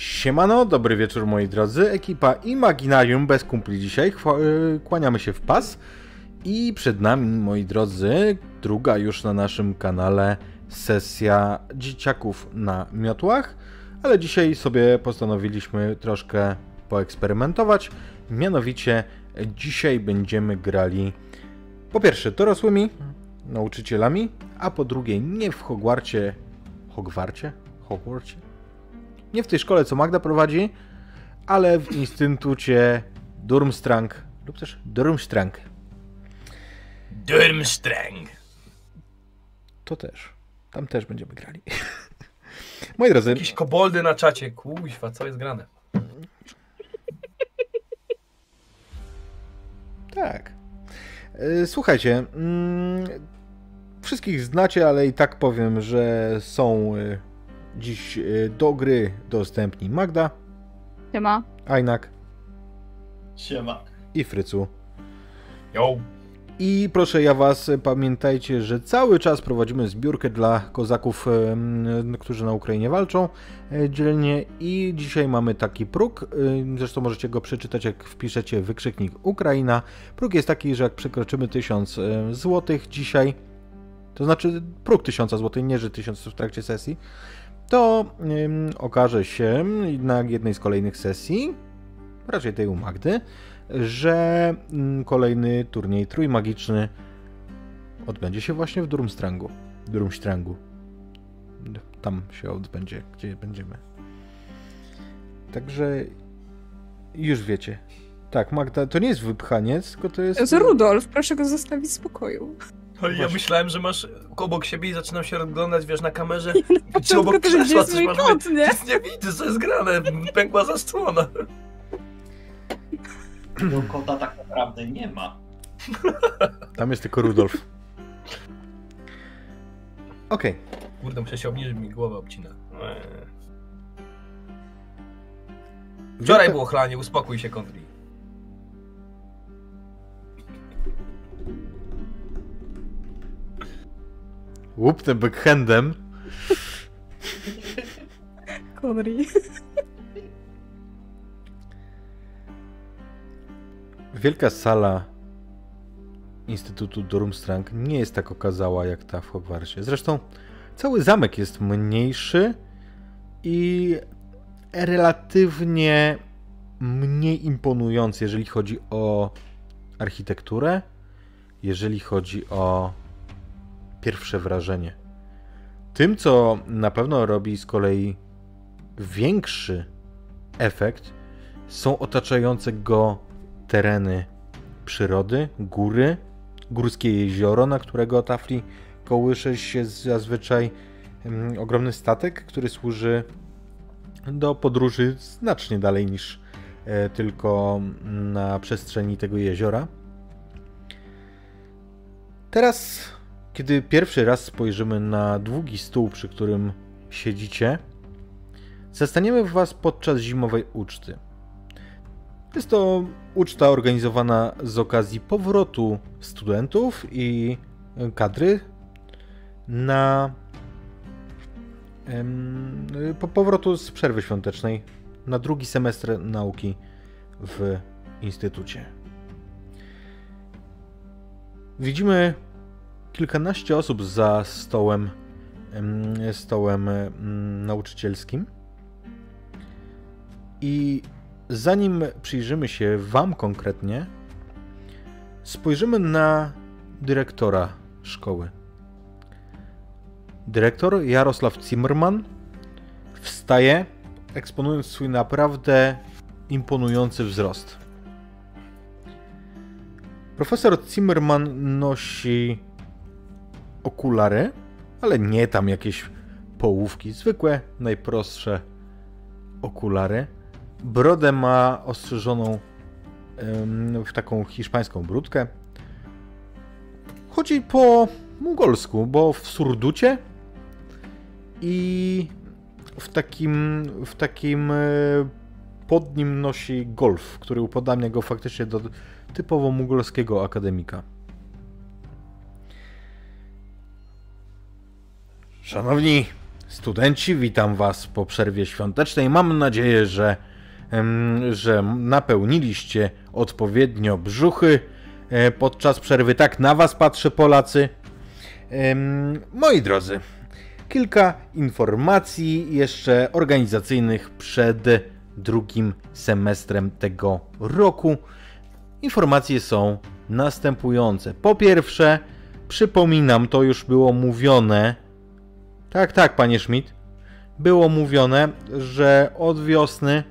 Siemano, dobry wieczór moi drodzy. Ekipa Imaginarium bez kumpli dzisiaj. Y, kłaniamy się w pas. I przed nami, moi drodzy, druga już na naszym kanale sesja dzieciaków na miotłach. Ale dzisiaj sobie postanowiliśmy troszkę poeksperymentować. Mianowicie dzisiaj będziemy grali po pierwsze dorosłymi nauczycielami, a po drugie nie w Hogwarcie. Hogwarcie? Hogwarcie? Nie w tej szkole, co Magda prowadzi, ale w Instytucie Durmstrang lub też Durmstrang. Durmstrang. To też. Tam też będziemy grali. Moi drodzy. Jakieś koboldy na czacie. Kuźwa, co jest grane? Tak. E, słuchajcie, mm, wszystkich znacie, ale i tak powiem, że są e, dziś e, do gry dostępni Magda. Siema. Ajnak. Siema. I Frycu. Yo. I proszę ja was, pamiętajcie, że cały czas prowadzimy zbiórkę dla kozaków, którzy na Ukrainie walczą e, dzielnie i dzisiaj mamy taki próg, e, zresztą możecie go przeczytać jak wpiszecie wykrzyknik Ukraina. Próg jest taki, że jak przekroczymy 1000 e, złotych dzisiaj, to znaczy próg 1000 złotych, nie że 1000 w trakcie sesji, to okaże się na jednej z kolejnych sesji, raczej tej u Magdy, że mm, kolejny turniej trójmagiczny odbędzie się właśnie w Durmstrangu. Durmstrangu. Tam się odbędzie, gdzie będziemy. Także już wiecie. Tak, Magda, to nie jest wypchaniec, tylko to jest... To jest Rudolf, proszę go zostawić w spokoju. Ale ja myślałem, że masz obok siebie i zaczynam się rozglądać, wiesz, na kamerze. Na Czy obok początku to krzesła jest coś masz? kot, nie? Nic nie widzę, co jest grane. Pękła zasłona. Tego kota tak naprawdę nie ma. Tam jest tylko Rudolf. Okej. Kurde, muszę się obniżyć, mi głowę obcina. Eee. Wczoraj było chlanie, uspokój się, Kondri. Łupnę backhandem. Conry. Wielka sala Instytutu Durmstrang nie jest tak okazała jak ta w Hogwarcie. Zresztą cały zamek jest mniejszy i relatywnie mniej imponujący, jeżeli chodzi o architekturę, jeżeli chodzi o pierwsze wrażenie. Tym, co na pewno robi z kolei większy efekt, są otaczające go tereny przyrody, góry, górskie jezioro, na którego tafli kołysze się zazwyczaj mm, ogromny statek, który służy do podróży znacznie dalej niż e, tylko na przestrzeni tego jeziora. Teraz, kiedy pierwszy raz spojrzymy na długi stół, przy którym siedzicie, zastaniemy Was podczas zimowej uczty. Jest to uczta organizowana z okazji powrotu studentów i kadry na po powrotu z przerwy świątecznej na drugi semestr nauki w instytucie. Widzimy kilkanaście osób za stołem em, stołem em, nauczycielskim i zanim przyjrzymy się Wam konkretnie, spojrzymy na dyrektora szkoły. Dyrektor Jarosław Zimmerman wstaje, eksponując swój naprawdę imponujący wzrost. Profesor Zimmerman nosi okulary, ale nie tam jakieś połówki, zwykłe, najprostsze okulary. Brodę ma ostrzyżoną w taką hiszpańską brudkę. Chodzi po mongolsku, bo w surducie i w takim, w takim e, pod nim nosi golf, który upodabnia go faktycznie do typowo mongolskiego akademika. Szanowni studenci, witam Was po przerwie świątecznej. Mam nadzieję, że, że napełniliście odpowiednio brzuchy e, podczas przerwy. Tak na Was patrzę, Polacy. Moi drodzy, kilka informacji jeszcze organizacyjnych przed drugim semestrem tego roku. Informacje są następujące. Po pierwsze, przypominam, to już było mówione. Tak, tak, panie Schmidt. Było mówione, że od wiosny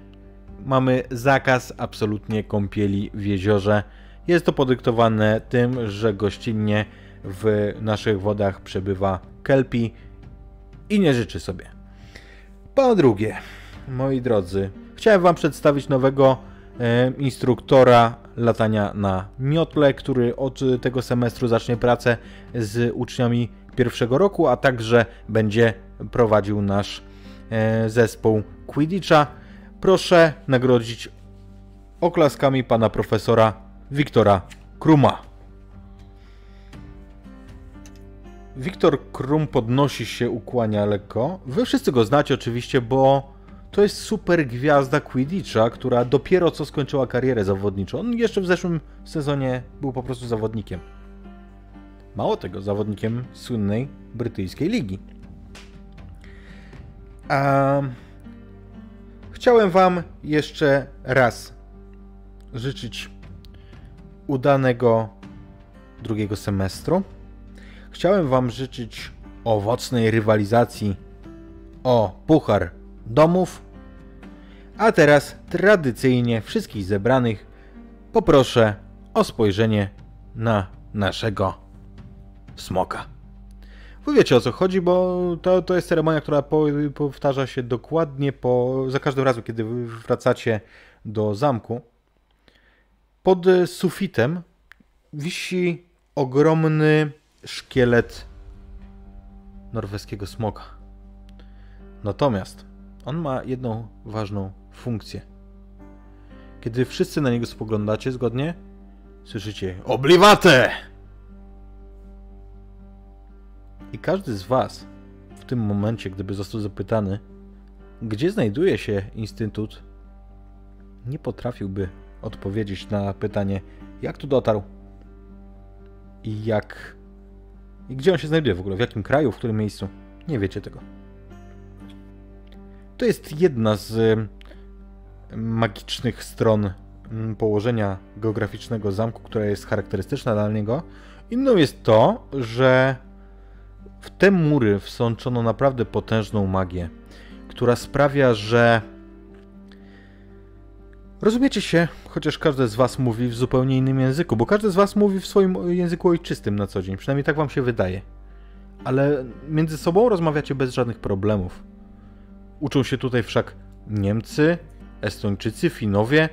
mamy zakaz absolutnie kąpieli w jeziorze. Jest to podyktowane tym, że gościnnie w naszych wodach przebywa kelpi i nie życzy sobie. Po drugie, moi drodzy, chciałem Wam przedstawić nowego e, instruktora latania na miotle, który od tego semestru zacznie pracę z uczniami pierwszego roku, a także będzie prowadził nasz e, zespół Quidditcha. Proszę nagrodzić oklaskami pana profesora Wiktora Kruma. Wiktor Krum podnosi się, ukłania lekko. Wy wszyscy go znacie oczywiście, bo to jest super gwiazda Quidditcha, która dopiero co skończyła karierę zawodniczą. On jeszcze w zeszłym sezonie był po prostu zawodnikiem. Mało tego, zawodnikiem słynnej brytyjskiej ligi. A... Chciałem Wam jeszcze raz życzyć udanego drugiego semestru. Chciałem Wam życzyć owocnej rywalizacji o puchar domów. A teraz tradycyjnie wszystkich zebranych poproszę o spojrzenie na naszego smoka. Wy wiecie o co chodzi, bo to, to jest ceremonia, która po, powtarza się dokładnie po, za każdym razem, kiedy wracacie do zamku. Pod sufitem wisi ogromny szkielet norweskiego smoka. Natomiast on ma jedną ważną funkcję. Kiedy wszyscy na niego spoglądacie zgodnie, słyszycie obliwate! I każdy z was w tym momencie, gdyby został zapytany, gdzie znajduje się Instytut, nie potrafiłby odpowiedzieć na pytanie, jak tu dotarł i jak. i gdzie on się znajduje w ogóle, w jakim kraju, w którym miejscu. Nie wiecie tego. To jest jedna z y, magicznych stron mm, położenia geograficznego zamku, która jest charakterystyczna dla niego. Inną jest to, że w te mury wsączono naprawdę potężną magię, która sprawia, że rozumiecie się, chociaż każdy z was mówi w zupełnie innym języku, bo każdy z was mówi w swoim języku ojczystym na co dzień, przynajmniej tak wam się wydaje. Ale między sobą rozmawiacie bez żadnych problemów. Uczą się tutaj wszak Niemcy, Estończycy, Finowie,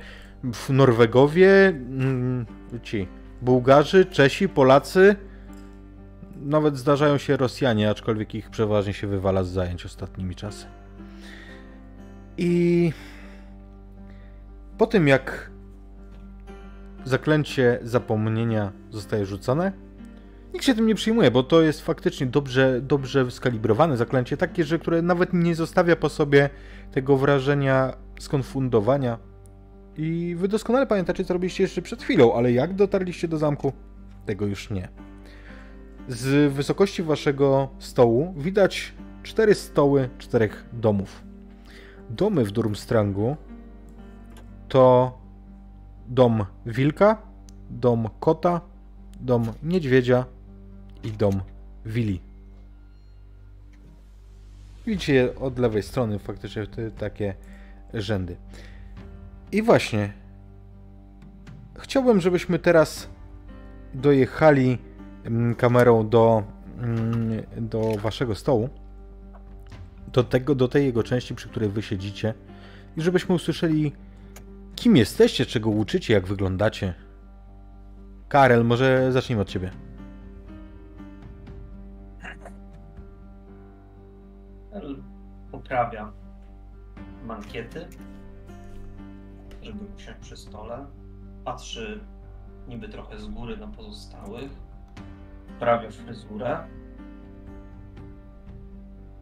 Norwegowie, mm, ci Bułgarzy, Czesi, Polacy. Nawet zdarzają się Rosjanie, aczkolwiek ich przeważnie się wywala z zajęć ostatnimi czasy. I po tym jak zaklęcie zapomnienia zostaje rzucone, nikt się tym nie przyjmuje, bo to jest faktycznie dobrze, dobrze skalibrowane zaklęcie, takie, że które nawet nie zostawia po sobie tego wrażenia skonfundowania. I wy doskonale pamiętacie, co robiliście jeszcze przed chwilą, ale jak dotarliście do zamku? Tego już nie. Z wysokości waszego stołu widać cztery stoły czterech domów. Domy w Durmstrangu to dom wilka, dom kota, dom niedźwiedzia i dom wili. Widzicie je od lewej strony faktycznie te takie rzędy. I właśnie chciałbym, żebyśmy teraz dojechali kamerą do, mm, do waszego stołu, do, tego, do tej jego części, przy której wy siedzicie i żebyśmy usłyszeli kim jesteście, czego uczycie, jak wyglądacie. Karel, może zacznijmy od ciebie. Poprawia mankiety, żeby usiąść przy stole. Patrzy niby trochę z góry na pozostałych. Poprawia fryzurę.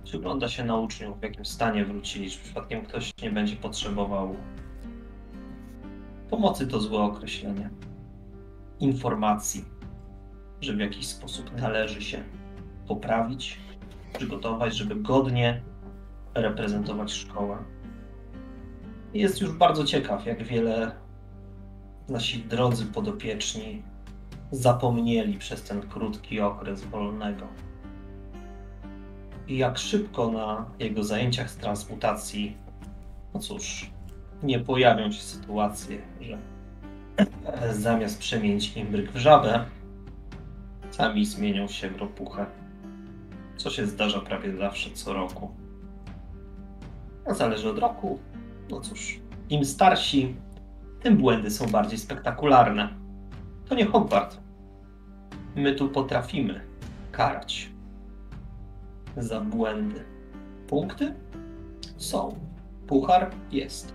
Przygląda się na uczniów, w jakim stanie wrócili, czy przypadkiem ktoś nie będzie potrzebował pomocy to złe określenie. Informacji, że w jakiś sposób należy się poprawić, przygotować, żeby godnie reprezentować szkołę. Jest już bardzo ciekaw, jak wiele nasi drodzy podopieczni zapomnieli przez ten krótki okres wolnego. I jak szybko na jego zajęciach z transmutacji, no cóż, nie pojawią się sytuacje, że zamiast przemienić imbryk w żabę, sami zmienią się w ropuchę. Co się zdarza prawie zawsze co roku. A zależy od roku. No cóż, im starsi, tym błędy są bardziej spektakularne. To nie Hogwart. My tu potrafimy karać za błędy. Punkty? Są. Puchar jest.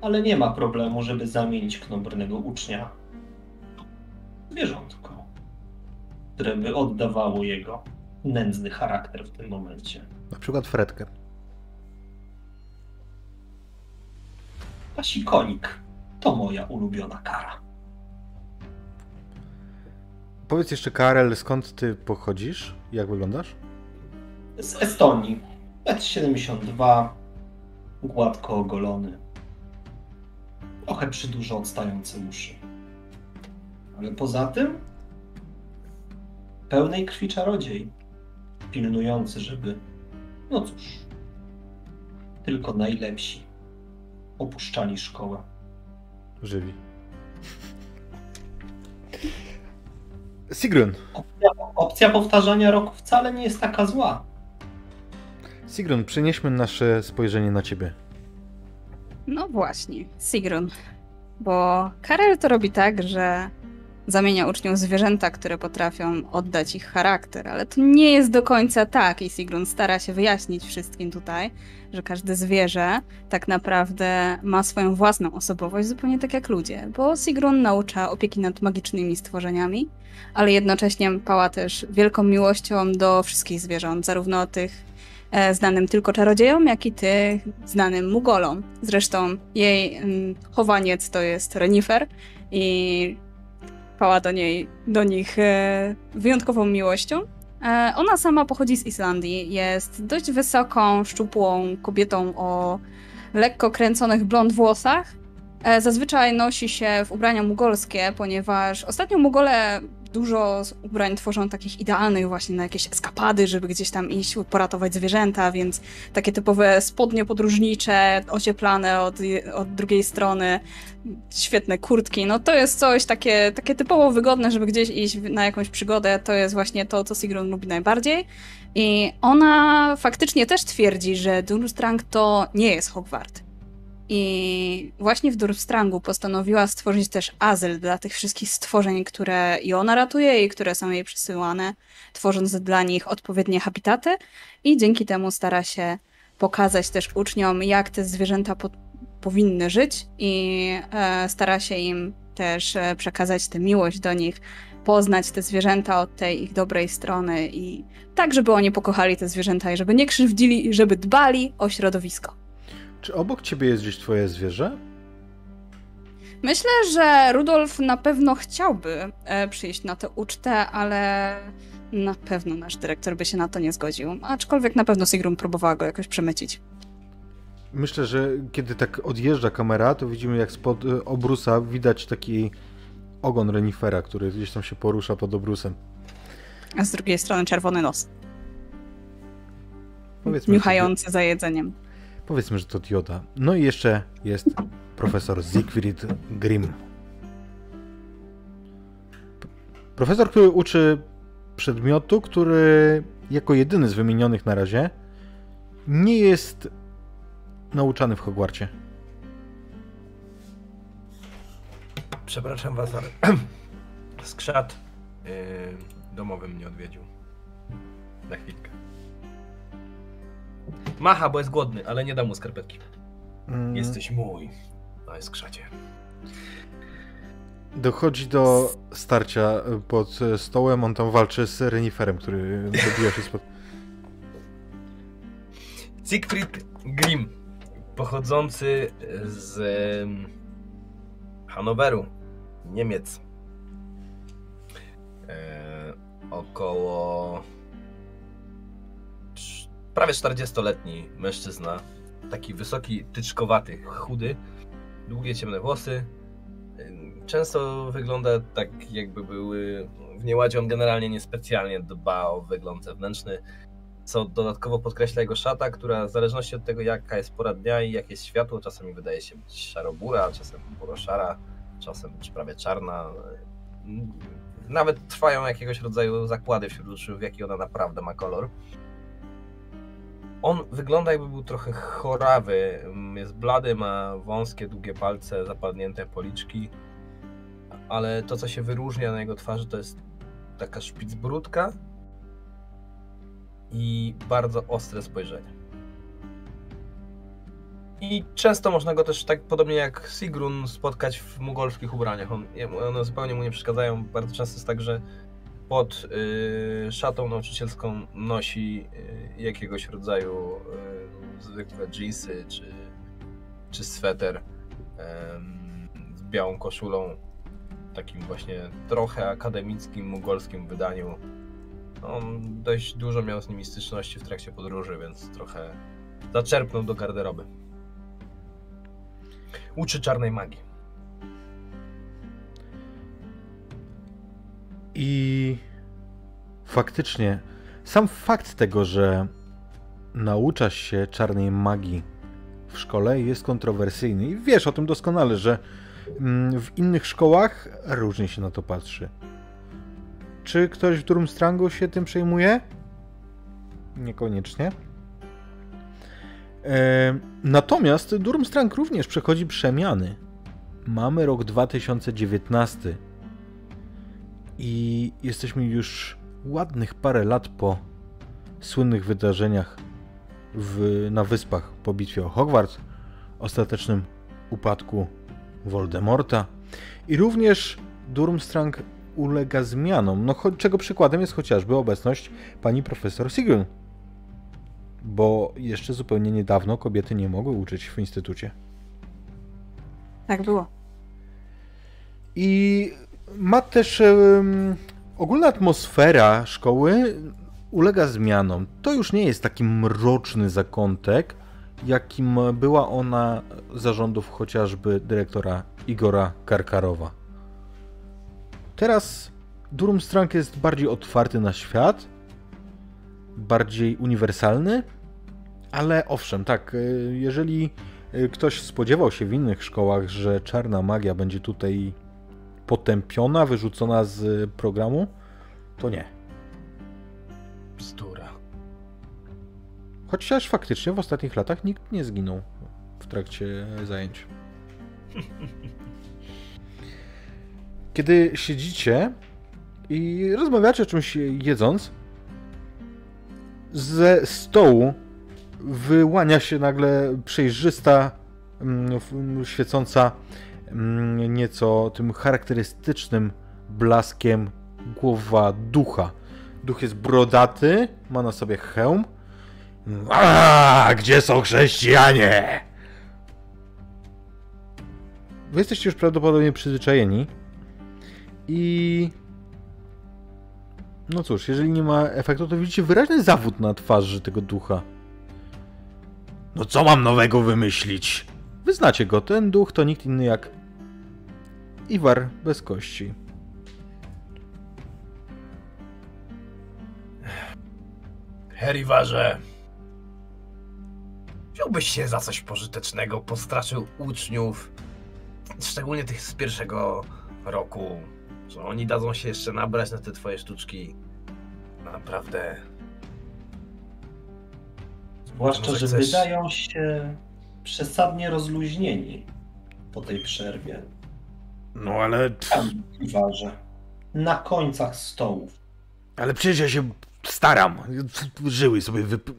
Ale nie ma problemu, żeby zamienić knobrnego ucznia w zwierzątko, które by oddawało jego nędzny charakter w tym momencie. Na przykład Fredkę. Pasikonik to moja ulubiona kara. Powiedz jeszcze, Karel, skąd ty pochodzisz? Jak wyglądasz? Z Estonii. 1,72 gładko ogolony. Trochę przydużo odstające uszy. Ale poza tym pełnej krwi czarodziej. Pilnujący, żeby, no cóż, tylko najlepsi opuszczali szkołę. Żywi. Sigrun. Opcja, opcja powtarzania roku wcale nie jest taka zła. Sigrun, przenieśmy nasze spojrzenie na ciebie. No właśnie, Sigrun. Bo Karel to robi tak, że zamienia uczniów zwierzęta, które potrafią oddać ich charakter, ale to nie jest do końca tak i Sigrun stara się wyjaśnić wszystkim tutaj, że każde zwierzę tak naprawdę ma swoją własną osobowość, zupełnie tak jak ludzie, bo Sigrun naucza opieki nad magicznymi stworzeniami, ale jednocześnie pała też wielką miłością do wszystkich zwierząt, zarówno tych e, znanym tylko czarodziejom, jak i tych znanym Mugolom. Zresztą jej mm, chowaniec to jest renifer i pała do, niej, do nich e, wyjątkową miłością. E, ona sama pochodzi z Islandii, jest dość wysoką, szczupłą kobietą o lekko kręconych blond włosach. E, Zazwyczaj nosi się w ubrania mugolskie, ponieważ ostatnio Mugole dużo ubrań tworzą takich idealnych właśnie na jakieś eskapady, żeby gdzieś tam iść, poratować zwierzęta, więc takie typowe spodnie podróżnicze, ocieplane od, od drugiej strony, świetne kurtki, no to jest coś takie, takie typowo wygodne, żeby gdzieś iść na jakąś przygodę, to jest właśnie to, co Sigrun lubi najbardziej. I ona faktycznie też twierdzi, że Durmstrang to nie jest Hogwart. I właśnie w Durmstrangu postanowiła stworzyć też azyl dla tych wszystkich stworzeń, które i ona ratuje i które są jej przysyłane, tworząc dla nich odpowiednie habitaty i dzięki temu stara się pokazać też uczniom, jak te zwierzęta po powinny żyć i e, stara się im też e, przekazać tę miłość do nich, poznać te zwierzęta od tej ich dobrej strony i tak, żeby oni pokochali te zwierzęta i żeby nie krzywdzili i żeby dbali o środowisko. Czy obok ciebie jest gdzieś twoje zwierzę? Myślę, że Rudolf na pewno chciałby e, przyjść na tę ucztę, ale na pewno nasz dyrektor by się na to nie zgodził. Aczkolwiek na pewno Sigrun próbowała go jakoś przemycić. Myślę, że kiedy tak odjeżdża kamera, to widzimy jak spod y, obrusa widać taki ogon renifera, który gdzieś tam się porusza pod obrusem. A z drugiej strony czerwony nos, Powiedzmy, niuchający za jedzeniem. Powiedzmy, że to dioda. No i jeszcze jest profesor Siegfried Grimm. Profesor, który uczy przedmiotu, który jako jedyny z wymienionych na razie nie jest nauczany w Hogwarcie. Przepraszam was, ale skrzat yy, domowy mnie odwiedził. Na chwilkę. Macha, bo jest głodny, ale nie dam mu skarpetki. Mm, Jesteś mój. No jest skrzacie. Dochodzi do starcia pod stołem, on tam walczy z reniferem, który dobija się spod... Siegfried Grimm, pochodzący z Hanoweru, Niemiec. E, około prawie 40-letni mężczyzna, taki wysoki, tyczkowaty, chudy, długie ciemne włosy. Często wygląda tak, jakby były w nieładzie. On generalnie niespecjalnie dba o wygląd zewnętrzny, co dodatkowo podkreśla jego szata, która w zależności od tego, jaka jest pora dnia i jakie jest światło, czasami wydaje się być szarobura, czasem buroszara, czasem prawie czarna. Nawet trwają jakiegoś rodzaju zakłady wśród uczniów, jaki ona naprawdę ma kolor. On wygląda jakby był trochę chorawy. Jest blady, ma wąskie, długie palce, zapadnięte policzki. Ale to, co się wyróżnia na jego twarzy, to jest taka szpicbrudka i bardzo ostre spojrzenie. I często można go też tak podobnie jak Sigrun spotkać w mugolskich ubraniach. On, one zupełnie mu nie przeszkadzają. Bardzo często jest tak, że pod y, szatą nauczycielską nosi y, jakiegoś rodzaju y, zwykłe jeansy czy, czy sweter z białą koszulą, takim właśnie trochę akademickim, mugolskim wydaniu. On dość dużo miał z nimi styczności w trakcie podróży, więc trochę zaczerpnął do garderoby. Uczy czarnej magii. I faktycznie, sam fakt tego, że nauczasz się czarnej magii w szkole jest kontrowersyjny. I wiesz o tym doskonale, że mm, w innych szkołach różnie się na to patrzy. Czy ktoś w Durmstrangu się tym przejmuje? Niekoniecznie. E, natomiast Durmstrang również przechodzi przemiany. Mamy rok 2019 i jesteśmy już ładnych parę lat po słynnych wydarzeniach w, na wyspach po bitwie o Hogwarts, ostatecznym upadku Voldemorta i również Durmstrang ulega zmianom, no, czego przykładem jest chociażby obecność pani profesor Sigrun, bo jeszcze zupełnie niedawno kobiety nie mogły uczyć w instytucie. Tak było. I ma też um, ogólna atmosfera szkoły ulega zmianom. To już nie jest taki mroczny zakątek, jakim była ona zarządów chociażby dyrektora Igora Karkarowa. Teraz Durmstrang jest bardziej otwarty na świat, bardziej uniwersalny, ale owszem, tak, y, jeżeli ktoś spodziewał się w innych szkołach, że czarna magia będzie tutaj potępiona, wyrzucona z programu, to nie. Bzdura. Chociaż faktycznie w ostatnich latach nikt nie zginął w trakcie zajęć. Kiedy siedzicie i rozmawiacie o czymś jedząc, ze stołu wyłania się nagle przejrzysta, mm, świecąca nieco tym charakterystycznym blaskiem głowa ducha. Duch jest brodaty, ma na sobie hełm. A, gdzie są chrześcijanie? Wy jesteście już prawdopodobnie przyzwyczajeni. I. No cóż, jeżeli nie ma efektu, to widzicie wyraźny zawód na twarzy tego ducha. No co mam nowego wymyślić? Wyznacie go, ten duch to nikt inny jak Iwar bez kości. Heriwarze, wziąłbyś się za coś pożytecznego, postraszył uczniów, szczególnie tych z pierwszego roku, że oni dadzą się jeszcze nabrać na te twoje sztuczki. Naprawdę. Zwłaszcza, że chcesz... wydają się przesadnie rozluźnieni po tej przerwie. No ale. Iwarze. Na końcach stołów. Ale przecież ja się staram. Żyły sobie wyp...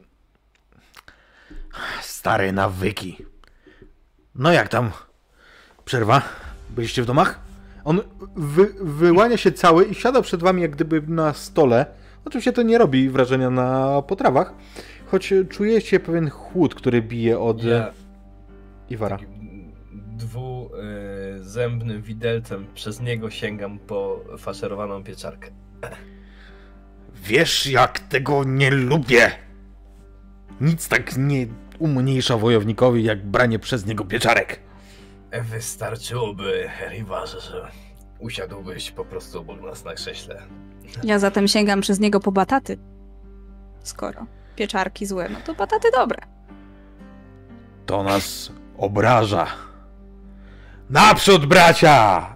Stare nawyki. No jak tam? Przerwa? Byliście w domach? On wy, wyłania się cały i siada przed wami jak gdyby na stole. Oczywiście to nie robi wrażenia na potrawach. choć czujecie pewien chłód, który bije od Ja Iwara. takim dwuzębnym widelcem przez niego sięgam po faszerowaną pieczarkę. Wiesz, jak tego nie lubię! Nic tak nie umniejsza wojownikowi, jak branie przez niego pieczarek. Wystarczyłoby, Rivarze, że usiadłbyś po prostu obok nas na krześle. Ja zatem sięgam przez niego po bataty. Skoro pieczarki złe, no to bataty dobre. To nas obraża. Naprzód, bracia!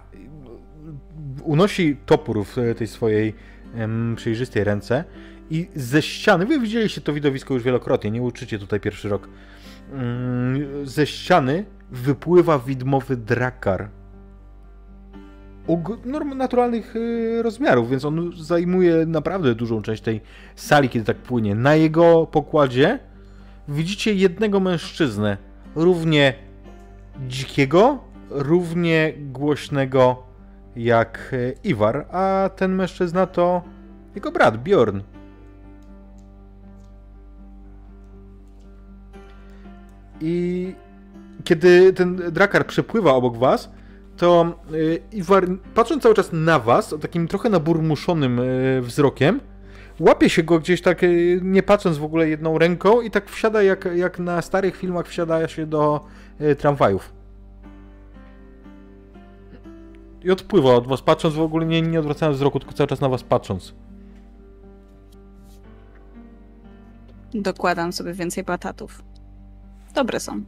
Unosi topór w tej swojej em, przejrzystej ręce i ze ściany, wy widzieliście to widowisko już wielokrotnie, nie uczycie tutaj pierwszy rok. Mm, Ze ściany wypływa widmowy drakar. Norm- naturalnych y, rozmiarów, więc on zajmuje naprawdę dużą część tej sali, kiedy tak płynie. Na jego pokładzie widzicie jednego mężczyznę, równie dzikiego, równie głośnego jak e, Iwar, a ten mężczyzna to jego brat Bjorn. I kiedy ten drakar przepływa obok was, to y, Iwar, patrząc cały czas na was, takim trochę naburmuszonym y, wzrokiem, łapie się go gdzieś tak, nie patrząc w ogóle jedną ręką i tak wsiada jak, jak na starych filmach wsiada się do tramwajów. I odpływa od was, patrząc w ogóle, nie, nie odwracając wzroku, tylko cały czas na was patrząc. Dokładam sobie więcej batatów. Dobre są.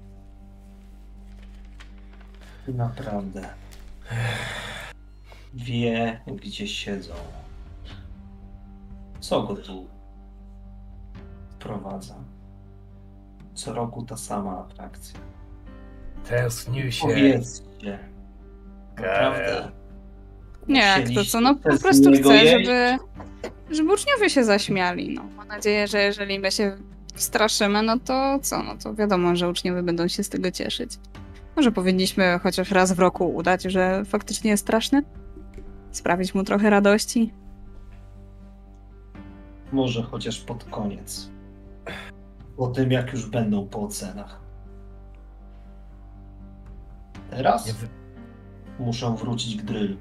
Naprawdę. Wie, gdzie siedzą. Co go tu prowadza? Co roku ta sama atrakcja. Tęsknił się. Powiedzcie. Naprawdę. Nie, jak to co? No po prostu chcę, żeby, żeby uczniowie się zaśmiali. No. Mam nadzieję, że jeżeli my się straszymy, no to co? No to wiadomo, że uczniowie będą się z tego cieszyć. Może powinniśmy chociaż raz w roku udać, że faktycznie jest straszny? Sprawić mu trochę radości? Może chociaż pod koniec. Po tym, jak już będą po ocenach. Teraz Muszą wrócić k drylu.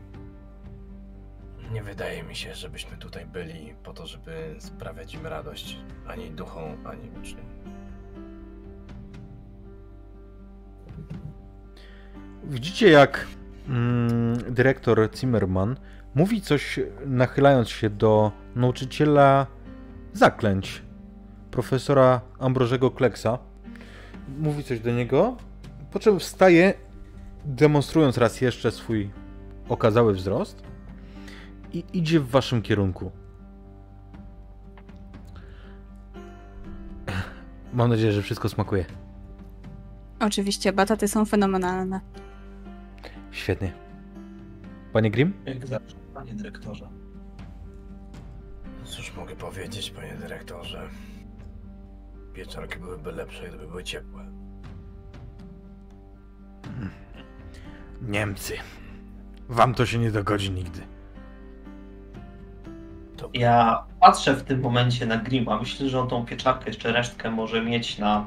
nie wydaje mi się, żebyśmy tutaj byli po to, żeby sprawiać im radość. Ani duchom, ani uczniom. Widzicie, jak mm, dyrektor Zimmerman mówi coś, nachylając się do nauczyciela zaklęć, profesora Ambrożego Kleksa. Mówi coś do niego, po czym wstaje, demonstrując raz jeszcze swój okazały wzrost i idzie w waszym kierunku. Mam nadzieję, że wszystko smakuje. Oczywiście, bataty są fenomenalne. Świetnie. Panie Grimm? Jak zawsze, panie dyrektorze. Cóż mogę powiedzieć, panie dyrektorze? Pieczarki byłyby lepsze, gdyby były ciepłe. Niemcy. Wam to się nie dogodzi nigdy. To Ja patrzę w tym momencie na Grima. Myślę, że on tą pieczarkę jeszcze resztkę może mieć na,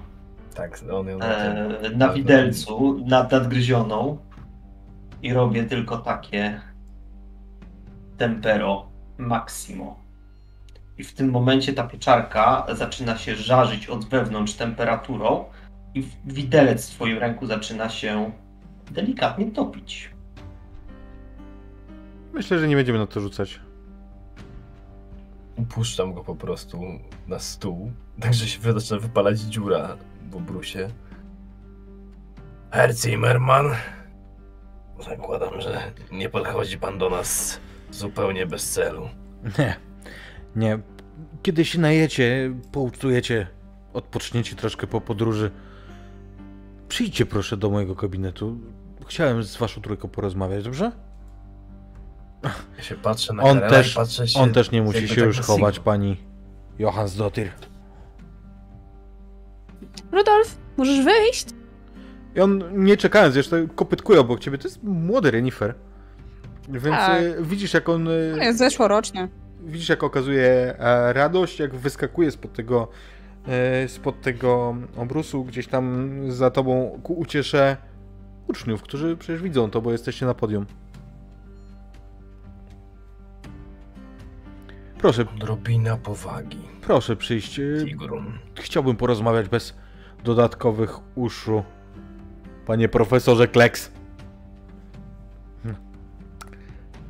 tak, on ją na e, na widelcu, nad, nadgryzioną. I robię tylko takie tempero maximo. I w tym momencie ta pieczarka zaczyna się żarzyć od wewnątrz temperaturą i w- widelec w twoim ręku zaczyna się delikatnie topić. Myślę, że nie będziemy na to rzucać. Puszczam go po prostu na stół, także się zaczyna wypalać dziura w obrusie. Herr Zimmerman, zakładam, że nie podchodzi pan do nas zupełnie bez celu. Nie. Nie. Kiedy się najecie, pouczujecie, odpoczniecie troszkę po podróży, przyjdźcie proszę do mojego gabinetu. Chciałem z waszą trójką porozmawiać, dobrze? Ja się patrzę na On też- i patrzę się... On też nie musi się tak już chować, pani Johansdottir. Rudolf, możesz wyjść? I on, nie czekając jeszcze, kopytkuje obok ciebie. To jest młody renifer. Więc Tak. e, widzisz, jak on... e, To jest zeszłoroczny. Widzisz, jak okazuje e, radość, jak wyskakuje spod tego spod tego obrusu, gdzieś tam za tobą ku uciesze uczniów, którzy przecież widzą to, bo jesteście na podium. Proszę, Odrobina powagi. proszę przyjść. e, Sigrun. Chciałbym porozmawiać bez dodatkowych uszu. Panie profesorze Kleks. Hmm.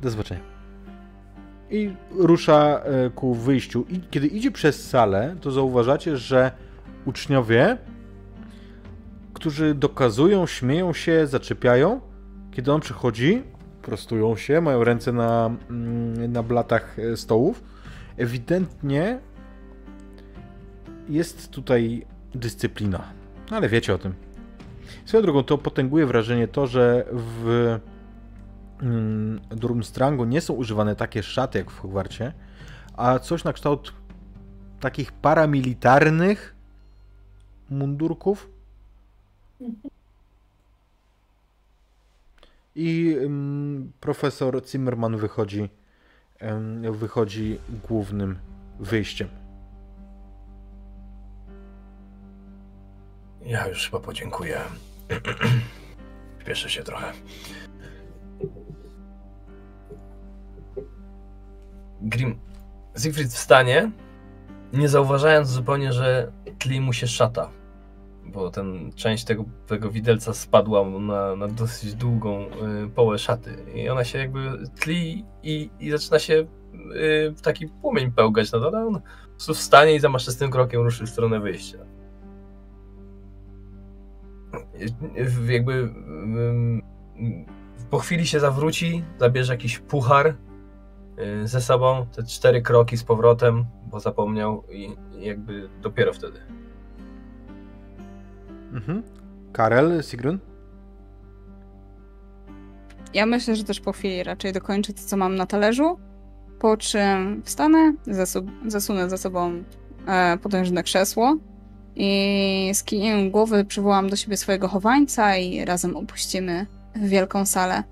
Do zobaczenia. I rusza e, ku wyjściu. I kiedy idzie przez salę, to zauważacie, że uczniowie, którzy dokazują, śmieją się, zaczepiają, kiedy on przychodzi, prostują się, mają ręce na, mm, na blatach e, stołów, ewidentnie jest tutaj dyscyplina. Ale wiecie o tym. Swoją drogą to potęguje wrażenie to, że w Durmstrangu nie są używane takie szaty jak w Hogwarcie, a coś na kształt takich paramilitarnych mundurków. I mm, profesor Zimmerman wychodzi, wychodzi głównym wyjściem. Ja już chyba podziękuję. Śpieszę się trochę. Grim. Siegfried wstanie, nie zauważając zupełnie, że tli mu się szata. Bo ten część tego, tego widelca spadła na, na dosyć długą y, połę szaty. I ona się jakby tli i, i zaczyna się y, taki płomień pełgać na dole. On po prostu wstanie i zamaszczystym krokiem ruszy w stronę wyjścia w- jakby ym, po chwili się zawróci, zabierze jakiś puchar y, ze sobą, te cztery kroki z powrotem, bo zapomniał i i jakby dopiero wtedy. Mhm. Karel, Sigrun? Ja myślę, że też po chwili raczej dokończę to, co mam na talerzu, po czym wstanę, zasu- zasunę za sobą e, potężne krzesło i z kijem głowy przywołam do siebie swojego chowańca i razem opuścimy wielką salę.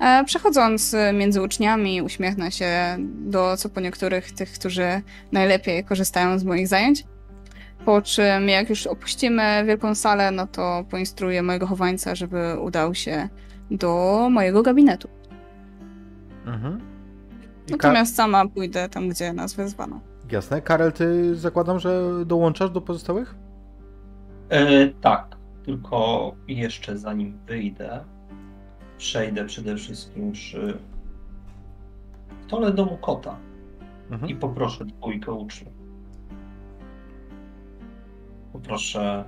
E, przechodząc e, między uczniami, uśmiechnę się do co po niektórych tych, którzy najlepiej korzystają z moich zajęć. Po czym, jak już opuścimy wielką salę, no to poinstruuję mojego chowańca, żeby udał się do mojego gabinetu. Mhm. Natomiast sama pójdę tam, gdzie nas wezwano. Jasne. Karel, ty zakładam, że dołączasz do pozostałych? E, tak, tylko jeszcze zanim wyjdę, przejdę przede wszystkim przy stole domu kota Mhm. i poproszę dwójkę uczniów. Poproszę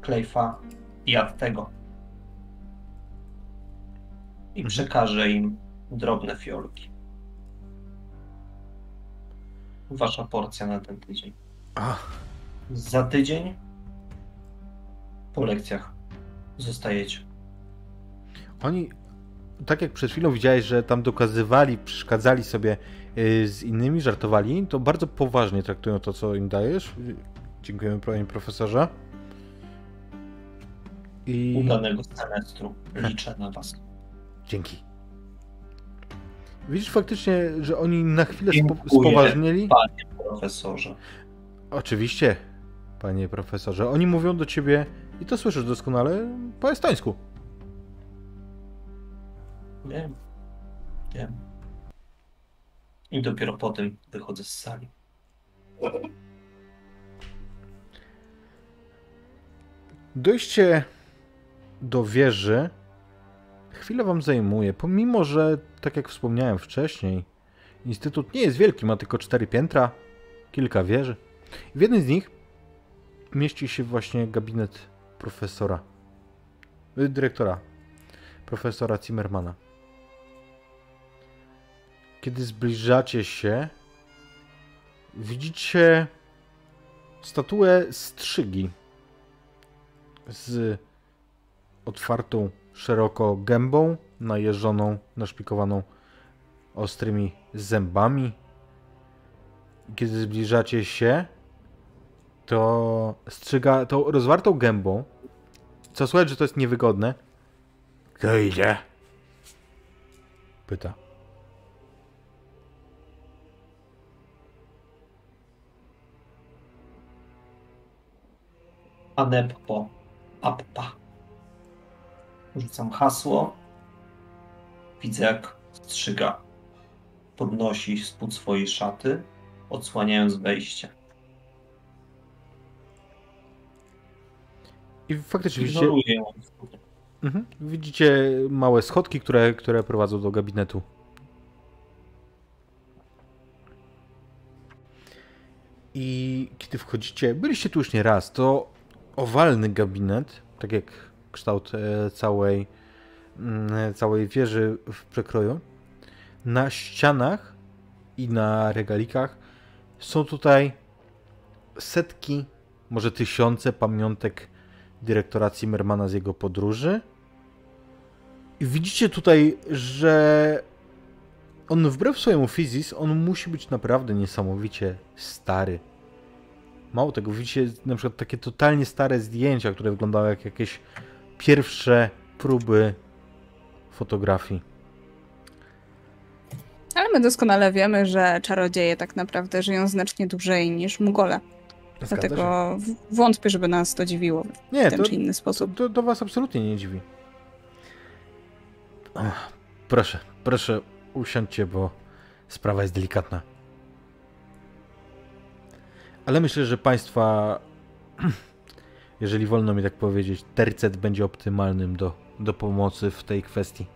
Klejfa i Attego. I Mhm. przekażę im drobne fiolki. Wasza porcja na ten tydzień. Za tydzień po lekcjach zostajecie. Oni, tak jak przed chwilą widziałeś, że tam dokazywali, przeszkadzali sobie y, z innymi, żartowali, to bardzo poważnie traktują to, co im dajesz. Dziękujemy, panie profesorze. I Udanego semestru. Liczę na was. dzięki. Widzisz faktycznie, że oni na chwilę Dziękuję. spoważnieli? Panie profesorze. Oczywiście, panie profesorze. Oni mówią do ciebie, i to słyszysz doskonale, po estońsku. Wiem. Wiem. I dopiero potem wychodzę z sali. Dojście do wieży chwilę wam zajmuje, pomimo że, tak jak wspomniałem wcześniej, instytut nie jest wielki, ma tylko cztery piętra, kilka wieży. W jednej z nich mieści się właśnie gabinet profesora, y, dyrektora, profesora Zimmermana. Kiedy zbliżacie się, widzicie statuę strzygi z otwartą szeroko gębą, najeżoną, naszpikowaną ostrymi zębami. Kiedy zbliżacie się, to strzyga tą rozwartą gębą, co słychać, że to jest niewygodne. Kto idzie? Pyta. Aneppo Appa. Rzucam hasło. Widzę, jak strzyga podnosi spód swojej szaty, odsłaniając wejście. I faktycznie widzicie, Ignoruję ją. Mhm, widzicie małe schodki, które, które prowadzą do gabinetu. I kiedy wchodzicie, byliście tu już nie raz, to owalny gabinet, tak jak kształt e, całej, mm, całej wieży w przekroju. Na ścianach i na regalikach są tutaj setki, może tysiące pamiątek dyrektora Zimmermana z jego podróży. I widzicie tutaj, że on wbrew swojemu fizis, on musi być naprawdę niesamowicie stary. Mało tego, widzicie na przykład takie totalnie stare zdjęcia, które wyglądały jak jakieś pierwsze próby fotografii. Ale my doskonale wiemy, że czarodzieje tak naprawdę żyją znacznie dłużej niż Mugole. Zgadza się. Dlatego w- wątpię, żeby nas to dziwiło w Nie, ten to, czy inny sposób. to, to was absolutnie nie dziwi. Ach, proszę, proszę, usiądźcie, bo sprawa jest delikatna. Ale myślę, że państwa, jeżeli wolno mi tak powiedzieć, tercet będzie optymalnym do, do pomocy w tej kwestii.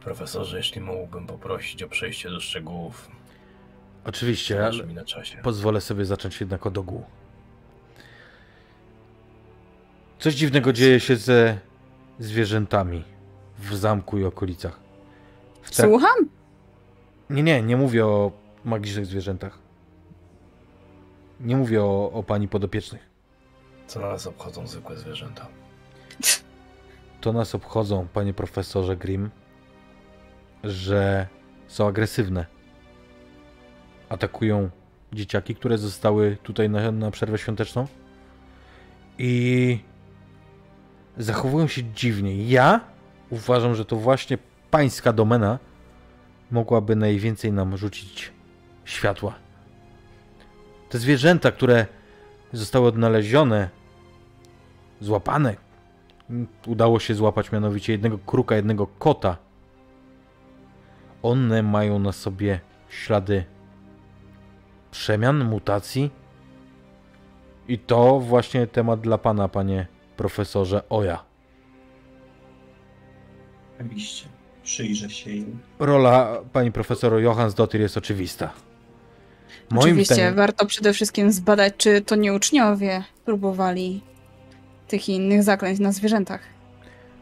Profesorze, jeśli mógłbym poprosić o przejście do szczegółów, Oczywiście, ale mi na czasie. pozwolę sobie zacząć jednak od ogółu. Coś dziwnego dzieje się ze zwierzętami w zamku i okolicach. W trak- Słucham? Nie, nie, nie mówię o magicznych zwierzętach. Nie mówię o, o pani podopiecznych. Co nas obchodzą zwykłe zwierzęta? To nas obchodzą, panie profesorze Grimm, że są agresywne. Atakują dzieciaki, które zostały tutaj na, na przerwę świąteczną. I zachowują się dziwnie. Ja uważam, że to właśnie pańska domena mogłaby najwięcej nam rzucić światła. Te zwierzęta, które zostały odnalezione, złapane, udało się złapać mianowicie jednego kruka, jednego kota. One mają na sobie ślady przemian, mutacji. I to właśnie temat dla pana, panie profesorze Oja. Oczywiście. Przyjrzę się im. Rola pani profesor Johansdottir jest oczywista. Oczywiście, warto przede wszystkim zbadać, czy to nie uczniowie próbowali tych i innych zaklęć na zwierzętach.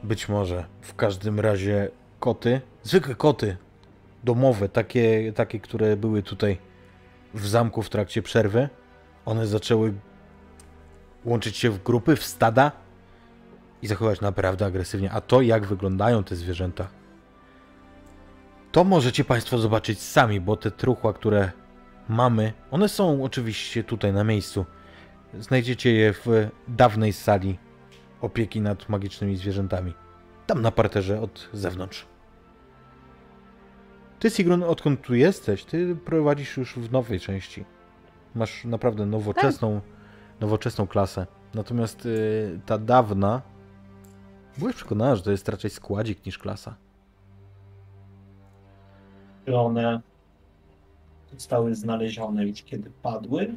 Być może. W każdym razie koty, zwykłe koty, domowe, takie, takie, które były tutaj w zamku w trakcie przerwy, one zaczęły łączyć się w grupy, w stada i zachowywać naprawdę agresywnie. A to, jak wyglądają te zwierzęta, to możecie Państwo zobaczyć sami, bo te truchła, które mamy, one są oczywiście tutaj na miejscu. Znajdziecie je w dawnej sali opieki nad magicznymi zwierzętami. Tam na parterze od zewnątrz. Ty, Sigrun, odkąd tu jesteś, ty prowadzisz już w nowej części. Masz naprawdę nowoczesną, nowoczesną klasę. Natomiast y, ta dawna, byłeś przekonana, że to jest raczej składzik niż klasa. Czy one zostały znalezione już kiedy padły?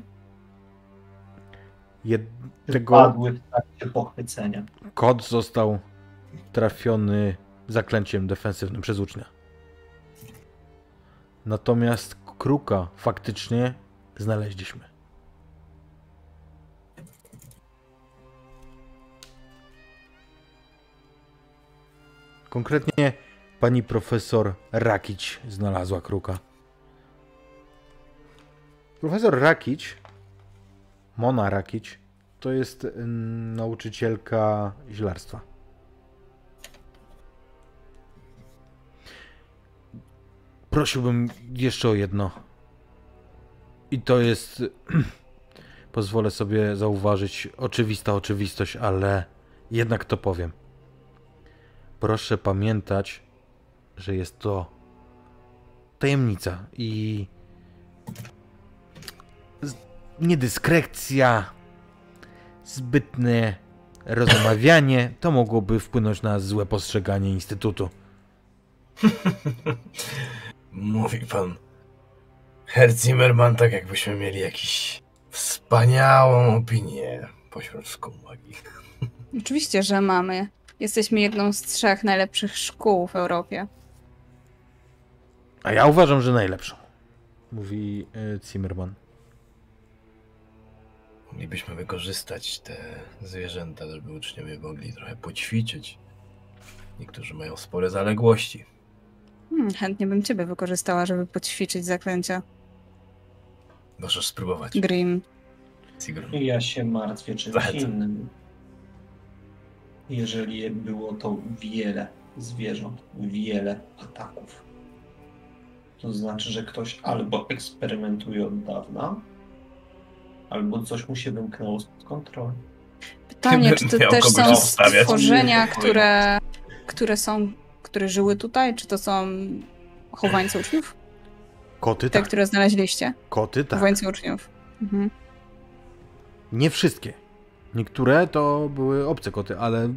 Jednego padły w trakcie pochwycenia? kod został trafiony zaklęciem defensywnym przez ucznia. Natomiast kruka faktycznie znaleźliśmy. Konkretnie pani profesor Rakić znalazła kruka. Profesor Rakić, Mona Rakić, to jest nauczycielka źlarstwa. Prosiłbym jeszcze o jedno. I to jest, pozwolę sobie zauważyć, oczywista oczywistość, ale jednak to powiem. Proszę pamiętać, że jest to tajemnica i niedyskrecja zbytne rozmawianie to mogłoby wpłynąć na złe postrzeganie Instytutu. Mówi pan Herr Zimmerman tak jakbyśmy mieli jakiś wspaniałą opinię pośród szkół magii. Oczywiście, że mamy. Jesteśmy jedną z trzech najlepszych szkół w Europie. A ja uważam, że najlepszą, mówi e, Zimmerman. Moglibyśmy wykorzystać te zwierzęta, żeby uczniowie mogli trochę poćwiczyć. Niektórzy mają spore zaległości. Hmm, chętnie bym ciebie wykorzystała, żeby poćwiczyć zaklęcia. Możesz spróbować, Grim. Sigrun. Ja się martwię czymś Zachęcam. innym. Jeżeli było to wiele zwierząt, wiele ataków, to znaczy, że ktoś albo eksperymentuje od dawna, albo coś mu się wymknęło spod kontroli. Pytanie, czy to też są stworzenia, które, które są, które żyły tutaj? Czy to są chowańce uczniów? Koty Te, tak, które znaleźliście? koty tak. Chowańce uczniów. Mhm. Nie wszystkie. Niektóre to były obce koty, ale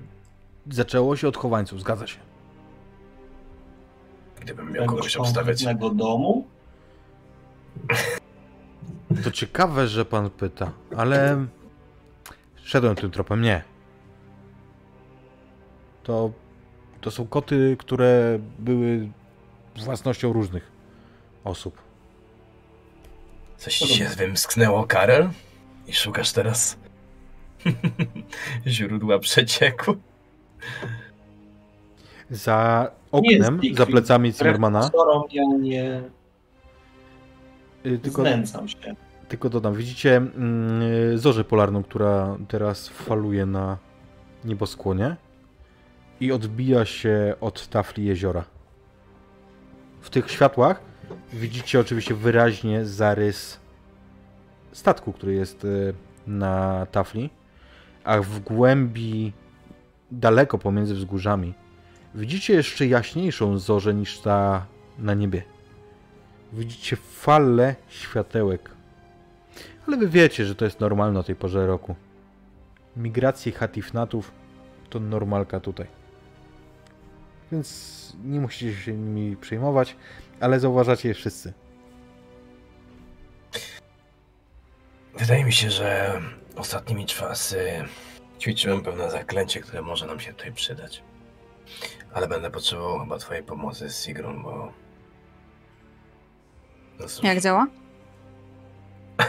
zaczęło się od chowańców, zgadza się. Gdybym miał kogoś obstawiać. konkretnego domu, To ciekawe, że pan pyta, ale szedłem tym tropem, nie. To, to są koty, które były własnością różnych osób. Coś ci się wymsknęło, Karel? I szukasz teraz źródła przecieku? Za oknem, za plecami Zimmermana, ja nie y, tylko, znęcam się. tylko dodam, widzicie mm, zorzę polarną, która teraz faluje na nieboskłonie i odbija się od tafli jeziora. W tych światłach widzicie oczywiście wyraźnie zarys statku, który jest y, na tafli, a w głębi, daleko pomiędzy wzgórzami, widzicie jeszcze jaśniejszą zorzę niż ta na niebie. Widzicie fale światełek. Ale wy wiecie, że to jest normalne o tej porze roku. Migracje hatifnatów to normalka tutaj. Więc nie musicie się nimi przejmować, ale zauważacie je wszyscy. Wydaje mi się, że ostatnimi czasy ćwiczyłem pewne zaklęcie, które może nam się tutaj przydać. Ale będę potrzebował chyba twojej pomocy z Sigrun, bo... No cóż, Jak działa?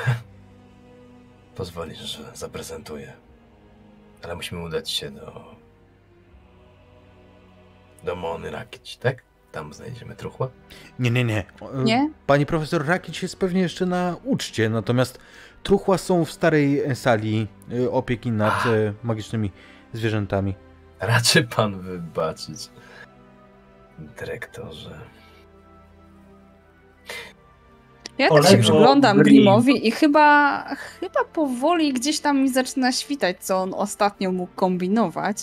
pozwolisz, że zaprezentuję. Ale musimy udać się do... Do Mony Rakić, tak? Tam znajdziemy truchła. Nie, nie, nie. O, e, Nie? Pani profesor Rakic jest pewnie jeszcze na uczcie, natomiast truchła są w starej e, sali e, opieki nad e, magicznymi zwierzętami. Raczy pan wybaczyć, dyrektorze. Ja tak się przyglądam Grim. Grimowi i chyba, chyba powoli gdzieś tam mi zaczyna świtać, co on ostatnio mógł kombinować.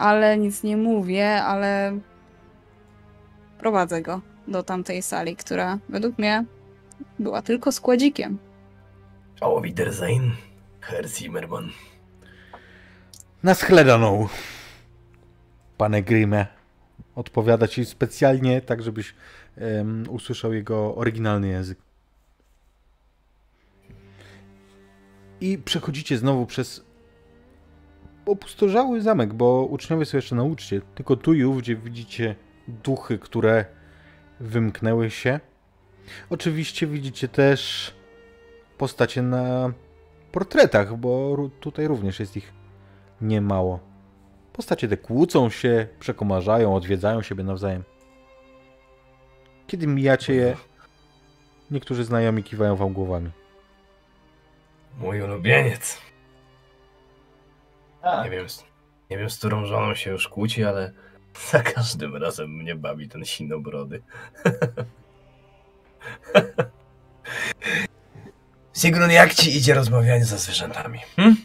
Ale nic nie mówię, ale prowadzę go do tamtej sali, która według mnie była tylko składzikiem. Au Wiedersehen, Herr Zimmermann. Na schledaną, pane Grimie. Odpowiada ci specjalnie, tak żebyś em, usłyszał jego oryginalny język. I przechodzicie znowu przez opustoszały zamek, bo uczniowie są jeszcze na uczcie. Tylko tu i ówdzie widzicie duchy, które wymknęły się. Oczywiście widzicie też postacie na portretach, bo tutaj również jest ich niemało. Postacie te kłócą się, przekomarzają, odwiedzają siebie nawzajem. Kiedy mijacie je, niektórzy znajomi kiwają wam głowami. Mój ulubieniec. Tak, Nie wiem, z- nie wiem, z którą żoną się już kłóci, ale za każdym razem mnie bawi ten sinobrody. Sigrun, jak ci idzie rozmawianie ze zwierzętami? Hm?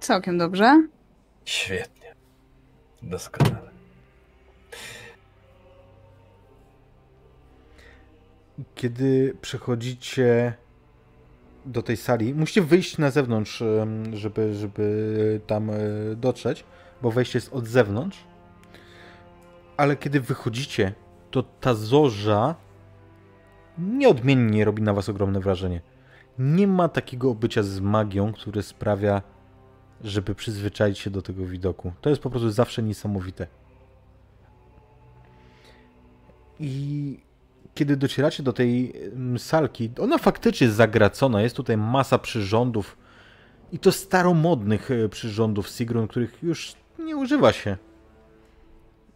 Całkiem dobrze. Świetnie. Doskonale. Kiedy przechodzicie do tej sali. Musicie wyjść na zewnątrz, żeby, żeby tam e, dotrzeć, bo wejście jest od zewnątrz. Ale kiedy wychodzicie, to ta zorza nieodmiennie robi na was ogromne wrażenie. Nie ma takiego obycia z magią, które sprawia, żeby przyzwyczaić się do tego widoku. To jest po prostu zawsze niesamowite. I kiedy docieracie do tej mm, salki, ona faktycznie jest zagracona. Jest tutaj masa przyrządów i to staromodnych e, przyrządów Sigrun, których już nie używa się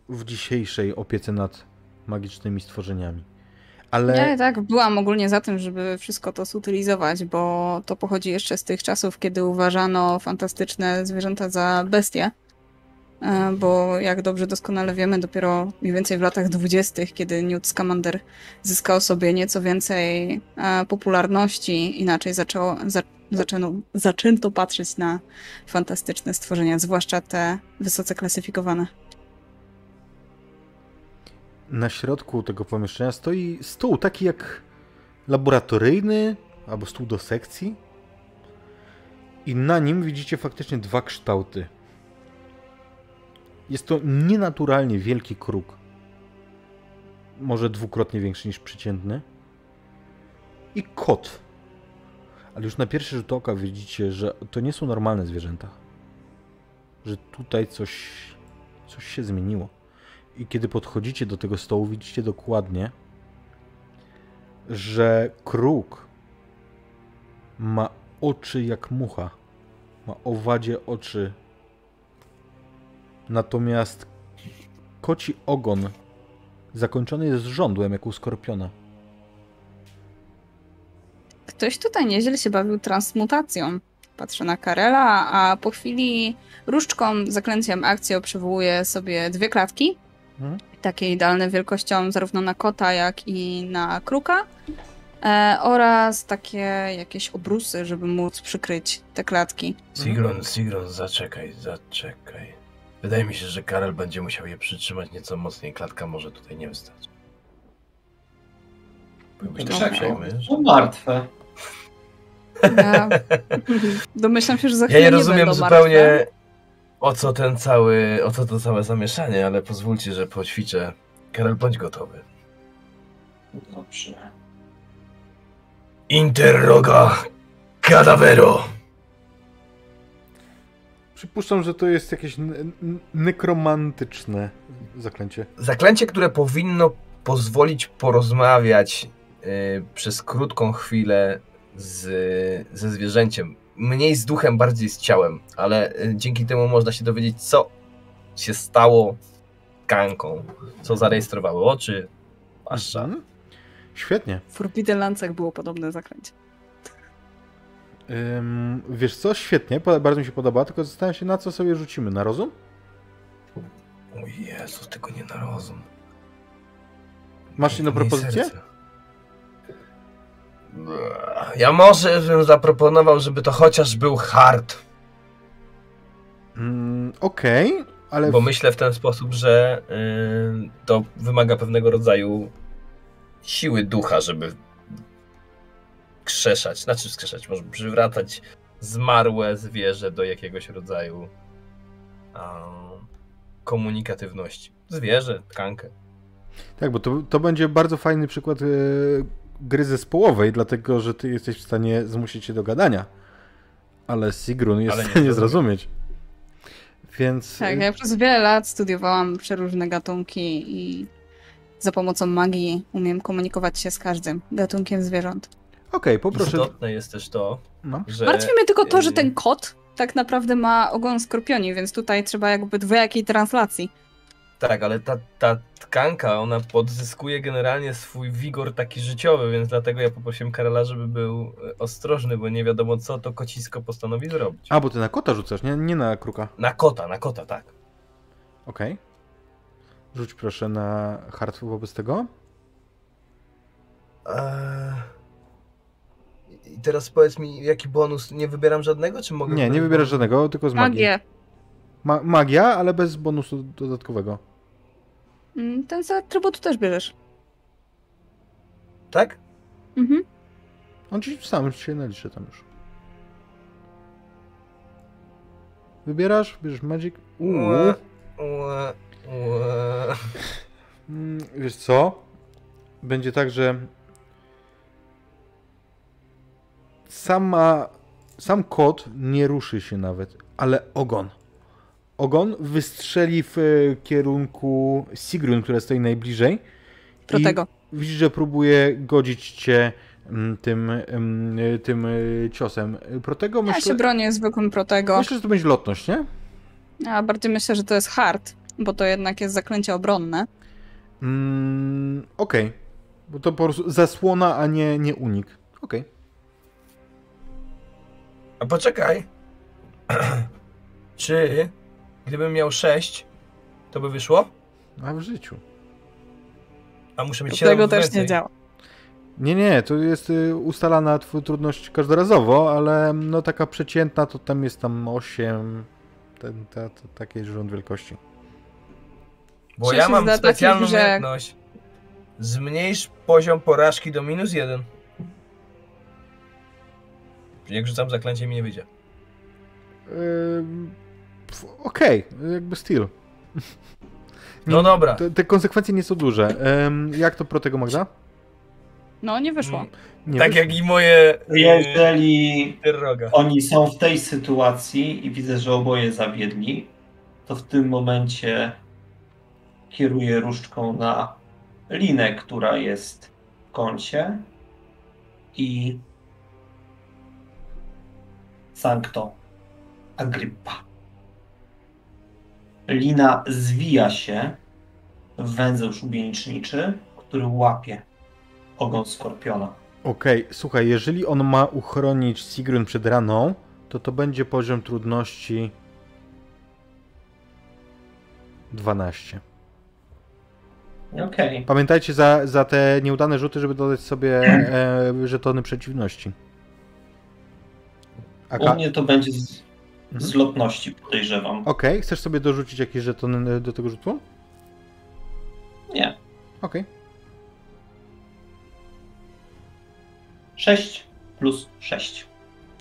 w dzisiejszej opiece nad magicznymi stworzeniami. Ale Ja tak byłam ogólnie za tym, żeby wszystko to zutylizować, bo to pochodzi jeszcze z tych czasów, kiedy uważano fantastyczne zwierzęta za bestie. E, Bo jak dobrze doskonale wiemy, dopiero mniej więcej w latach dwudziestych, kiedy Newt Scamander zyskał sobie nieco więcej e, popularności, inaczej zaczęło, za, zaczęto, zaczęto patrzeć na fantastyczne stworzenia, zwłaszcza te wysoce klasyfikowane. na środku tego pomieszczenia stoi stół, taki jak laboratoryjny albo stół do sekcji. I na nim widzicie faktycznie dwa kształty. Jest to nienaturalnie wielki kruk. Może dwukrotnie większy niż przeciętny. I kot. Ale już na pierwszy rzut oka widzicie, że to nie są normalne zwierzęta. Że tutaj coś, coś się zmieniło. I kiedy podchodzicie do tego stołu, widzicie dokładnie, że kruk ma oczy jak mucha. Ma owadzie oczy. Natomiast koci ogon zakończony jest żądłem jak u skorpiona. Ktoś tutaj nieźle się bawił transmutacją. Patrzę na Karela, a po chwili różdżką, zaklęciem akcją przywołuje sobie dwie klatki. Mhm. Takie idealne wielkością zarówno na kota, jak i na kruka. E, oraz takie jakieś obrusy, żeby móc przykryć te klatki. Sigrun, Sigrun, zaczekaj, zaczekaj. Wydaje mi się, że Karel będzie musiał je przytrzymać nieco mocniej. Klatka może tutaj nie wstać. Byłbyś tak Czekaj, uprzejmy, to martwe. Ja domyślam się, że za Ja chwilę nie nie rozumiem będą zupełnie martwe. o co ten cały, o co to całe zamieszanie, ale pozwólcie, że poćwiczę. Karel, bądź gotowy. Dobrze. Interroga cadavero. Przypuszczam, że to jest jakieś nekromantyczne zaklęcie. Zaklęcie, które powinno pozwolić porozmawiać y, przez krótką chwilę z, ze zwierzęciem. Mniej z duchem, bardziej z ciałem, ale y, dzięki temu można się dowiedzieć, co się stało kanką, co zarejestrowały oczy, paszcza. Mhm. Świetnie. W Forbidden Lancach było podobne zaklęcie. Ym, wiesz co? Świetnie, bardzo mi się podoba, tylko zastanawiam się na co sobie rzucimy. Na rozum? O Jezu, tylko nie na rozum. Masz inną propozycję? Ja może bym zaproponował, żeby to chociaż był hard. Mm, Okej, ale Bo myślę w ten sposób, że y, to wymaga pewnego rodzaju siły ducha, żeby krzeszać, znaczy skrzeszać, może przywracać zmarłe zwierzę do jakiegoś rodzaju a, komunikatywności. Zwierzę, tkankę. Tak, bo to, to będzie bardzo fajny przykład e, gry zespołowej, dlatego że ty jesteś w stanie zmusić się do gadania. Ale Sigrun jest Ale w nie stanie zrozumie. zrozumieć. Więc. Tak, e, ja przez wiele lat studiowałam przeróżne gatunki i za pomocą magii umiem komunikować się z każdym gatunkiem zwierząt. Okej, poproszę. Istotne jest też to, No. że... Martwi mnie tylko to, że y, ten kot tak naprawdę ma ogon skorpioni, więc tutaj trzeba jakby dwojakiej translacji. Tak, ale ta, ta tkanka, ona podzyskuje generalnie swój wigor taki życiowy, więc dlatego ja poprosiłem Karola, żeby był e, ostrożny, bo nie wiadomo co to kocisko postanowi zrobić. A, bo ty na kota rzucasz, nie, nie na kruka. Na kota, na kota, tak. Okej. Rzuć proszę na hard wobec tego. Eee... I teraz powiedz mi, jaki bonus? Nie wybieram żadnego, czy mogę... Nie, nie wybierasz żadnego, tylko z magii. Magię. Ma magia, ale bez bonusu dodatkowego. Mm, Ten z atrybutu też bierzesz. Tak? Mhm. On ci sam się naliczy tam już. Wybierasz? Bierzesz Magic? Uuu. Ue, ue, ue. Mm, Wiesz co? Będzie tak, że sama, sam kot nie ruszy się nawet, ale ogon. Ogon wystrzeli w e, kierunku Sigrun, która stoi najbliżej. Protego. I widzisz, że próbuje godzić cię mm, tym, mm, e, tym e, ciosem. Protego Ja się myślę, bronię zwykłym protego. myślę, że to będzie lotność, nie? A bardziej myślę, że to jest hard, bo to jednak jest zaklęcie obronne. Mm, Okej. Bo to po prostu zasłona, a nie, nie unik. Okej. A poczekaj. Czy gdybym miał 6, to by wyszło? A w życiu. A muszę mieć To 7 tego też więcej. nie działa. Nie, nie, to jest y, ustalana trudność każdorazowo, ale no taka przeciętna to tam jest tam 8, ten, ta, ta, taki rząd wielkości. Bo ja mam specjalną że- umiejętność. Zmniejsz poziom porażki do minus 1. Jak rzucam zaklęcie mi nie wyjdzie. Okej, jakby styl. No dobra. Te, te konsekwencje nie są duże. Jak to pro tego Magda? No, nie wyszło. Mm, Nie tak jak i moje Jeżeli terroga. oni są w tej sytuacji i widzę, że oboje zawiedli, to w tym momencie kieruję różdżką na linę, która jest w kącie i Sancto Agrippa. Lina zwija się w węzeł szubieniczniczy, który łapie ogon skorpiona. Okej, słuchaj, jeżeli on ma uchronić Sigrun przed raną, to to będzie poziom trudności 12. Okej. Pamiętajcie za, za te nieudane rzuty, żeby dodać sobie e, żetony przeciwności. A U mnie to będzie z, Mhm. z lotności, podejrzewam. Okej, chcesz sobie dorzucić jakieś żetony e, do tego rzutu? Nie. Okej. 6 plus 6.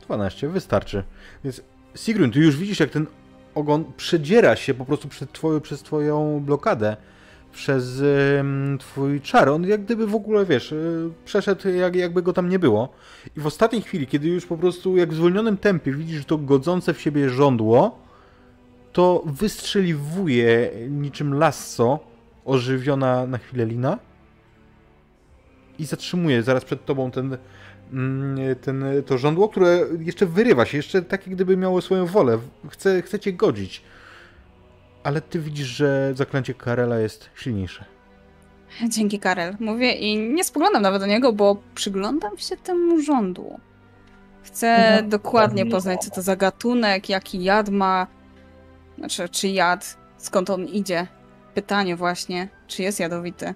12, wystarczy. Więc Sigrun, ty już widzisz, jak ten ogon przedziera się po prostu twoją, przez twoją blokadę, przez twój czar. On jak gdyby w ogóle, wiesz, y, przeszedł jak, jakby go tam nie było. I w ostatniej chwili, kiedy już po prostu jak w zwolnionym tempie widzisz to godzące w siebie żądło, to wystrzeliwuje niczym lasso ożywiona na chwilę lina i zatrzymuje zaraz przed tobą ten mm, ten, to żądło, które jeszcze wyrywa się, jeszcze tak jak gdyby miało swoją wolę. Chce, chce cię godzić. Ale ty widzisz, że zaklęcie Karela jest silniejsze. Dzięki, Karel. Mówię i nie spoglądam nawet do niego, bo przyglądam się temu rządu. Chcę No, dokładnie poznać, co to za gatunek, jaki jad ma. Znaczy, czy jad, skąd on idzie. Pytanie właśnie, czy jest jadowity.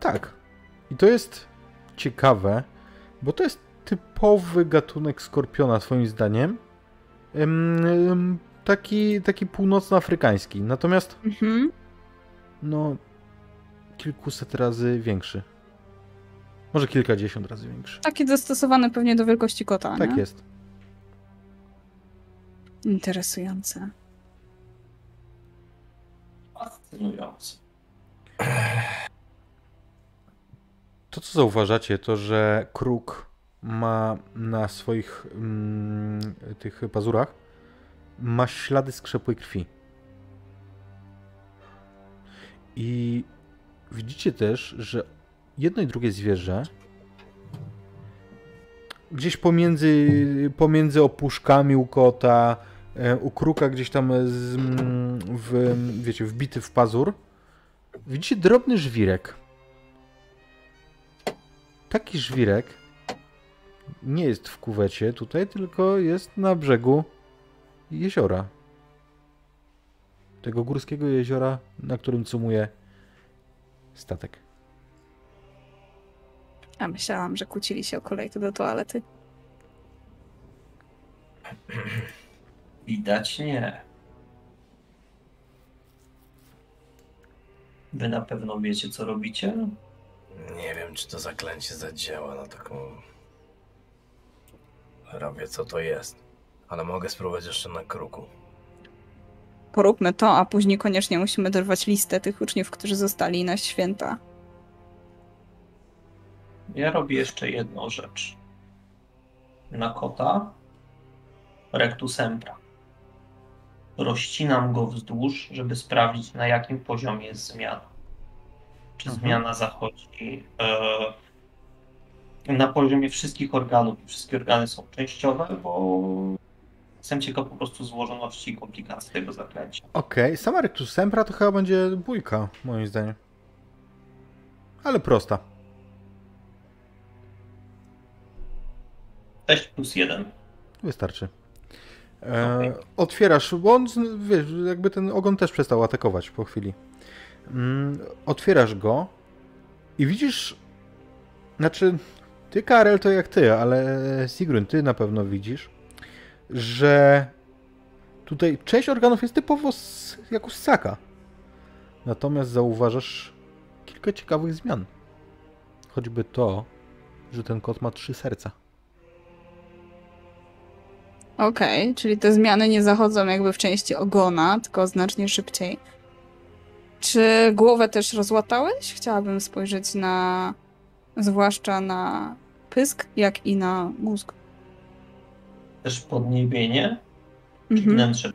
Tak. I to jest ciekawe, bo to jest typowy gatunek skorpiona, swoim zdaniem. Em, em, Taki, taki północnoafrykański. Natomiast, Mhm. no, kilkuset razy większy. Może kilkadziesiąt razy większy. Taki dostosowany pewnie do wielkości kota, Tak nie? jest. Interesujące. Fascynujące. To, co zauważacie, to że kruk ma na swoich mm, tych pazurach ma ślady skrzepłej krwi. I widzicie też, że jedno i drugie zwierzę gdzieś pomiędzy, pomiędzy opuszkami u kota, e, u kruka gdzieś tam z, mm, w, wiecie, wbity w pazur, widzicie drobny żwirek. Taki żwirek nie jest w kuwecie tutaj, tylko jest na brzegu jeziora. Tego górskiego jeziora, na którym cumuje statek. A myślałam, że kłócili się o kolejkę do toalety. Widać nie. Wy na pewno wiecie, co robicie? Nie wiem, czy to zaklęcie zadziała na taką Robię co to jest. Ale mogę spróbować jeszcze na kruku. Poróbmy to, a później koniecznie musimy dorwać listę tych uczniów, którzy zostali na święta. Ja robię jeszcze jedną rzecz. Na kota rectus sempra. Rozcinam go wzdłuż, żeby sprawdzić na jakim poziomie jest zmiana. Czy Mhm. zmiana zachodzi e, na poziomie wszystkich organów. Wszystkie organy są częściowe, bo jestem ciekaw po prostu złożoności i komplikacji tego zaklęcia. Okej, sama Rectus Sempra to chyba będzie bójka, moim zdaniem. Ale prosta. 6 plus 1. Wystarczy. E, Okej. Otwierasz, bo on, wiesz, jakby ten ogon też przestał atakować po chwili. Mm, otwierasz go i widzisz, znaczy, ty Karel to jak ty, ale Sigrun, ty na pewno widzisz, że tutaj część organów jest typowo z, jak u ssaka. Natomiast zauważasz kilka ciekawych zmian. Choćby to, że ten kot ma trzy serca. Okej, czyli te zmiany nie zachodzą jakby w części ogona, tylko znacznie szybciej. Czy głowę też rozłatałeś? Chciałabym spojrzeć na. zwłaszcza na pysk, jak i na mózg. Też podniebienie, czy Mhm. wnętrze.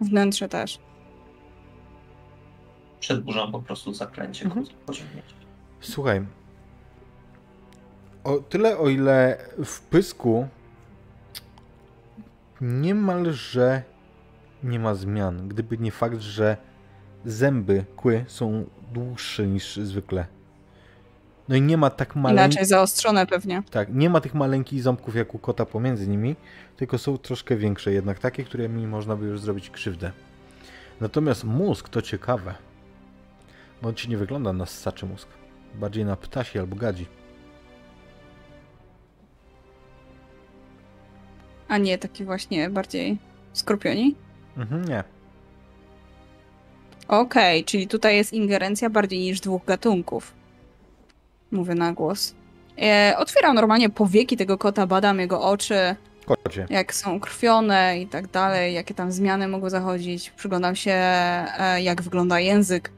Wnętrze też. Przedłużam po prostu zaklęcie Mhm. mhm. pociągnięcie. Słuchaj. O tyle, o ile w pysku niemalże nie ma zmian. Gdyby nie fakt, że zęby, kły są dłuższe niż zwykle. No i nie ma tak maleńkich. Inaczej zaostrzone pewnie. Tak, nie ma tych maleńkich ząbków jak u kota pomiędzy nimi, tylko są troszkę większe, jednak takie, którymi można by już zrobić krzywdę. Natomiast mózg to ciekawe. Bo on ci nie wygląda na ssaczy mózg. Bardziej na ptasi albo gadzi. A nie taki właśnie bardziej skorpioni? Mhm, nie. Okej, czyli tutaj jest ingerencja bardziej niż dwóch gatunków. Mówię na głos. E, otwieram normalnie powieki tego kota, badam jego oczy, Kocie. jak są krwione i tak dalej, jakie tam zmiany mogą zachodzić. Przyglądam się, e, jak wygląda język.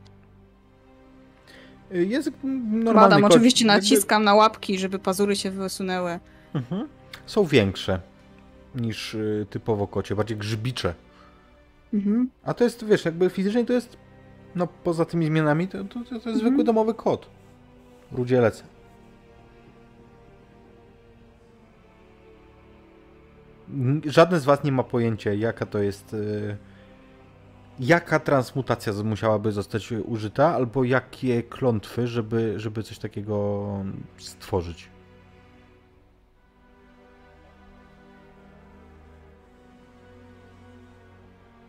Y, Język normalny. Badam, koci. oczywiście naciskam na łapki, żeby pazury się wysunęły. Mhm. Są większe niż y, typowo kocie, bardziej grzybicze. Mhm. A to jest, wiesz, jakby fizycznie to jest, no poza tymi zmianami, to, to, to, to jest Mhm. zwykły domowy kot. Rudzielec. Żadne z was nie ma pojęcia, jaka to jest. y, Jaka transmutacja musiałaby zostać użyta, albo jakie klątwy, żeby, żeby coś takiego stworzyć.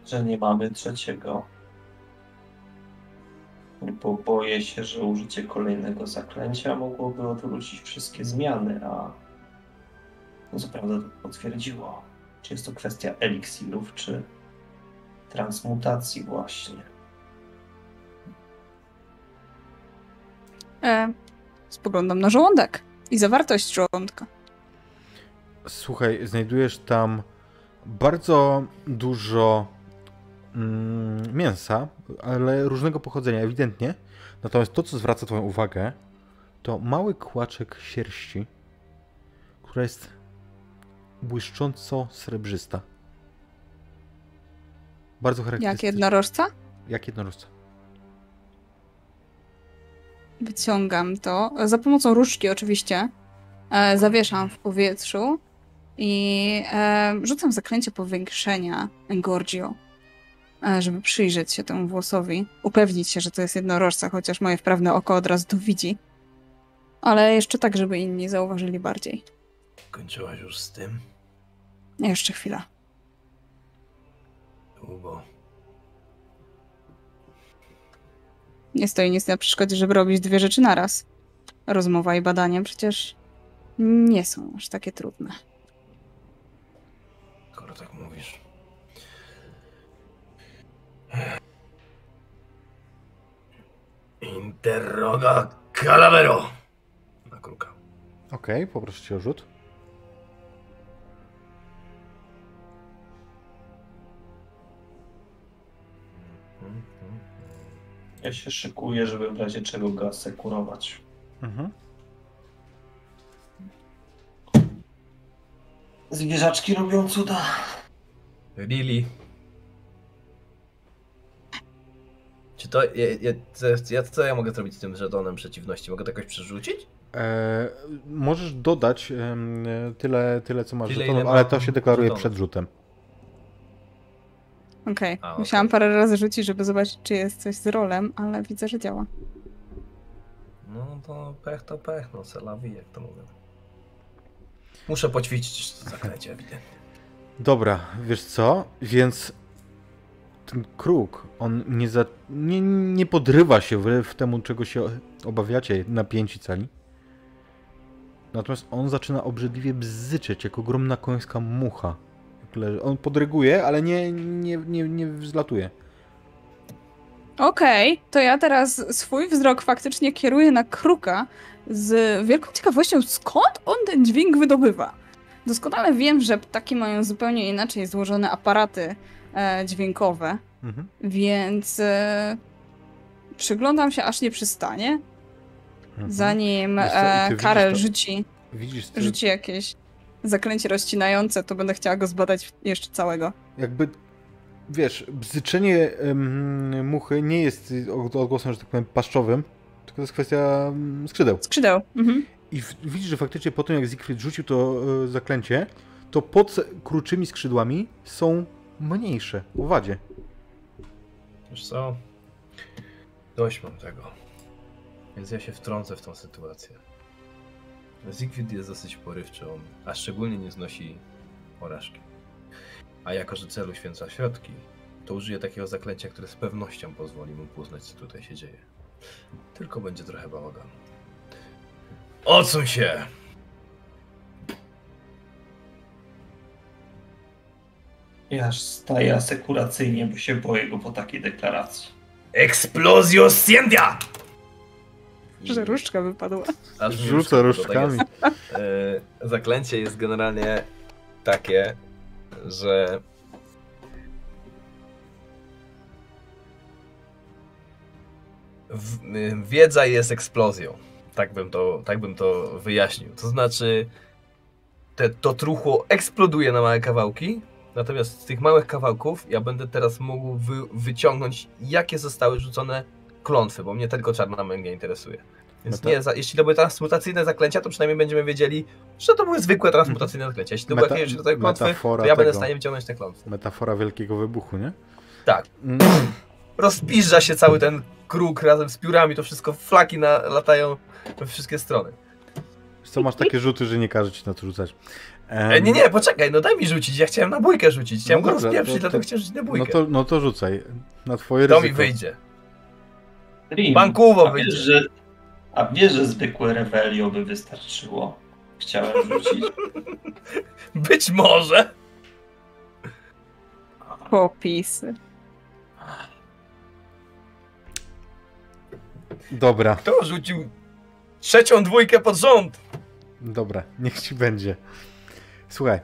że nie mamy trzeciego. Bo boję się, że użycie kolejnego zaklęcia mogłoby odwrócić wszystkie zmiany, a no co prawda to potwierdziło. Czy jest to kwestia eliksirów, czy transmutacji właśnie. E, spoglądam na żołądek i zawartość żołądka. Słuchaj, znajdujesz tam bardzo dużo mm, mięsa, ale różnego pochodzenia, ewidentnie. Natomiast to, co zwraca Twoją uwagę, to mały kłaczek sierści, która jest błyszcząco srebrzysta. Bardzo Jak charakterystyczna. jednorożca? Jak jednorożca. Wyciągam to. Za pomocą różdżki oczywiście. E, zawieszam w powietrzu i e, rzucam zaklęcie powiększenia Engorgio, żeby przyjrzeć się temu włosowi. Upewnić się, że to jest jednorożca, chociaż moje wprawne oko od razu to widzi. Ale jeszcze tak, żeby inni zauważyli bardziej. Kończyłaś już z tym? Jeszcze chwila. Długo. Nie stoi nic na przeszkodzie, żeby robić dwie rzeczy naraz. Rozmowa i badanie przecież nie są aż takie trudne. Skoro tak mówisz. Interroga Calavero! Na kruka. Okej, okay, poproszę cię o rzut. Ja się szykuję, żeby w razie czego go asekurować. Mhm. Zwierzaczki robią cuda. Lili. Really? Czy to. Ja, ja, co, ja, co ja mogę zrobić z tym żetonem przeciwności? Mogę to jakoś przerzucić? E, możesz dodać tyle, tyle, co masz Tyle, żetonów, ale to się deklaruje żetonów. przed rzutem. Okej. A, okej. Musiałam parę razy rzucić, żeby zobaczyć, czy jest coś z rolem, ale widzę, że działa. No to pech to pech, no selawi, jak to mówię. Muszę poćwiczyć to zaklęcie ewidentnie. Dobra, wiesz co? Więc ten kruk, on nie, za, nie, nie podrywa się w, w temu, czego się obawiacie, napięci cali. Natomiast on zaczyna obrzydliwie bzyczeć, jak ogromna końska mucha. On podryguje, ale nie, nie, nie, nie wzlatuje. Okej, to ja teraz swój wzrok faktycznie kieruję na kruka z wielką ciekawością, skąd on ten dźwięk wydobywa. Doskonale wiem, że ptaki mają zupełnie inaczej złożone aparaty dźwiękowe, Mhm. więc e, przyglądam się, aż nie przystanie, Mhm. zanim e, widzisz Karel to- rzuci, Widzisz, ty, rzuci jakieś zaklęcie rozcinające, to będę chciała go zbadać jeszcze całego. jakby, wiesz, bzyczenie muchy nie jest od- odgłosem, że tak powiem, paszczowym, tylko to jest kwestia em, skrzydeł. Skrzydeł. Mhm. I w, widzisz, że faktycznie po tym, jak Siegfried rzucił to e, zaklęcie, to pod kruczymi skrzydłami są mniejsze, owadzie. Wiesz co? Dość mam tego. Więc ja się wtrącę w tą sytuację. Siegfried jest dosyć porywczy, on, a szczególnie nie znosi porażki. A jako, że celu święca środki, to użyję takiego zaklęcia, które z pewnością pozwoli mu poznać, co tutaj się dzieje. Tylko będzie trochę bałaganu. Odsuń się! Ja aż staję asekuracyjnie, bo się boję go po takiej deklaracji. Explosio Scientia! Że różdżka wypadła. Aż Rzucę tak różdżkami. E, zaklęcie jest generalnie takie, że w, y, wiedza jest eksplozją. Tak bym, to, tak bym to wyjaśnił. To znaczy, te, to truchło eksploduje na małe kawałki, natomiast z tych małych kawałków ja będę teraz mógł wy, wyciągnąć, jakie zostały rzucone klątwy, bo mnie tylko czarna magia interesuje. Więc Meta- nie, za, jeśli to były transmutacyjne zaklęcia, to przynajmniej będziemy wiedzieli, że to były zwykłe transmutacyjne zaklęcia. Jeśli to były Meta- jakieś rodzaju klątwy, metafora to ja będę w tego. stanie wyciągnąć te klątwy. Metafora wielkiego wybuchu, nie? Tak. Mm, Rozpiżdża się cały ten kruk razem z piórami, to wszystko flaki na, latają we wszystkie strony. wiesz Co masz takie rzuty, że nie każe ci na to rzucać. E, nie, nie, poczekaj, no daj mi rzucić, ja chciałem na bójkę rzucić, chciałem No go rozpieprzyć, to- dlatego to- chciałem rzucić na No bójkę. to, no to rzucaj. Na twoje to ryzyko. mi wyjdzie. Rim, Bankuwo a wiesz, wyjdzie. że, a wiesz, że zwykłe Revelio by wystarczyło? Chciałem rzucić. Być może. Popisy. Dobra, Kto rzucił trzecią dwójkę pod rząd? dobra, niech ci będzie. Słuchaj.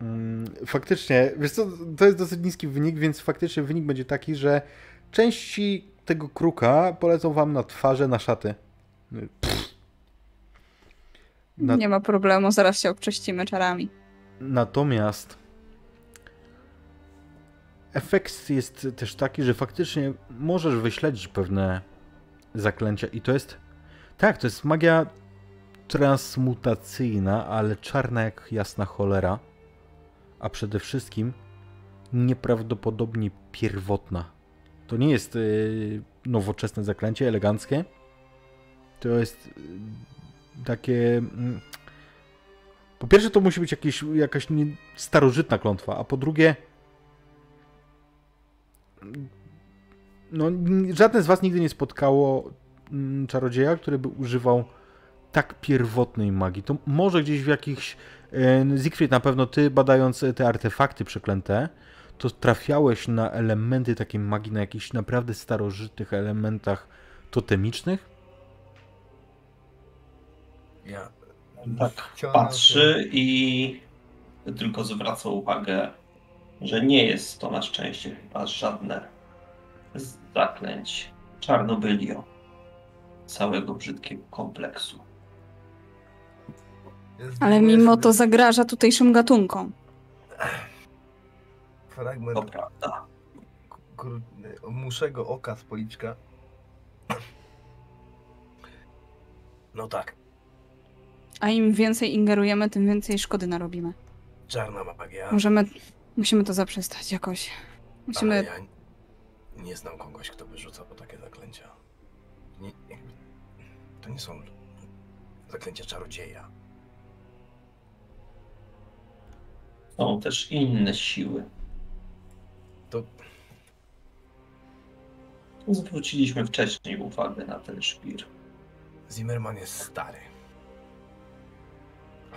Mm, Faktycznie, wiesz co, to jest dosyć niski wynik, więc faktycznie wynik będzie taki, że części tego kruka polecą wam na twarze, na szaty. Pff. Na- Nie ma problemu, zaraz się obczyścimy czarami. Natomiast efekt jest też taki, że faktycznie możesz wyśledzić pewne zaklęcia i to jest tak, to jest magia transmutacyjna, ale czarna jak jasna cholera, a przede wszystkim nieprawdopodobnie pierwotna. To nie jest yy, nowoczesne zaklęcie, eleganckie. To jest yy, takie mm, po pierwsze, to musi być jakieś, jakaś nie, starożytna klątwa, a po drugie, no, żadne z was nigdy nie spotkało mm, czarodzieja, który by używał tak pierwotnej magii. To może gdzieś w jakichś. Siegfried, na pewno ty, badając te artefakty przeklęte, to trafiałeś na elementy takiej magii, na jakichś naprawdę starożytnych elementach totemicznych. Ja. Tak patrzy i tylko zwraca uwagę, że nie jest to na szczęście chyba żadne zaklęć Czarnobylio, całego brzydkiego kompleksu. Ale mimo to zagraża tutejszym gatunkom. Fragment To prawda. muszego oka z policzka. No tak, A im więcej ingerujemy, tym więcej szkody narobimy. czarna magia. Możemy, musimy to zaprzestać jakoś. Musimy, Ale ja nie znam kogoś, kto by rzucał takie zaklęcia. Nie, to nie są zaklęcia czarodzieja. Są też inne siły. To Zwróciliśmy wcześniej uwagę na ten szpir. Zimmerman jest stary.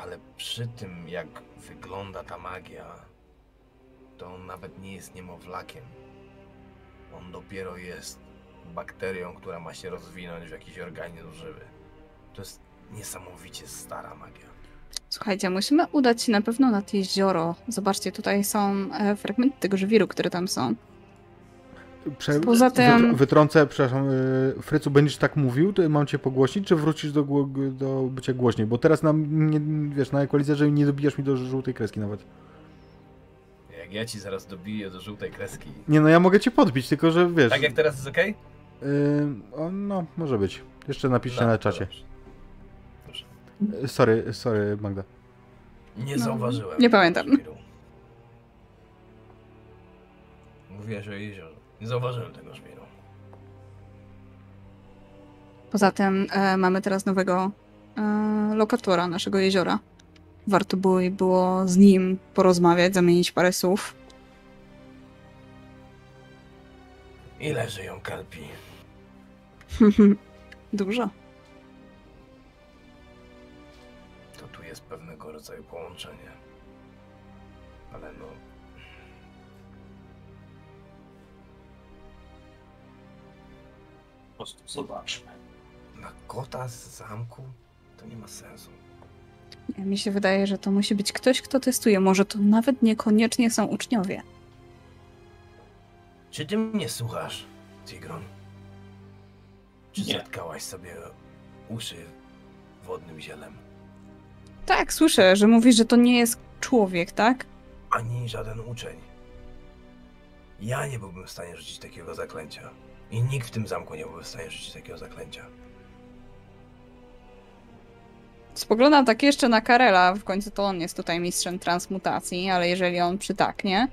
Ale przy tym, jak wygląda ta magia, to on nawet nie jest niemowlakiem. On dopiero jest bakterią, która ma się rozwinąć w jakiś organizm żywy. To jest niesamowicie stara magia. Słuchajcie, musimy udać się na pewno nad jezioro. Zobaczcie, tutaj są e, fragmenty tego żwiru, które tam są. Prze... Poza tym- wytr- Wytrącę, przepraszam, y, Frycu, będziesz tak mówił, to mam cię pogłosić, czy wrócisz do, do bycia głośniej? Bo teraz nam, nie, wiesz, na ekwalizerze nie dobijasz mi do żółtej kreski nawet. Jak ja ci zaraz dobiję do żółtej kreski. Nie no, ja mogę cię podbić, tylko że wiesz... Tak jak teraz jest ok? y, o, no, może być. Jeszcze napiszcie na czacie. Proszę. Sorry, sorry Magda. Nie No, zauważyłem. nie pamiętam. Mówiłaś o jeziorze. Nie zauważyłem tego żwiru. Poza tym e, mamy teraz nowego e, lokatora naszego jeziora. Warto było, było z nim porozmawiać, zamienić parę słów. Ile żyją kelpi? Dużo. Rodzaju połączenie. Ale no. Po prostu zobaczmy. Na kota z zamku? To nie ma sensu. Mi się wydaje, że to musi być ktoś, kto testuje. Może to nawet niekoniecznie są uczniowie. Czy ty mnie słuchasz, Tigron? Czy Nie. zatkałaś sobie uszy wodnym zielem? Tak, słyszę, że mówisz, że to nie jest człowiek, tak? Ani żaden uczeń. Ja nie byłbym w stanie rzucić takiego zaklęcia. I nikt w tym zamku nie byłby w stanie rzucić takiego zaklęcia. Spoglądam tak jeszcze na Karela, w końcu to on jest tutaj mistrzem transmutacji, ale jeżeli on przytaknie,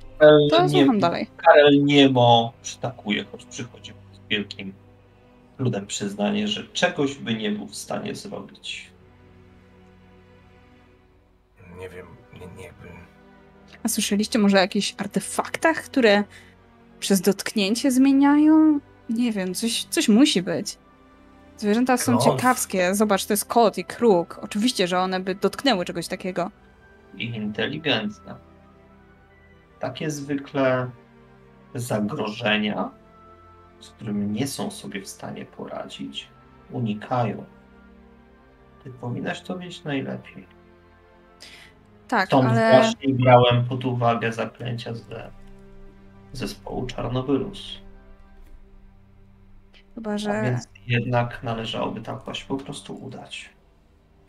to nie, słucham dalej. Karel Niemo przytakuje, choć przychodzi z wielkim trudem przyznanie, że czegoś by nie był w stanie zrobić. Nie wiem, nie, nie jakby... A słyszeliście może o jakichś artefaktach, które przez dotknięcie zmieniają? Nie wiem, coś, coś musi być. Zwierzęta są Klątw. ciekawskie. Zobacz, to jest kot i kruk. Oczywiście, że one by dotknęły czegoś takiego. I inteligentne. Takie zwykle zagrożenia, z którymi nie są sobie w stanie poradzić, unikają. Ty powinnaś to wiedzieć najlepiej. Tak, Stąd ale właśnie brałem pod uwagę zaklęcia ze zespołu Czarnobylus. chyba, A że, więc jednak należałoby tam właśnie po prostu udać.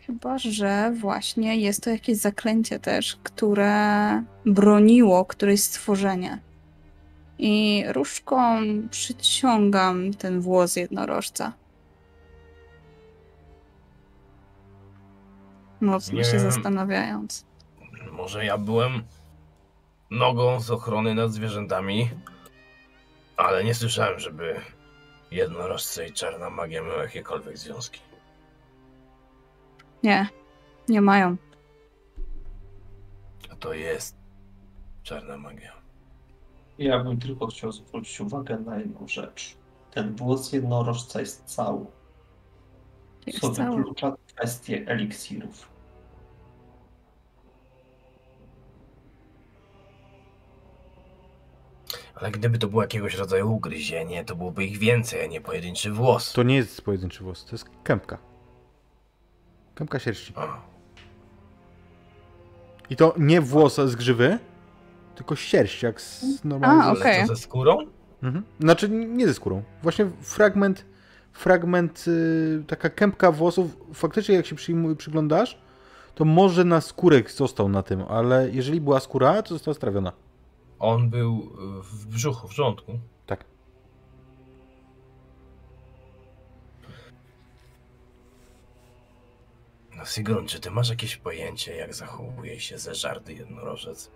chyba, że właśnie jest to jakieś zaklęcie też, które broniło któreś stworzenie. I różdżką przyciągam ten włos jednorożca. Mocno Nie się zastanawiając. Może ja byłem nogą z ochrony nad zwierzętami, ale nie słyszałem, żeby jednorożce i czarna magia miały jakiekolwiek związki. Nie, nie mają. A to jest czarna magia. Ja bym tylko chciał zwrócić uwagę na jedną rzecz. Ten włos jednorożca jest cały. Jest Co cały. wyklucza kwestię eliksirów. Ale gdyby to było jakiegoś rodzaju ugryzienie, to byłoby ich więcej, a nie pojedynczy włos. To nie jest pojedynczy włos, to jest kępka. Kępka sierści. A, I to nie włos z grzywy, tylko sierść, jak z normalnej... A, ale okej. to ze skórą? Mhm. Znaczy nie ze skórą. Właśnie fragment, fragment, yy, taka kępka włosów, faktycznie jak się przyjmuj, przyglądasz, to może na skórek został na tym, ale jeżeli była skóra, to została strawiona. On był w brzuchu, w żołądku. Tak. No Sigrun, czy ty masz jakieś pojęcie, jak zachowuje się ze żarty jednorożec?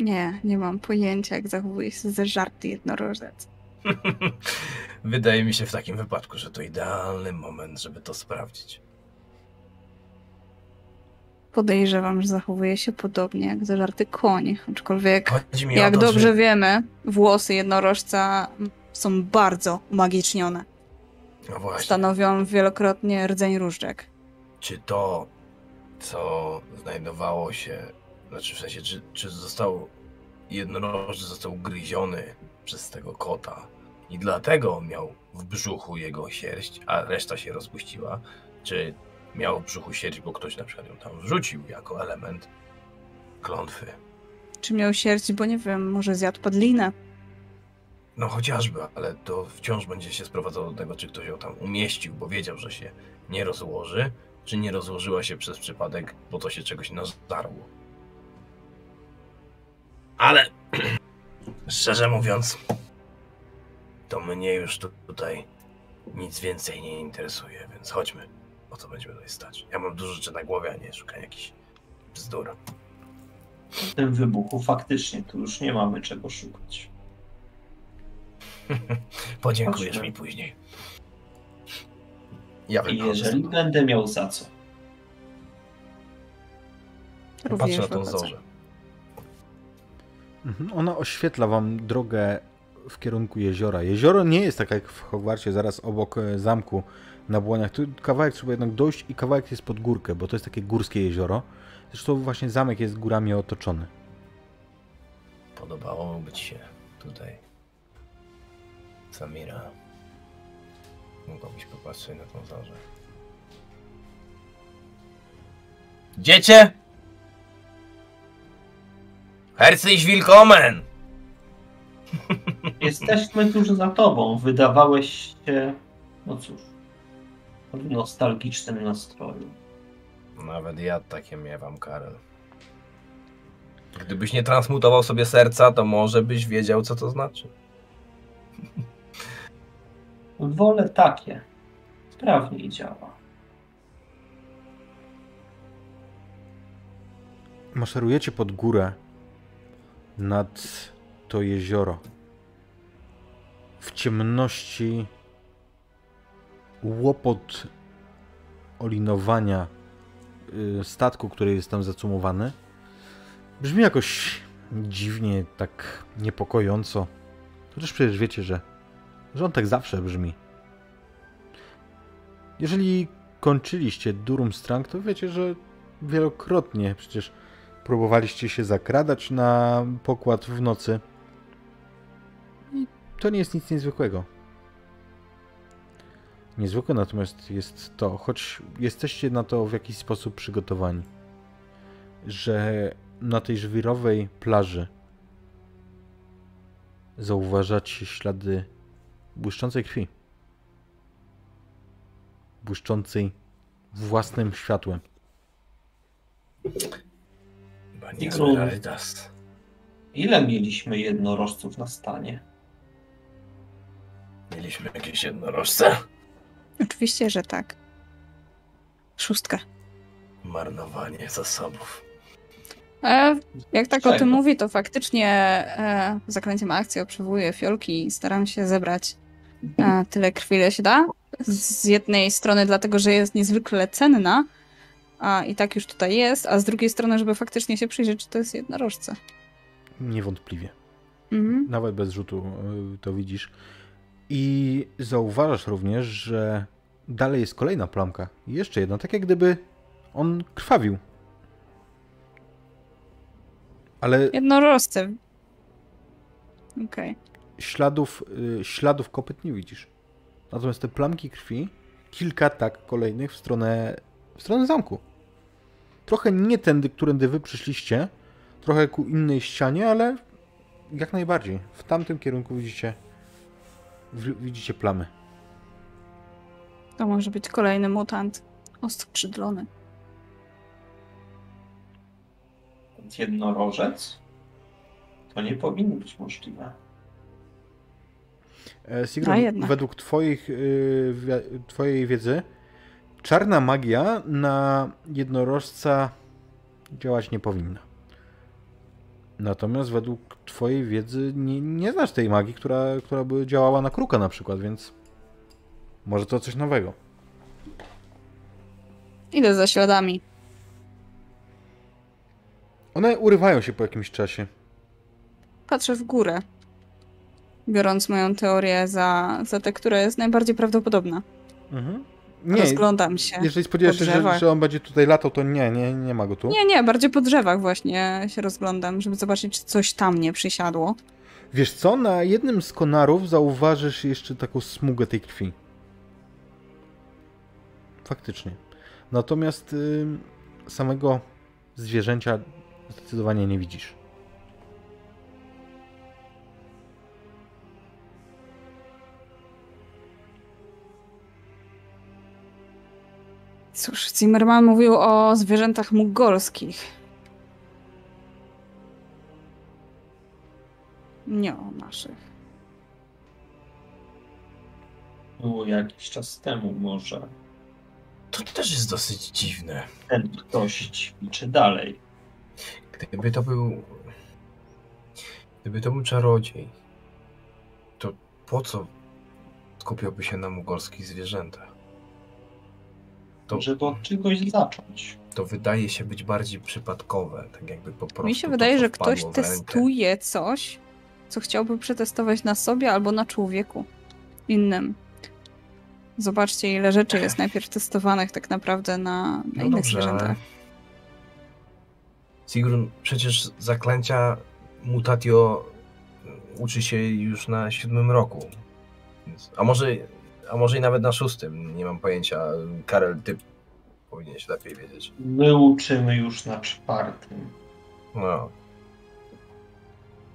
Nie, nie mam pojęcia, jak zachowuje się ze żarty jednorożec. Wydaje mi się w takim wypadku, że to idealny moment, żeby to sprawdzić. Podejrzewam, że zachowuje się podobnie jak ze żarty koń, aczkolwiek jak to, dobrze że... wiemy, włosy jednorożca są bardzo umagicznione. No właśnie. Stanowią wielokrotnie rdzeń różdżek. Czy to, co znajdowało się, znaczy w sensie, czy, czy został jednorożec został ugryziony przez tego kota i dlatego miał w brzuchu jego sierść, a reszta się rozpuściła, czy miał w brzuchu sierść, bo ktoś na przykład ją tam wrzucił jako element klątwy. Czy miał sierść, bo nie wiem, może zjadł padlinę. No chociażby, ale to wciąż będzie się sprowadzało do tego, czy ktoś ją tam umieścił, bo wiedział, że się nie rozłoży, czy nie rozłożyła się przez przypadek, bo to się czegoś nazdarło. Ale szczerze mówiąc, to mnie już tu, tutaj nic więcej nie interesuje, więc chodźmy. O co będziemy tutaj stać? Ja mam dużo rzeczy na głowie, a nie szukam jakichś bzdur. W tym wybuchu faktycznie tu już nie mamy czego szukać. Podziękujesz Chodźmy. mi później. Ja I jeżeli będę miał za co. Patrzę Również na tą zorzę. Mhm. Ona oświetla wam drogę w kierunku jeziora. Jezioro nie jest tak jak w Hogwarcie, zaraz obok e, zamku na błoniach. Tu kawałek trzeba jednak dojść i kawałek jest pod górkę, bo to jest takie górskie jezioro. Zresztą właśnie zamek jest górami otoczony. Podobało ci się tutaj. Samira. Mogłabyś popatrzeć na tą zorzę. Dziecię! Herzlich willkommen! Jesteśmy tuż za tobą. Wydawałeś się, no cóż, w nostalgicznym nastroju. Nawet ja takie miewam, Karel. Gdybyś nie transmutował sobie serca, to może byś wiedział, co to znaczy. Wolę takie. Sprawniej działa. Maszerujecie pod górę nad to jezioro. W ciemności łopot olinowania y, statku, który jest tam zacumowany, brzmi jakoś dziwnie, tak niepokojąco. Chociaż przecież wiecie, że, że on tak zawsze brzmi. Jeżeli kończyliście Durmstrang, to wiecie, że wielokrotnie przecież próbowaliście się zakradać na pokład w nocy. I to nie jest nic niezwykłego. Niezwykłe natomiast jest to, choć jesteście na to w jakiś sposób przygotowani, że na tej żwirowej plaży zauważacie ślady błyszczącej krwi. Błyszczącej własnym światłem. Ile mieliśmy jednorożców na stanie? Mieliśmy jakieś jednorożce? Oczywiście, że tak. Szóstka. Marnowanie zasobów. E, jak tak o tym mówi, to faktycznie e, zaklęciem akcji obserwuję fiolki i staram się zebrać e, tyle krwi, ile się da. Z jednej strony dlatego, że jest niezwykle cenna, a i tak już tutaj jest, a z drugiej strony, żeby faktycznie się przyjrzeć, czy to jest jednorożce. Niewątpliwie. Mhm. Nawet bez rzutu y, to widzisz. I zauważasz również, że dalej jest kolejna plamka. Jeszcze jedna, tak jak gdyby on krwawił. Ale Jednorożce. Okej. śladów, y, śladów kopyt nie widzisz. Natomiast te plamki krwi, kilka tak kolejnych w stronę, w stronę zamku. Trochę nie tędy, którędy wy przyszliście, trochę ku innej ścianie, ale jak najbardziej. W tamtym kierunku widzicie, widzicie plamy. To może być kolejny mutant oskrzydlony. Jednorożec? To nie powinno być możliwe. E, Sigrun, według twoich, yy, twojej wiedzy, czarna magia na jednorożca działać nie powinna. Natomiast według twojej wiedzy nie, nie znasz tej magii, która, która by działała na kruka na przykład, więc może to coś nowego. Idę za śladami. One urywają się po jakimś czasie. Patrzę w górę, biorąc moją teorię za, za tę, która jest najbardziej prawdopodobna. Mhm. Nie, Rozglądam się. Jeżeli spodziewasz się, że, że, on będzie tutaj latał, to nie, nie, nie ma go tu. Nie, nie, bardziej po drzewach właśnie się rozglądam, żeby zobaczyć, czy coś tam nie przysiadło. Wiesz co, na jednym z konarów zauważysz jeszcze taką smugę tej krwi. Faktycznie. Natomiast y, samego zwierzęcia zdecydowanie nie widzisz. Cóż, Zimmerman mówił o zwierzętach mugolskich. Nie o naszych. Było jakiś czas temu może. To też jest dosyć dziwne. Ten ktoś ćwiczy dalej. Gdyby to był... Gdyby to był czarodziej, to po co skupiałby się na mugolskich zwierzętach? To, żeby od czegoś zacząć. To wydaje się być bardziej przypadkowe, tak jakby po prostu. Mi się wydaje, że ktoś testuje coś, co chciałby przetestować na sobie albo na człowieku innym. Zobaczcie, ile rzeczy jest najpierw testowanych tak naprawdę na, na no innych dobrze, zwierzętach. Sigrun, przecież zaklęcia mutatio uczy się już na siódmym roku. A może a może i nawet na szóstym, nie mam pojęcia. Karel, ty powinieneś lepiej wiedzieć. My uczymy już na czwartym. No.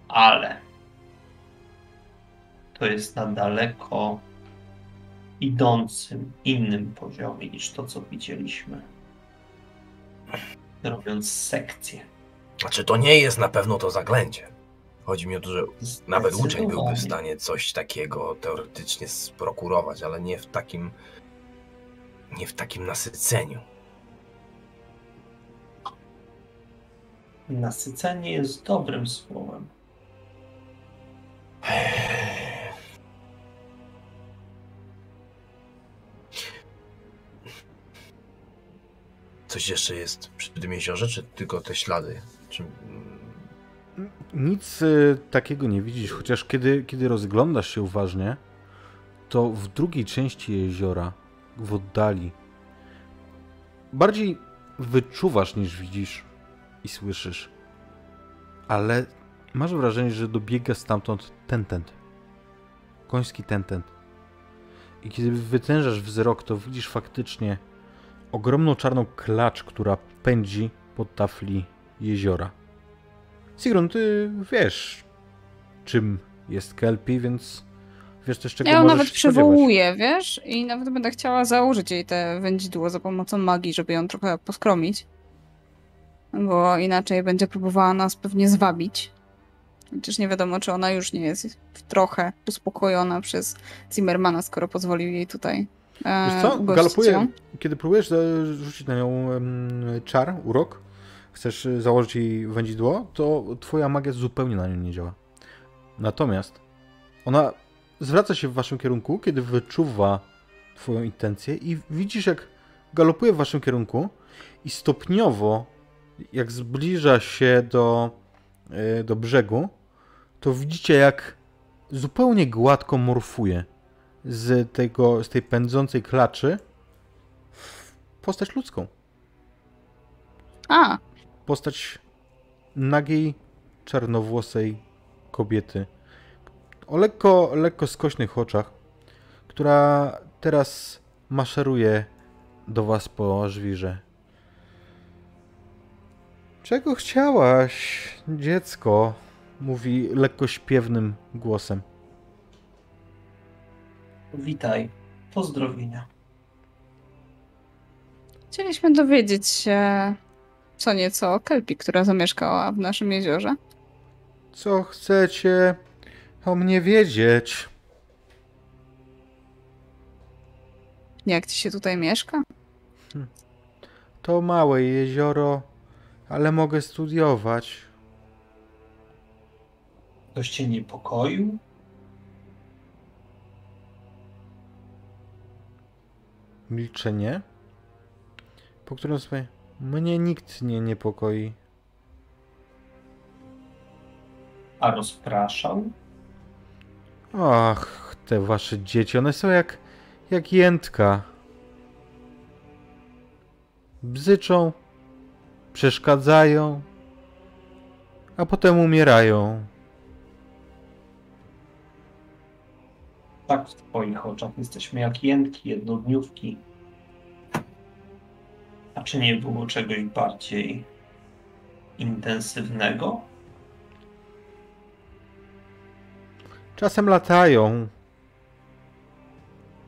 Ale to jest na daleko idącym innym poziomie niż to, co widzieliśmy. Robiąc sekcję. Znaczy, to nie jest na pewno to zaklęcie. Chodzi mi o to, że nawet uczeń byłby w stanie coś takiego teoretycznie sprokurować, ale nie w takim. nie w takim nasyceniu. Nasycenie jest dobrym słowem. Coś jeszcze jest przy tym jeziorze, czy tylko te ślady? Czy nic y, takiego nie widzisz, chociaż kiedy, kiedy rozglądasz się uważnie, to w drugiej części jeziora, w oddali, bardziej wyczuwasz niż widzisz i słyszysz. Ale masz wrażenie, że dobiega stamtąd tentent. Koński tentent. I kiedy wytężasz wzrok, to widzisz faktycznie ogromną czarną klacz, która pędzi po tafli jeziora. Sigrun, ty wiesz, czym jest Kelpie, więc wiesz też, czego Ja ją nawet przywołuję, wiesz? I nawet będę chciała założyć jej te wędzidło za pomocą magii, żeby ją trochę poskromić. Bo inaczej będzie próbowała nas pewnie zwabić. Chociaż nie wiadomo, czy ona już nie jest trochę uspokojona przez Zimmermana, skoro pozwolił jej tutaj e, Wiesz co? Galopuje, kiedy próbujesz rzucić na nią czar, urok, chcesz y, założyć jej wędzidło, to twoja magia zupełnie na nią nie działa. Natomiast ona zwraca się w waszym kierunku, kiedy wyczuwa twoją intencję i widzisz, jak galopuje w waszym kierunku i stopniowo, jak zbliża się do, y, do brzegu, to widzicie, jak zupełnie gładko morfuje z, tego, z tej pędzącej klaczy w postać ludzką. A, postać nagiej, czarnowłosej kobiety o lekko, lekko skośnych oczach, która teraz maszeruje do was po żwirze. Czego chciałaś, dziecko? Mówi lekko śpiewnym głosem. Witaj. Pozdrowienia. Chcieliśmy dowiedzieć się co nieco o Kelpi, która zamieszkała w naszym jeziorze. Co chcecie o mnie wiedzieć? Jak ci się tutaj mieszka? To małe jezioro, ale mogę studiować. Ktoś cię niepokoił? Milczenie, po którym sobie mnie nikt nie niepokoi. A rozpraszał? Ach, te wasze dzieci, one są jak, jak jętka. Bzyczą, przeszkadzają, a potem umierają. Tak w twoich oczach jesteśmy jak jętki jednodniówki. A czy nie było czegoś bardziej intensywnego? Czasem latają.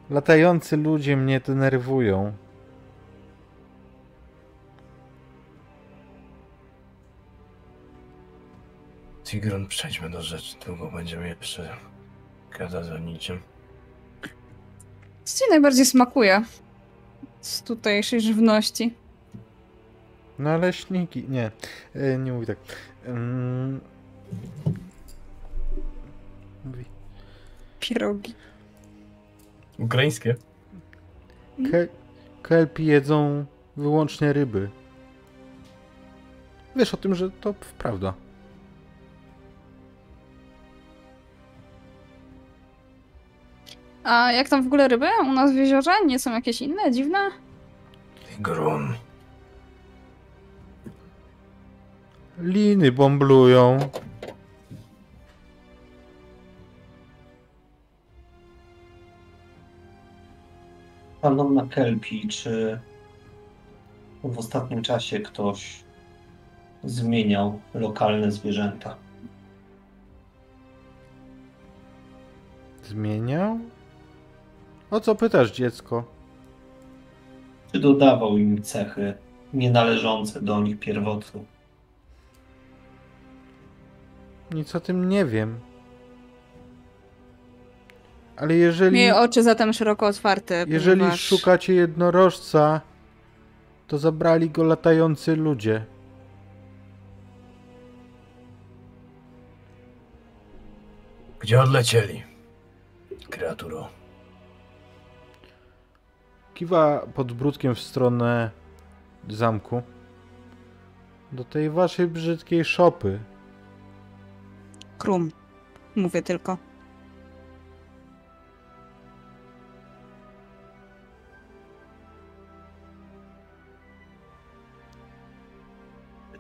Latający ludzie mnie denerwują. Sigrun, przejdźmy do rzeczy. Długo będziemy jeszcze gadać o niczym. Co ci najbardziej smakuje z tutejszej żywności? Naleśniki. Nie, e, nie mówi tak. Ym... Mówi. Pierogi. Ukraińskie? Ke kelpi jedzą wyłącznie ryby. Wiesz o tym, że to prawda. A jak tam w ogóle ryby u nas w jeziorze? Nie są jakieś inne, dziwne? Sigrun. Liny bomblują. Panowna Kelpi, czy w ostatnim czasie ktoś zmieniał lokalne zwierzęta? Zmieniał? O co pytasz, dziecko? Czy dodawał im cechy nienależące do nich pierwotnie? Nic o tym nie wiem. Ale jeżeli, Miej oczy zatem szeroko otwarte, jeżeli ponieważ... szukacie jednorożca, to zabrali go latający ludzie. Gdzie odlecieli? Kreaturo. Kiwa podbródkiem w stronę zamku. Do tej waszej brzydkiej szopy. Krum. Mówię tylko.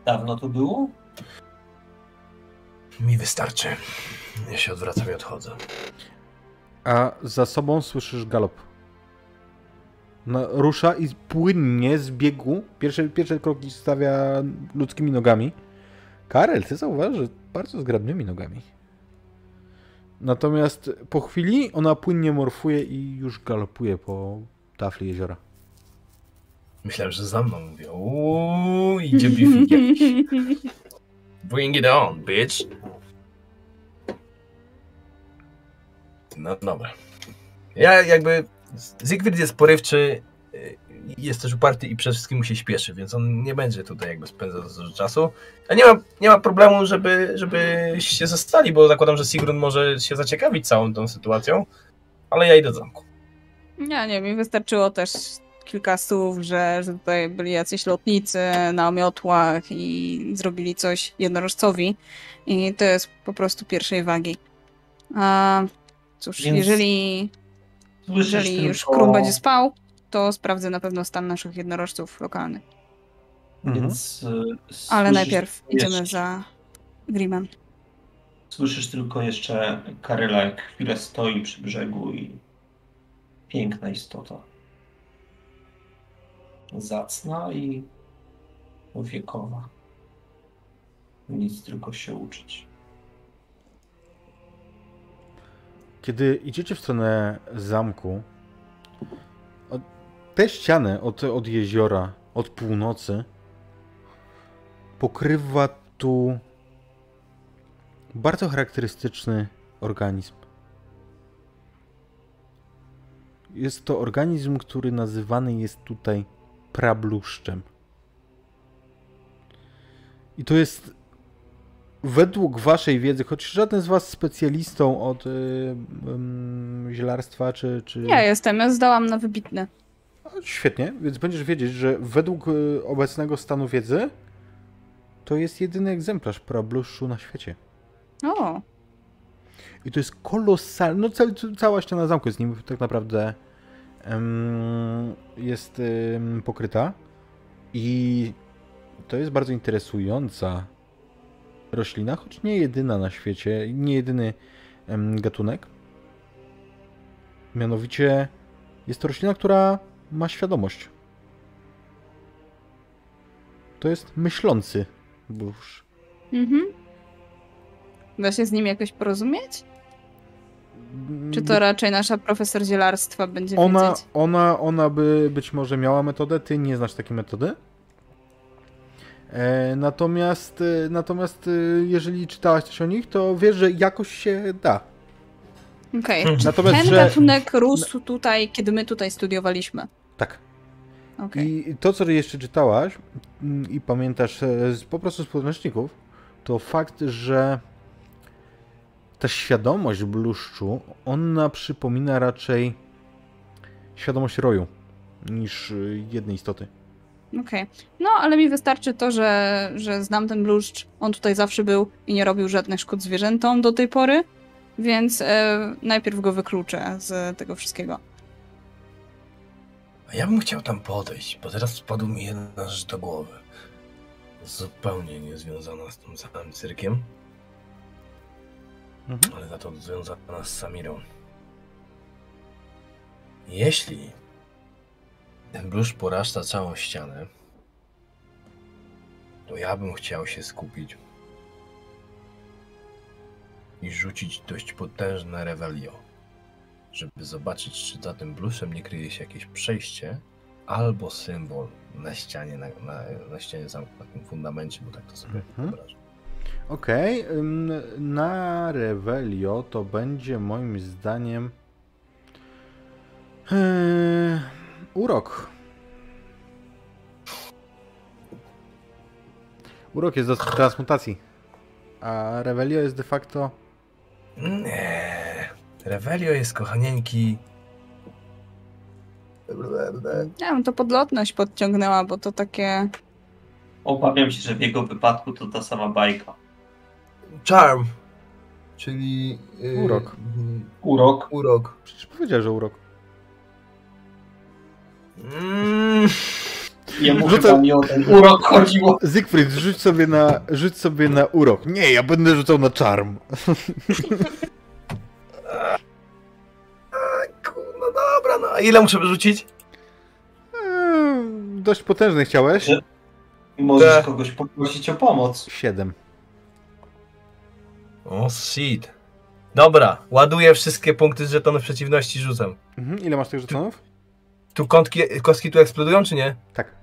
Dawno to było? Mi wystarczy. Ja się odwracam i odchodzę. A za sobą słyszysz galop. No, rusza i płynnie z biegu. Pierwsze, pierwsze kroki stawia ludzkimi nogami. Karel, ty zauważysz, że bardzo zgrabnymi nogami. Natomiast po chwili ona płynnie morfuje i już galopuje po tafli jeziora. Myślałem, że za mną mówię. Uuu, idzie. Bring it on, bitch. No dobra. Ja jakby... Siegfried jest porywczy, y, jest też uparty i przede wszystkim mu się śpieszy, więc on nie będzie tutaj jakby spędzał za dużo czasu. A nie ma, nie ma problemu, żeby, żeby się zostali, bo zakładam, że Sigrun może się zaciekawić całą tą sytuacją, ale ja idę do zamku. Nie, nie, mi wystarczyło też kilka słów, że, że tutaj byli jacyś lotnicy na miotłach i zrobili coś jednorożcowi i to jest po prostu pierwszej wagi. A cóż, Więc jeżeli, Słyszysz jeżeli już tylko- Krum będzie spał, to sprawdzę na pewno stan naszych jednorożców lokalnych. Więc, y, Ale najpierw idziemy jeszcze- za Grimem. Słyszysz tylko jeszcze Karyla, jak chwilę stoi przy brzegu i piękna istota. Zacna i wiekowa. Nic tylko się uczyć. Kiedy idziecie w stronę zamku, te ściany od, od jeziora, od północy, pokrywa tu bardzo charakterystyczny organizm. Jest to organizm, który nazywany jest tutaj prabluszczem. I to jest według waszej wiedzy, choć żaden z was specjalistą od y, ym, zielarstwa czy, czy... Ja jestem, ja zdałam na wybitne. Świetnie, więc będziesz wiedzieć, że według y, obecnego stanu wiedzy to jest jedyny egzemplarz prabluszczu na świecie. O, I to jest kolosalny. No, ca cała ściana zamku jest nim tak naprawdę jest pokryta. I to jest bardzo interesująca roślina, choć nie jedyna na świecie, nie jedyny gatunek. Mianowicie jest to roślina, która ma świadomość. To jest myślący burz. mhm. Da się z nim jakoś porozumieć? Czy to raczej nasza profesor zielarstwa będzie Ona, wiedzieć? ona, ona by być może miała metodę, ty nie znasz takiej metody. E, natomiast, e, natomiast e, jeżeli czytałaś coś o nich, to wiesz, że jakoś się da. Okej, Hmm. czy Natomiast, ten że- gatunek rósł tutaj, kiedy my tutaj studiowaliśmy? Tak. Okej. I to, co jeszcze czytałaś mm, i pamiętasz z, po prostu z podręczników, to fakt, że ta świadomość bluszczu, ona przypomina raczej świadomość roju niż jednej istoty. Okej. No, ale mi wystarczy to, że, że znam ten bluszcz. On tutaj zawsze był i nie robił żadnych szkód zwierzętom do tej pory, więc e, najpierw go wykluczę z tego wszystkiego. A ja bym chciał tam podejść, bo teraz spadł mi jedna rzecz do głowy. Zupełnie niezwiązana z tym samym cyrkiem, Mhm. ale za to związana z Samirą. Jeśli ten bluszcz poraszcza całą ścianę, to ja bym chciał się skupić i rzucić dość potężne revelio, żeby zobaczyć, czy za tym bluszem nie kryje się jakieś przejście albo symbol na ścianie, na, na, na ścianie zamku, na tym fundamencie, bo tak to sobie Mhm. wyobrażam. Okej, ym, na Revelio to będzie moim zdaniem yy, urok. Urok jest do transmutacji, a Revelio jest de facto Nie. Revelio jest kochanieńki. Ja bym to podlotność podciągnęła, bo to takie... Obawiam się, że w jego wypadku to ta sama bajka. Charm. Czyli. yy, Urok. mm, Urok. Urok. Przecież powiedział, że urok. Mm. Jemu Rzucę- chyba nie o ten urok chodziło. Zygfryd, rzuć sobie na, rzuć sobie na urok. Nie, ja będę rzucał na charm. Ku- No dobra, no a ile muszę wyrzucić? Eee, dość potężny chciałeś? Że- Możesz Tak. kogoś poprosić o pomoc. Siedem. O shit. Dobra, ładuję wszystkie punkty z żetonów przeciwności rzucam. Mhm. Ile masz tych żetonów? Tu kątki, kostki tu eksplodują, czy nie? Tak.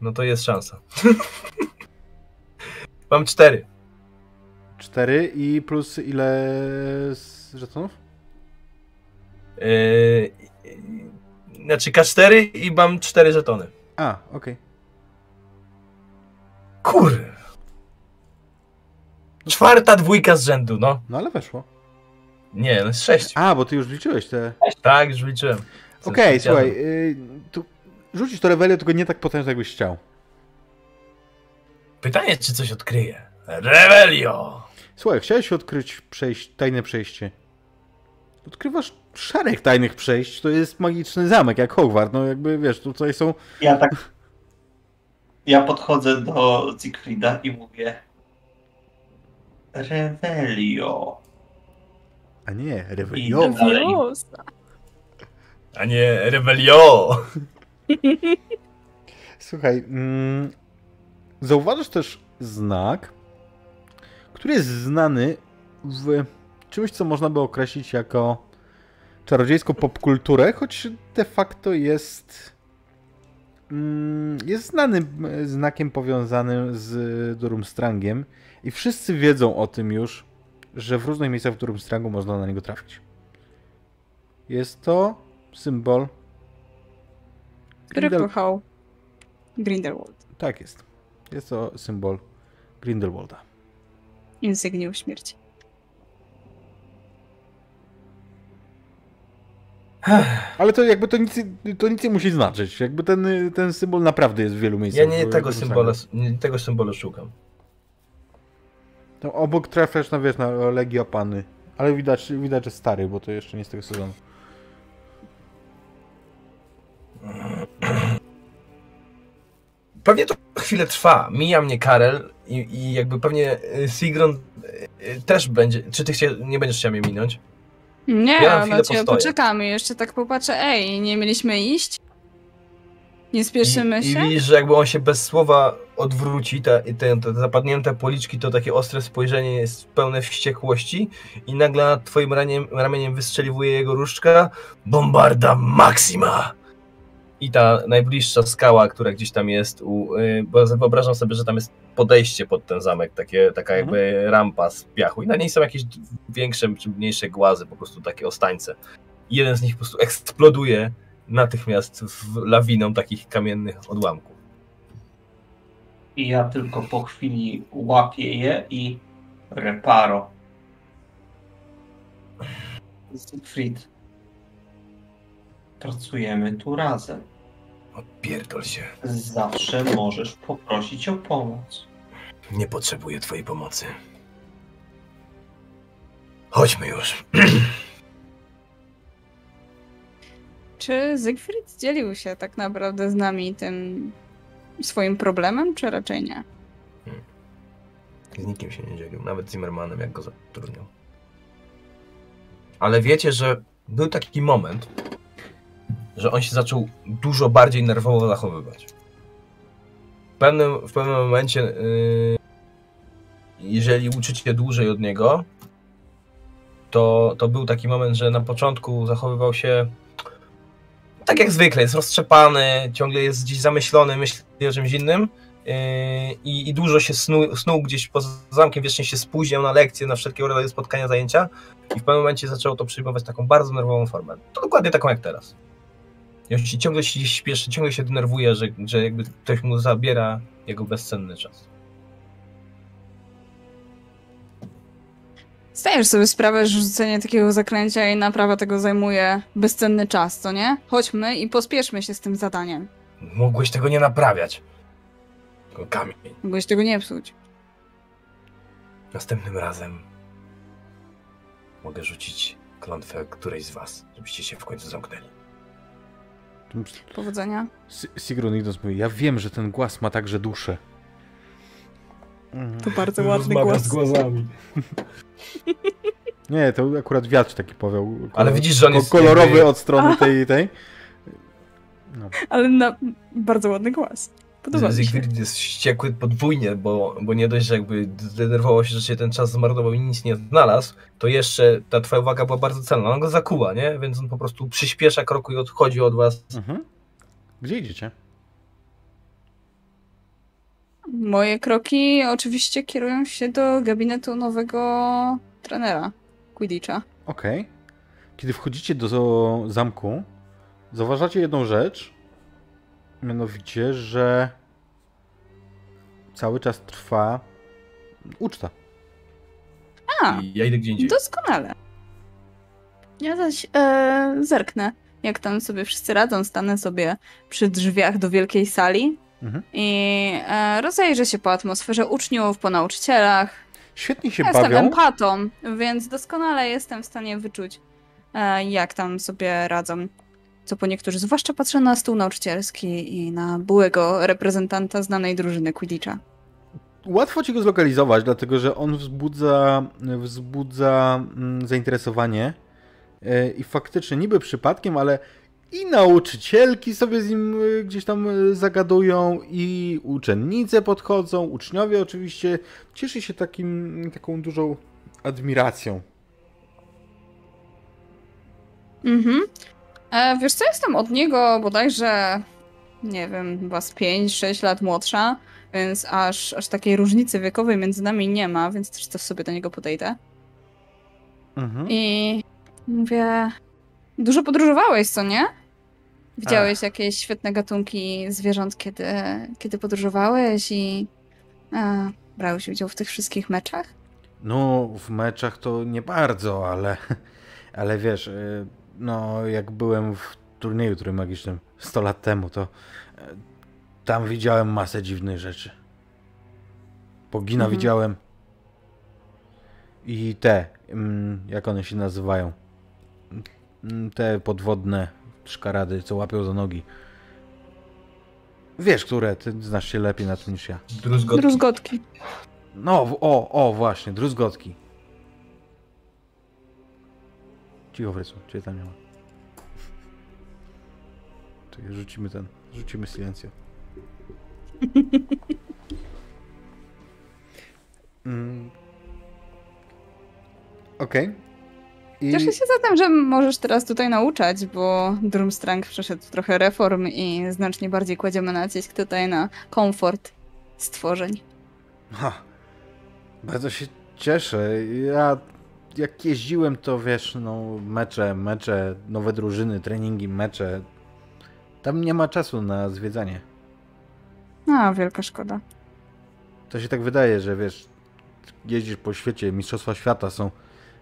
No to jest szansa. Mam cztery. Cztery i plus ile z żetonów? Yy, znaczy K4 i mam cztery żetony. A, okej. Kur. Czwarta dwójka z rzędu, no. No ale weszło. Nie, no jest sześć. A, bo ty już liczyłeś te... Tak, już liczyłem. Okej, Jestem słuchaj, y, tu rzucić to rewelię, tylko nie tak potężnie, jakbyś chciał. Pytanie, czy coś odkryje. Revelio! Słuchaj, chciałeś odkryć przejść, tajne przejście. Odkrywasz szereg tajnych przejść, to jest magiczny zamek, jak Hogwart, no jakby, wiesz, tutaj są... Ja tak. Ja podchodzę do Siegfrieda i mówię. Revelio. A nie, I Revelio. dalej. Wiosna. A nie, Revelio! Słuchaj, mm, też znak, który jest znany w czymś, co można by określić jako czarodziejską popkulturę, choć de facto jest mm, jest znanym znakiem powiązanym z Durmstrangiem i wszyscy wiedzą o tym już, że w różnych miejscach w Durmstrangu można na niego trafić. Jest to symbol Który Grindel- kochał Grindelwald. Tak jest. Jest to symbol Grindelwalda. Insygnium śmierci. Ale to jakby to nic, to nic nie musi znaczyć. Jakby ten, ten symbol naprawdę jest w wielu miejscach. Ja nie tego Durmstrangu. nie tego symbolu szukam. To obok trafiasz na, wiesz, na Legiopany. Ale widać, widać, że stary, bo to jeszcze nie z tego sezonu. Pewnie to chwilę trwa. Mija mnie Karel i, i jakby pewnie y, Sigrun y, y, też będzie. Czy ty chcie, nie będziesz chciał mnie minąć? Nie, Ja no cię poczekamy. Jeszcze tak popatrzę. Ej, nie mieliśmy iść? Nie spieszymy I, się? I widzisz, że jakby on się bez słowa odwróci, te, te, te zapadnięte policzki, to takie ostre spojrzenie jest pełne wściekłości i nagle nad twoim raniem, ramieniem wystrzeliwuje jego różdżka Bombarda Maxima! I ta najbliższa skała, która gdzieś tam jest, u, y, bo wyobrażam sobie, że tam jest podejście pod ten zamek, takie, taka Mhm. jakby rampa z piachu i na niej są jakieś większe czy mniejsze głazy, po prostu takie ostańce. I jeden z nich po prostu eksploduje natychmiast w lawiną takich kamiennych odłamków. I ja tylko po chwili łapię je i reparo. Siegfried. Pracujemy tu razem. Odpierdol się. Zawsze możesz poprosić o pomoc. Nie potrzebuję twojej pomocy. Chodźmy już. Czy Siegfried dzielił się tak naprawdę z nami tym swoim problemem, czy raczej nie? Z nikim się nie dzielił, nawet Zimmermanem, jak go zatrudniał. Ale wiecie, że był taki moment, że on się zaczął dużo bardziej nerwowo zachowywać. W pewnym, w pewnym momencie, yy, jeżeli uczycie dłużej od niego, to, to był taki moment, że na początku zachowywał się tak jak zwykle, jest roztrzepany, ciągle jest gdzieś zamyślony, myśli o czymś innym. Yy, i, dużo się snuł, snuł gdzieś poza zamkiem, wiecznie się spóźniał na lekcje, na wszelkiego rodzaju spotkania, zajęcia i w pewnym momencie zaczęło to przyjmować taką bardzo nerwową formę. To dokładnie taką jak teraz. I on się ciągle się śpieszy, ciągle się denerwuje, że, że jakby ktoś mu zabiera jego bezcenny czas. Zdajesz sobie sprawę, że rzucenie takiego zaklęcia i naprawa tego zajmuje bezcenny czas, co nie? Chodźmy i pospieszmy się z tym zadaniem. Mogłeś tego nie naprawiać. Tylko kamień. Mogłeś tego nie psuć. Następnym razem mogę rzucić klątwę którejś z was, żebyście się w końcu zamknęli. Powodzenia. Si- Sigrun idąc mówi, ja wiem, że ten głaz ma także duszę. To bardzo ładny głos. głazami. Nie, to akurat wiatr taki powiał. Ale widzisz, że on jest kolorowy od strony tej tej. No. Ale na bardzo ładny głos. Podoba mi się. Jest wściekły podwójnie, bo, bo nie dość, że jakby zdenerwował się, że się ten czas zmarnował i nic nie znalazł, to jeszcze ta twoja uwaga była bardzo celna. On go zakuła, nie? Więc on po prostu przyspiesza kroku i odchodzi od was. Mhm. Gdzie idziecie? Moje kroki oczywiście kierują się do gabinetu nowego trenera Quidditcha. Okej. Kiedy wchodzicie do zamku, zauważacie jedną rzecz. Mianowicie, że cały czas trwa uczta. A, I ja idę gdzie indziej. doskonale. Ja zaś e, zerknę, jak tam sobie wszyscy radzą. Stanę sobie przy drzwiach do wielkiej sali Mhm. i e, rozejrzę się po atmosferze uczniów, po nauczycielach. Świetnie się Ja jestem bawią. empatą, więc doskonale jestem w stanie wyczuć, e, jak tam sobie radzą. Co po niektórzy, zwłaszcza patrzę na stół nauczycielski i na byłego reprezentanta znanej drużyny Quidditcha. Łatwo ci go zlokalizować, dlatego że on wzbudza, wzbudza mm, zainteresowanie E, i faktycznie niby przypadkiem, ale i nauczycielki sobie z nim e, gdzieś tam e, zagadują i uczennice podchodzą, uczniowie oczywiście. Cieszy się takim, taką dużą admiracją Mhm. E, wiesz co, jestem od niego bodajże, nie wiem, chyba z 5-6 lat młodsza, więc aż, aż takiej różnicy wiekowej między nami nie ma, więc też to sobie do niego podejdę. Mhm. I mówię, dużo podróżowałeś, co nie? Widziałeś jakieś świetne gatunki zwierząt, kiedy, kiedy podróżowałeś i e, brałeś udział w tych wszystkich meczach? No, w meczach to nie bardzo, ale, ale wiesz, y, no jak byłem w turnieju trójmagicznym 100 lat temu, to y, tam widziałem masę dziwnych rzeczy. Bogina Mhm. widziałem i te, mm, jak one się nazywają, Mm, te podwodne szkarady, co łapią za nogi. Wiesz, które, ty znasz się lepiej na tym niż ja. Druzgotki. Druzgotki. No, o, o, właśnie, druzgotki. Cicho, Frycu, cię tam nie ma. Czekaj, rzucimy ten, rzucimy silencjo. mm. Okej. I... Cieszę się zatem, że możesz teraz tutaj nauczać, bo Drumstrang przeszedł trochę reform i znacznie bardziej kładziemy nacisk tutaj na komfort stworzeń. Ha, bardzo się cieszę. Ja jak jeździłem, to wiesz, no mecze, mecze, nowe drużyny, treningi, mecze. Tam nie ma czasu na zwiedzanie. A, wielka szkoda. To się tak wydaje, że wiesz, jeździsz po świecie, mistrzostwa świata są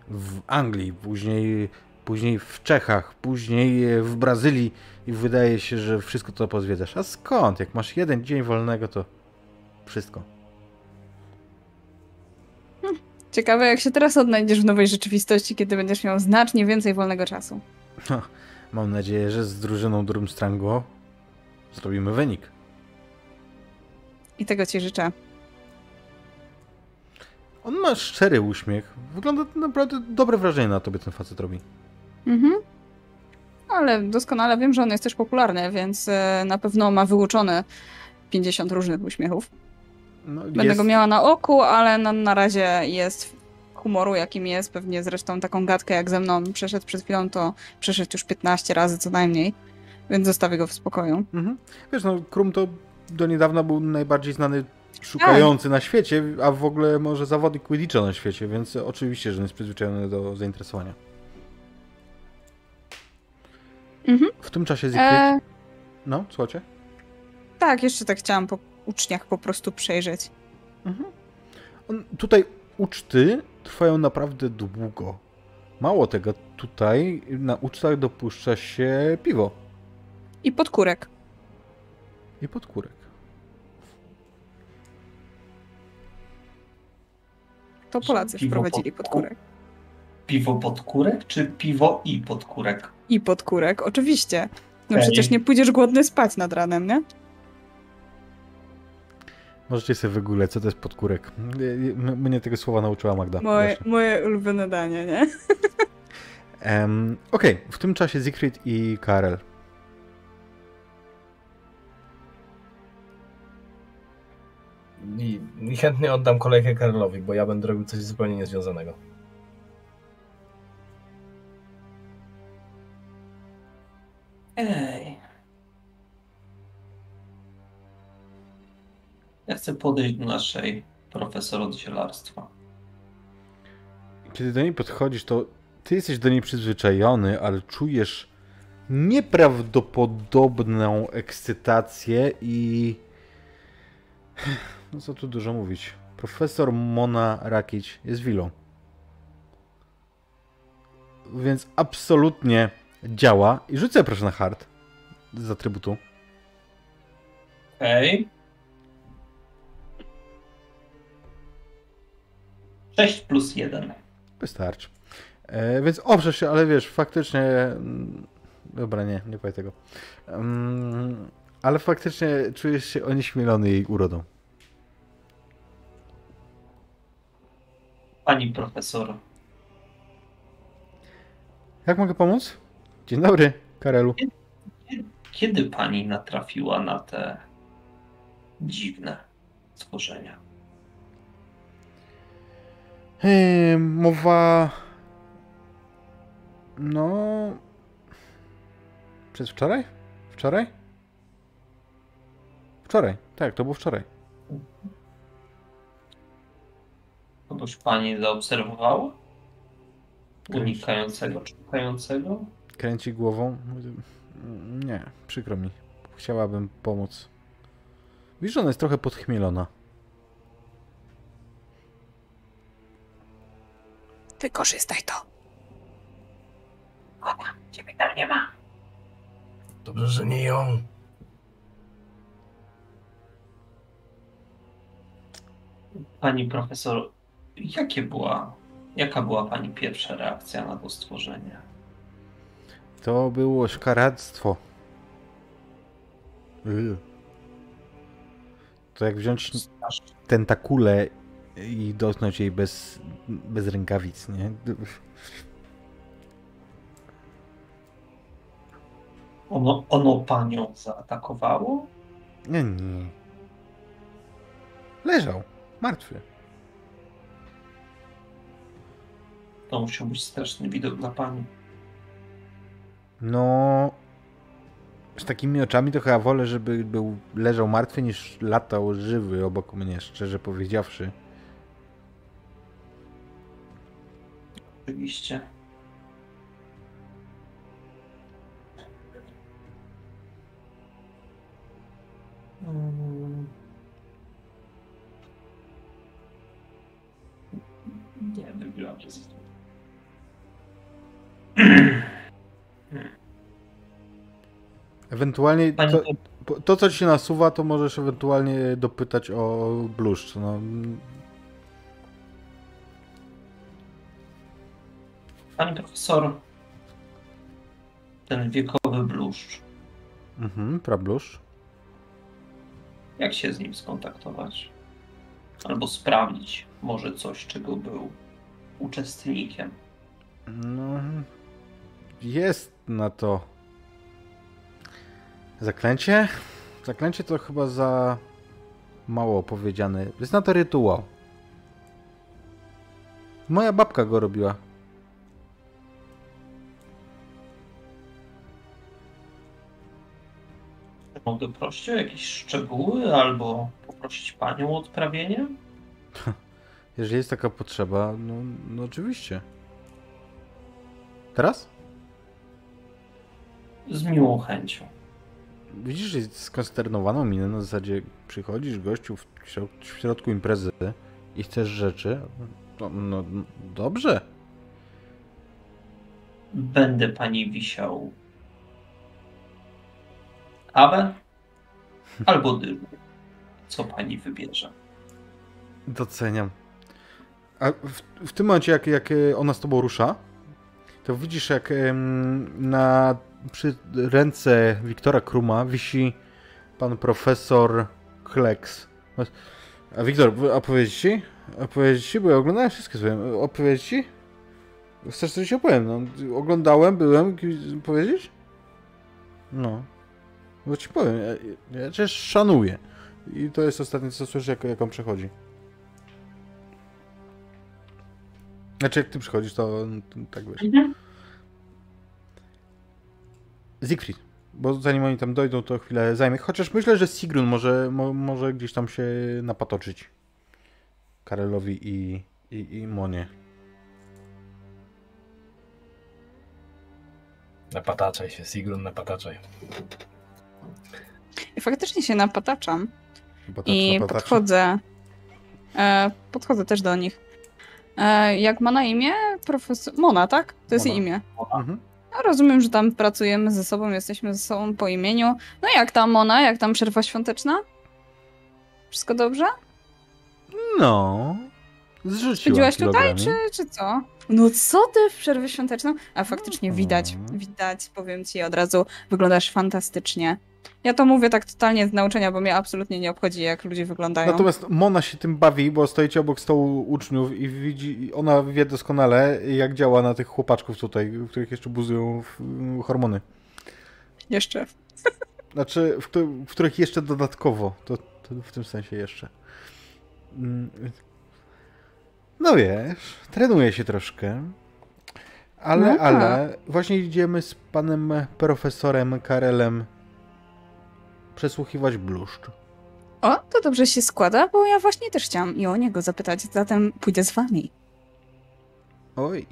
w Anglii, później, później w Czechach, później w Brazylii i wydaje się, że wszystko to pozwiedzasz. A skąd? Jak masz jeden dzień wolnego, to wszystko. Ciekawe, jak się teraz odnajdziesz w nowej rzeczywistości, kiedy będziesz miał znacznie więcej wolnego czasu. Mam nadzieję, że z drużyną Drumstrango zrobimy wynik. I tego ci życzę. On ma szczery uśmiech. Wygląda naprawdę dobre wrażenie na tobie ten facet robi. Mhm. Ale doskonale wiem, że on jest też popularny, więc e, na pewno ma wyuczone 50 różnych uśmiechów. No, Będę jest- go miała na oku, ale na, na razie jest humoru, jakim jest. Pewnie zresztą taką gadkę jak ze mną przeszedł przed chwilą, to przeszedł już 15 razy co najmniej. Więc zostawię go w spokoju. Mhm. Wiesz, no Krum to do niedawna był najbardziej znany szukający na świecie, a w ogóle może zawodnik Quidditcha na świecie, więc oczywiście, że on jest przyzwyczajony do zainteresowania. Mhm. W tym czasie Siegfried... E, No, słuchajcie? tak, jeszcze tak chciałam po uczniach po prostu przejrzeć. Mhm. On, tutaj uczty trwają naprawdę długo. Mało tego, tutaj na ucztach dopuszcza się piwo I podkórek. i podkórek. To Polacy Piwo wprowadzili pod- podkórek. Piwo podkórek, czy piwo i podkórek? I podkórek, oczywiście. No Ej. przecież nie pójdziesz głodny spać nad ranem, nie? Możecie sobie wygooglać, co to jest podkórek. M- Mnie tego słowa nauczyła Magda. Moje, właśnie. moje ulubione danie, nie? Em, Okej, w tym czasie Siegfried i Karel. I, I chętnie oddam kolejkę Karolowi, bo ja będę robił coś zupełnie niezwiązanego. Ej. Ja chcę podejść do naszej profesor od zielarstwa. Kiedy do niej podchodzisz, to ty jesteś do niej przyzwyczajony, ale czujesz nieprawdopodobną ekscytację i... No co tu dużo mówić. Profesor Mona Rakic jest wilą. Więc absolutnie działa. I rzucę proszę na hard z atrybutu. Okej. 6 plus 1. Wystarczy. E, więc oprzesz się, ale wiesz, faktycznie. mm, Dobra, nie, nie powiem tego. Mm, ale faktycznie czujesz się onieśmielony jej urodą. Pani profesor, Jak mogę pomóc? Dzień dobry, Karelu. kiedy pani natrafiła na te dziwne stworzenia? Eee, mowa. No. Przedwczoraj? Wczoraj? Wczoraj, tak, to było wczoraj. Kogoś pani zaobserwowała? Kręci. Unikającego, czekającego? Kręci głową. Nie, przykro mi. Chciałabym pomóc. Widzisz, ona jest trochę podchmielona. Wykorzystaj to. Ciebie tam nie ma. Dobrze, że nie ją. Pani profesor, jakie była, jaka była pani pierwsza reakcja na to stworzenie? To było szkaractwo. Yy. To jak wziąć tentakulę i dotknąć jej bez, bez rękawic, nie? Ono, ono panią zaatakowało? Nie, nie. Leżał. Martwy. To musiał być straszny widok dla pani. No... Z takimi oczami to chyba wolę, żeby był leżał martwy niż latał żywy obok mnie, szczerze powiedziawszy. Oczywiście. Mm. Nie, wybiłam się z Ewentualnie to, to, co ci się nasuwa, to możesz ewentualnie dopytać o bluszcz. No, Pani profesor, ten wiekowy bluszcz, mhm, prabluszcz. jak się z nim skontaktować? Albo sprawdzić może coś, czego był uczestnikiem. No, jest na to zaklęcie. Zaklęcie to chyba za mało powiedziane. Jest na to rytuał. Moja babka go robiła. Mogę prosić o jakieś szczegóły albo poprosić panią o odprawienie? Jeżeli jest taka potrzeba, no, no oczywiście. Teraz? Z miłą chęcią. Widzisz, że jest skonsternowaną minę na zasadzie przychodzisz gościu w, środ- w środku imprezy i chcesz rzeczy. No, no dobrze. Będę pani wisiał kawę albo dyżur. Co pani wybierze? Doceniam. A w, w tym momencie, jak, jak e, ona z tobą rusza, to widzisz, jak na przy ręce Wiktora Kruma wisi pan profesor Kleks. A Wiktor, opowiedzieć ci? Ci? Bo ja oglądałem wszystkie swoje. Opowiedzieć ci? Chcesz coś opowiem? No, oglądałem, byłem. Powiedzieć? No. Bo ci powiem, ja, ja cię szanuję. I to jest ostatnie, co słyszę, jak, jak on przechodzi. Znaczy, jak ty przychodzisz, to, to tak wiesz. Siegfried, bo zanim oni tam dojdą, to chwilę zajmie. Chociaż myślę, że Sigrun może, mo, może gdzieś tam się napatoczyć. Karelowi i, i, i Monie. Napataczaj się, Sigrun, napataczaj. I faktycznie się napataczam Napatacz, i podchodzę. E, podchodzę też do nich. E, jak ma na imię? Profesor. Mona, tak? To jest jej Mona. imię. Mhm. No, rozumiem, że tam pracujemy ze sobą, jesteśmy ze sobą po imieniu. No jak tam Mona? Jak tam przerwa świąteczna? Wszystko dobrze? No. Zrzuciłam Spędziłaś tutaj, czy, czy co? No co ty w przerwę świąteczną? A faktycznie No. widać, widać, powiem ci od razu, wyglądasz fantastycznie. Ja to mówię tak totalnie z nauczenia, bo mnie absolutnie nie obchodzi, jak ludzie wyglądają. Natomiast Mona się tym bawi, bo stoicie obok stołu uczniów i widzi, ona wie doskonale, jak działa na tych chłopaczków tutaj, w których jeszcze buzują w- hormony. Jeszcze. Znaczy, w, w których jeszcze dodatkowo. To, to w tym sensie jeszcze. Mm, No wiesz, trenuje się troszkę. Ale, Aha. ale, właśnie idziemy z panem profesorem Karelem przesłuchiwać bluszcz. O, to dobrze się składa, bo ja właśnie też chciałam i o niego zapytać, zatem pójdę z wami. Oj. I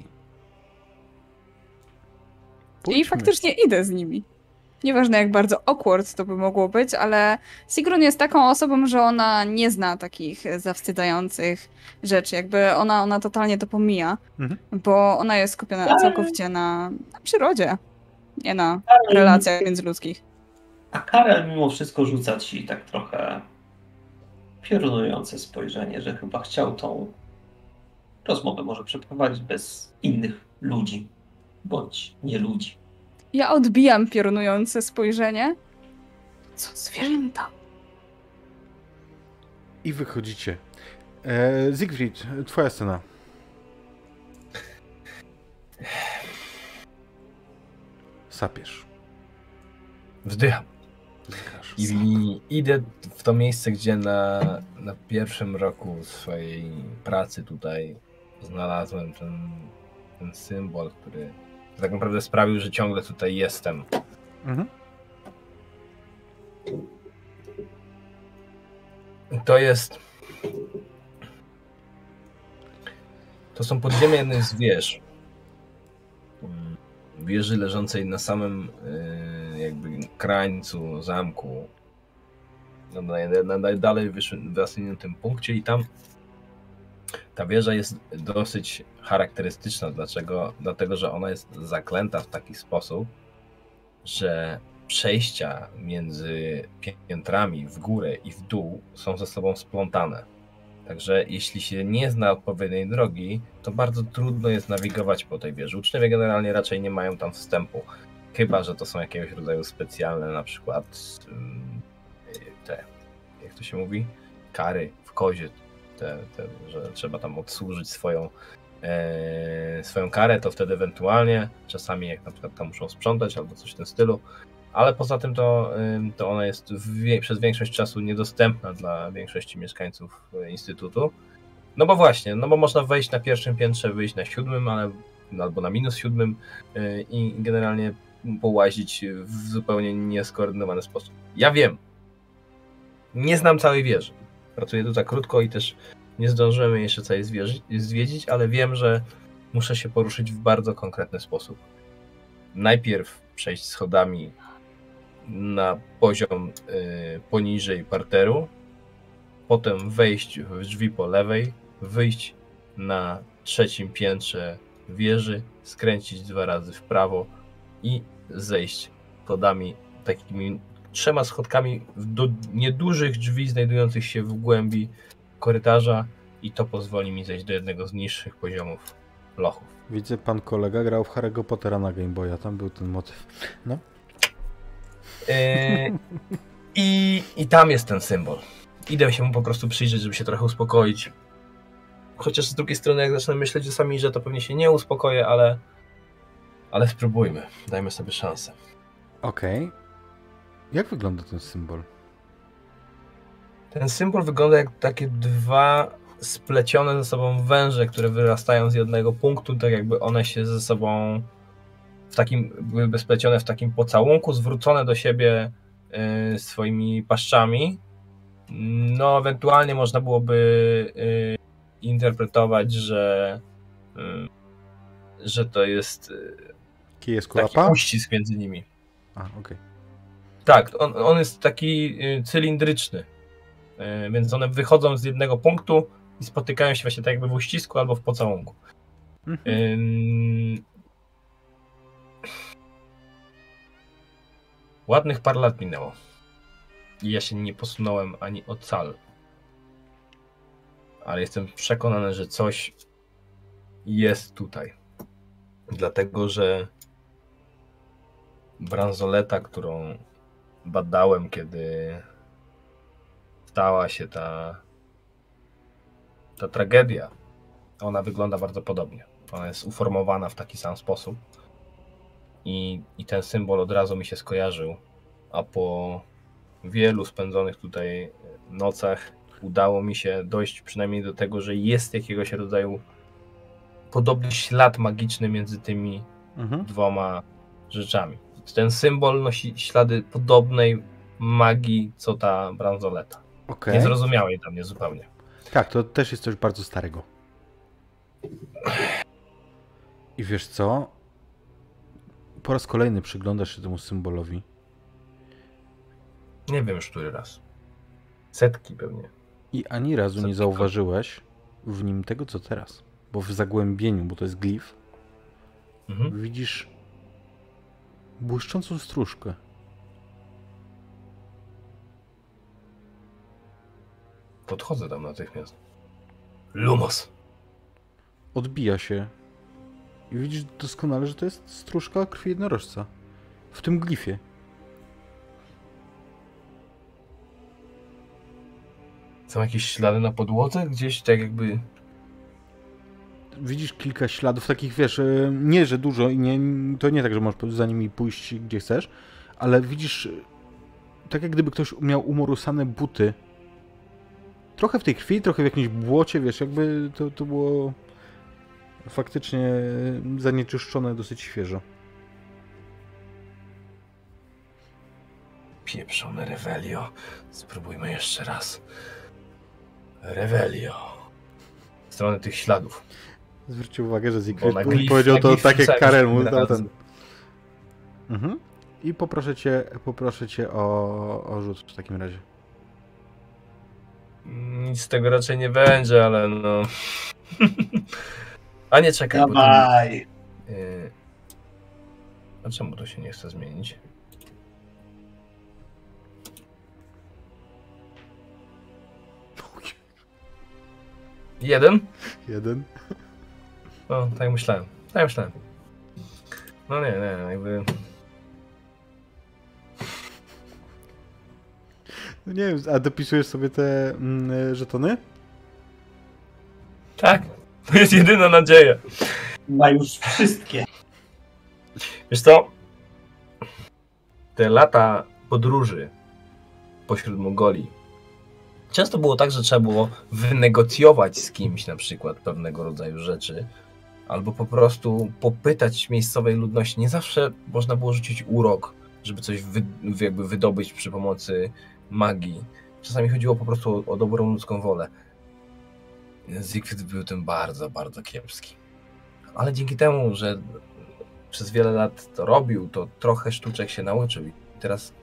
Pójdźmy. faktycznie idę z nimi. Nieważne jak bardzo awkward to by mogło być, ale Sigrun jest taką osobą, że ona nie zna takich zawstydzających rzeczy. Jakby ona, ona totalnie to pomija, Mhm. bo ona jest skupiona całkowicie na, na przyrodzie, nie na relacjach międzyludzkich. A Karel mimo wszystko rzuca ci tak trochę piorunujące spojrzenie, że chyba chciał tą rozmowę może przeprowadzić bez innych ludzi, bądź nie ludzi. Ja odbijam piorunujące spojrzenie. Co zwierzęta? I wychodzicie. E, Siegfried, twoja scena. Sapiesz. Wzdycham. I idę w to miejsce, gdzie na, na pierwszym roku swojej pracy tutaj znalazłem ten, ten symbol, który tak naprawdę sprawił, że ciągle tutaj jestem. Mhm. To jest. To są podziemia jednej z wież. Mm, Wieży leżącej na samym y, jakby krańcu zamku. Na, na najdalej wysuniętym punkcie i tam ta wieża jest dosyć charakterystyczna. Dlaczego? Dlatego, że ona jest zaklęta w taki sposób, że przejścia między piętrami w górę i w dół są ze sobą splątane. Także jeśli się nie zna odpowiedniej drogi, to bardzo trudno jest nawigować po tej wieży. Uczniowie generalnie raczej nie mają tam wstępu. Chyba, że to są jakiegoś rodzaju specjalne, na przykład ym, te, jak to się mówi, kary w kozie, te, te, że trzeba tam odsłużyć swoją, e, swoją karę, to wtedy ewentualnie, czasami jak na przykład tam muszą sprzątać albo coś w tym stylu, ale poza tym to, to ona jest przez większość czasu niedostępna dla większości mieszkańców e, Instytutu. No bo właśnie, no bo można wejść na pierwszym piętrze, wyjść na siódmym, ale, albo na minus siódmym e, i generalnie połazić w zupełnie nieskoordynowany sposób. Ja wiem, nie znam całej wieży. Pracuję tu tak krótko i też nie zdążymy jeszcze całej zwiedzić, ale wiem, że muszę się poruszyć w bardzo konkretny sposób. Najpierw przejść schodami na poziom y, poniżej parteru, potem wejść w drzwi po lewej, wyjść na trzecim piętrze wieży, skręcić dwa razy w prawo i zejść schodami takimi trzema schodkami do niedużych drzwi znajdujących się w głębi korytarza i to pozwoli mi zejść do jednego z niższych poziomów lochów. Widzę, pan kolega grał w Harry'ego Pottera na Game Boya, tam był ten motyw. No. Yy, i, I tam jest ten symbol. Idę się mu po prostu przyjrzeć, żeby się trochę uspokoić. Chociaż z drugiej strony, jak zacznę myśleć czasami, że to pewnie się nie uspokoję, ale, ale spróbujmy. Dajmy sobie szansę. Okej. Jak wygląda ten symbol? Ten symbol wygląda jak takie dwa splecione ze sobą węże, które wyrastają z jednego punktu, tak jakby one się ze sobą w takim, byłyby splecione w takim pocałunku, zwrócone do siebie y, swoimi paszczami. No, ewentualnie można byłoby y, interpretować, że, y, że to jest y, Kij jest taki kulapa? uścisk między nimi. A, okej. Tak, on, on jest taki y, cylindryczny, Y, więc one wychodzą z jednego punktu i spotykają się właśnie tak jakby w uścisku albo w pocałunku. Mhm. Ym, Ładnych parę lat minęło. I ja się nie posunąłem ani o cal. Ale jestem przekonany, że coś jest tutaj. Dlatego, że bransoleta, którą badałem, kiedy stała się ta, ta tragedia, ona wygląda bardzo podobnie. Ona jest uformowana w taki sam sposób. I, I ten symbol od razu mi się skojarzył. A po wielu spędzonych tutaj nocach udało mi się dojść przynajmniej do tego, że jest jakiegoś rodzaju podobny ślad magiczny między tymi Mhm. dwoma rzeczami. Ten symbol nosi ślady podobnej magii, co ta bransoleta. Okej. Niezrozumiałej dla mnie zupełnie. Tak, to też jest coś bardzo starego. I wiesz co? Po raz kolejny przyglądasz się temu symbolowi. Nie wiem już który raz. Setki pewnie. I ani razu nie Zatyka. zauważyłeś w nim tego, co teraz. Bo w zagłębieniu, bo to jest glif, Mhm. widzisz błyszczącą stróżkę. Podchodzę tam natychmiast. Lumos. Odbija się. I widzisz doskonale, że to jest stróżka krwi jednorożca. W tym glifie. Są jakieś ślady na podłodze? Gdzieś tak jakby... widzisz kilka śladów takich, wiesz, e, nie, że dużo i nie, to nie tak, że możesz za nimi pójść gdzie chcesz, ale widzisz, e, tak jak gdyby ktoś miał umorusane buty. Trochę w tej krwi, trochę w jakimś błocie, wiesz, jakby to, to było faktycznie zanieczyszczone dosyć świeżo. Pieprzone Revelio. Spróbujmy jeszcze raz. Revelio. W stronę tych śladów. Zwróćcie uwagę, że Bo Siegfried powiedział to tak jak Karel mu dał ten. Mhm. I poproszę cię, poproszę cię o, o rzut w takim razie. Nic z tego raczej nie będzie, ale no... A nie, czekaj, bo tam... Dawaj! Yy... A czemu to się nie chce zmienić? Jeden? Jeden. No, tak myślałem. Tak myślałem. No nie, nie, jakby... No nie wiem, a dopisujesz sobie te mm, żetony? Tak, to jest jedyna nadzieja. Ma już wszystkie. Wiesz co? Te lata podróży pośród Mongolii. Często było tak, że trzeba było wynegocjować z kimś na przykład pewnego rodzaju rzeczy, albo po prostu popytać miejscowej ludności. Nie zawsze można było rzucić urok, żeby coś wy, jakby wydobyć przy pomocy magii. Czasami chodziło po prostu o, o dobrą ludzką wolę. Siegfried był tym bardzo, bardzo kiepski. Ale dzięki temu, że przez wiele lat to robił, to trochę sztuczek się nauczył. I teraz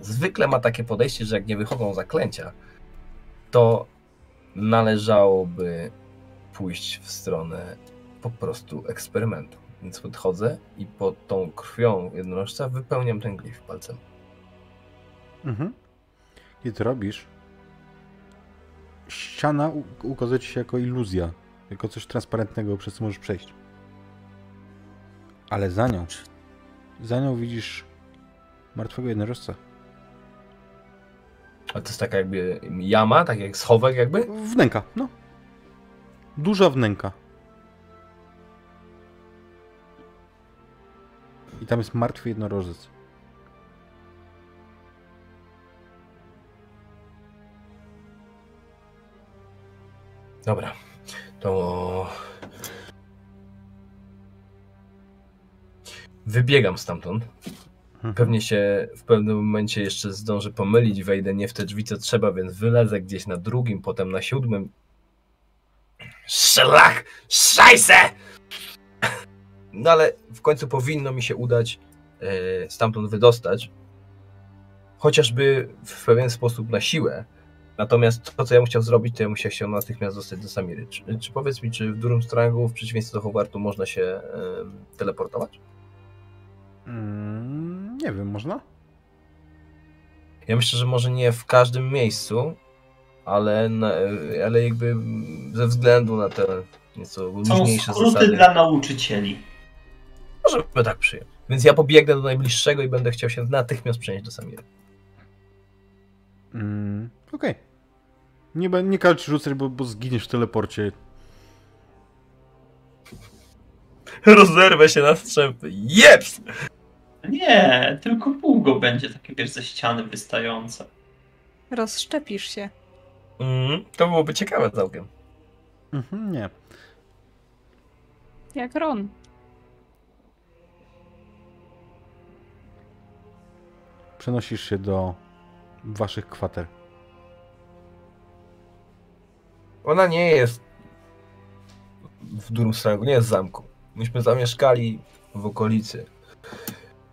zwykle ma takie podejście, że jak nie wychodzą zaklęcia, to należałoby pójść w stronę po prostu eksperymentu. Więc podchodzę i pod tą krwią jednorożca wypełniam ten glif palcem. Mhm. Kiedy to robisz, ściana ukazuje ci się jako iluzja, jako coś transparentnego, przez co możesz przejść. Ale za nią, za nią widzisz martwego jednorożca. A to jest taka jakby jama, tak jak schowek jakby? Wnęka, no. Duża wnęka. I tam jest martwy jednorożec. Dobra, to wybiegam stamtąd. Mhm. Pewnie się w pewnym momencie jeszcze zdążę pomylić, wejdę nie w te drzwi co trzeba, więc wylezę gdzieś na drugim, potem na siódmym. Szlak! Szajse! No ale w końcu powinno mi się udać e, stamtąd wydostać. Chociażby w pewien sposób na siłę. Natomiast to, co ja bym chciał zrobić, to ja musiał się natychmiast dostać do Samiry. Czy, czy powiedz mi, czy w dużym strangu, w przeciwieństwie do Hogwartu, można się e, teleportować? Mm, nie wiem, można? Ja myślę, że może nie w każdym miejscu, ale, na, ale jakby ze względu na te nieco Są luźniejsze skróty zasady. dla nauczycieli. Możemy tak przyjąć. Więc ja pobiegnę do najbliższego i będę chciał się natychmiast przenieść do Samiry. Mm, Okej. Nie, be- nie każ ci rzucać, bo, bo zginiesz w teleporcie. Rozerwę się na strzępy. Jeps! Nie, tylko pół go będzie takie wiesz ze ściany wystające. Rozszczepisz się. Mm, to byłoby ciekawe całkiem. Mhm, nie. Jak Ron. Przenosisz się do waszych kwater. Ona nie jest w Durmstrangu, nie jest w zamku. Myśmy zamieszkali w okolicy,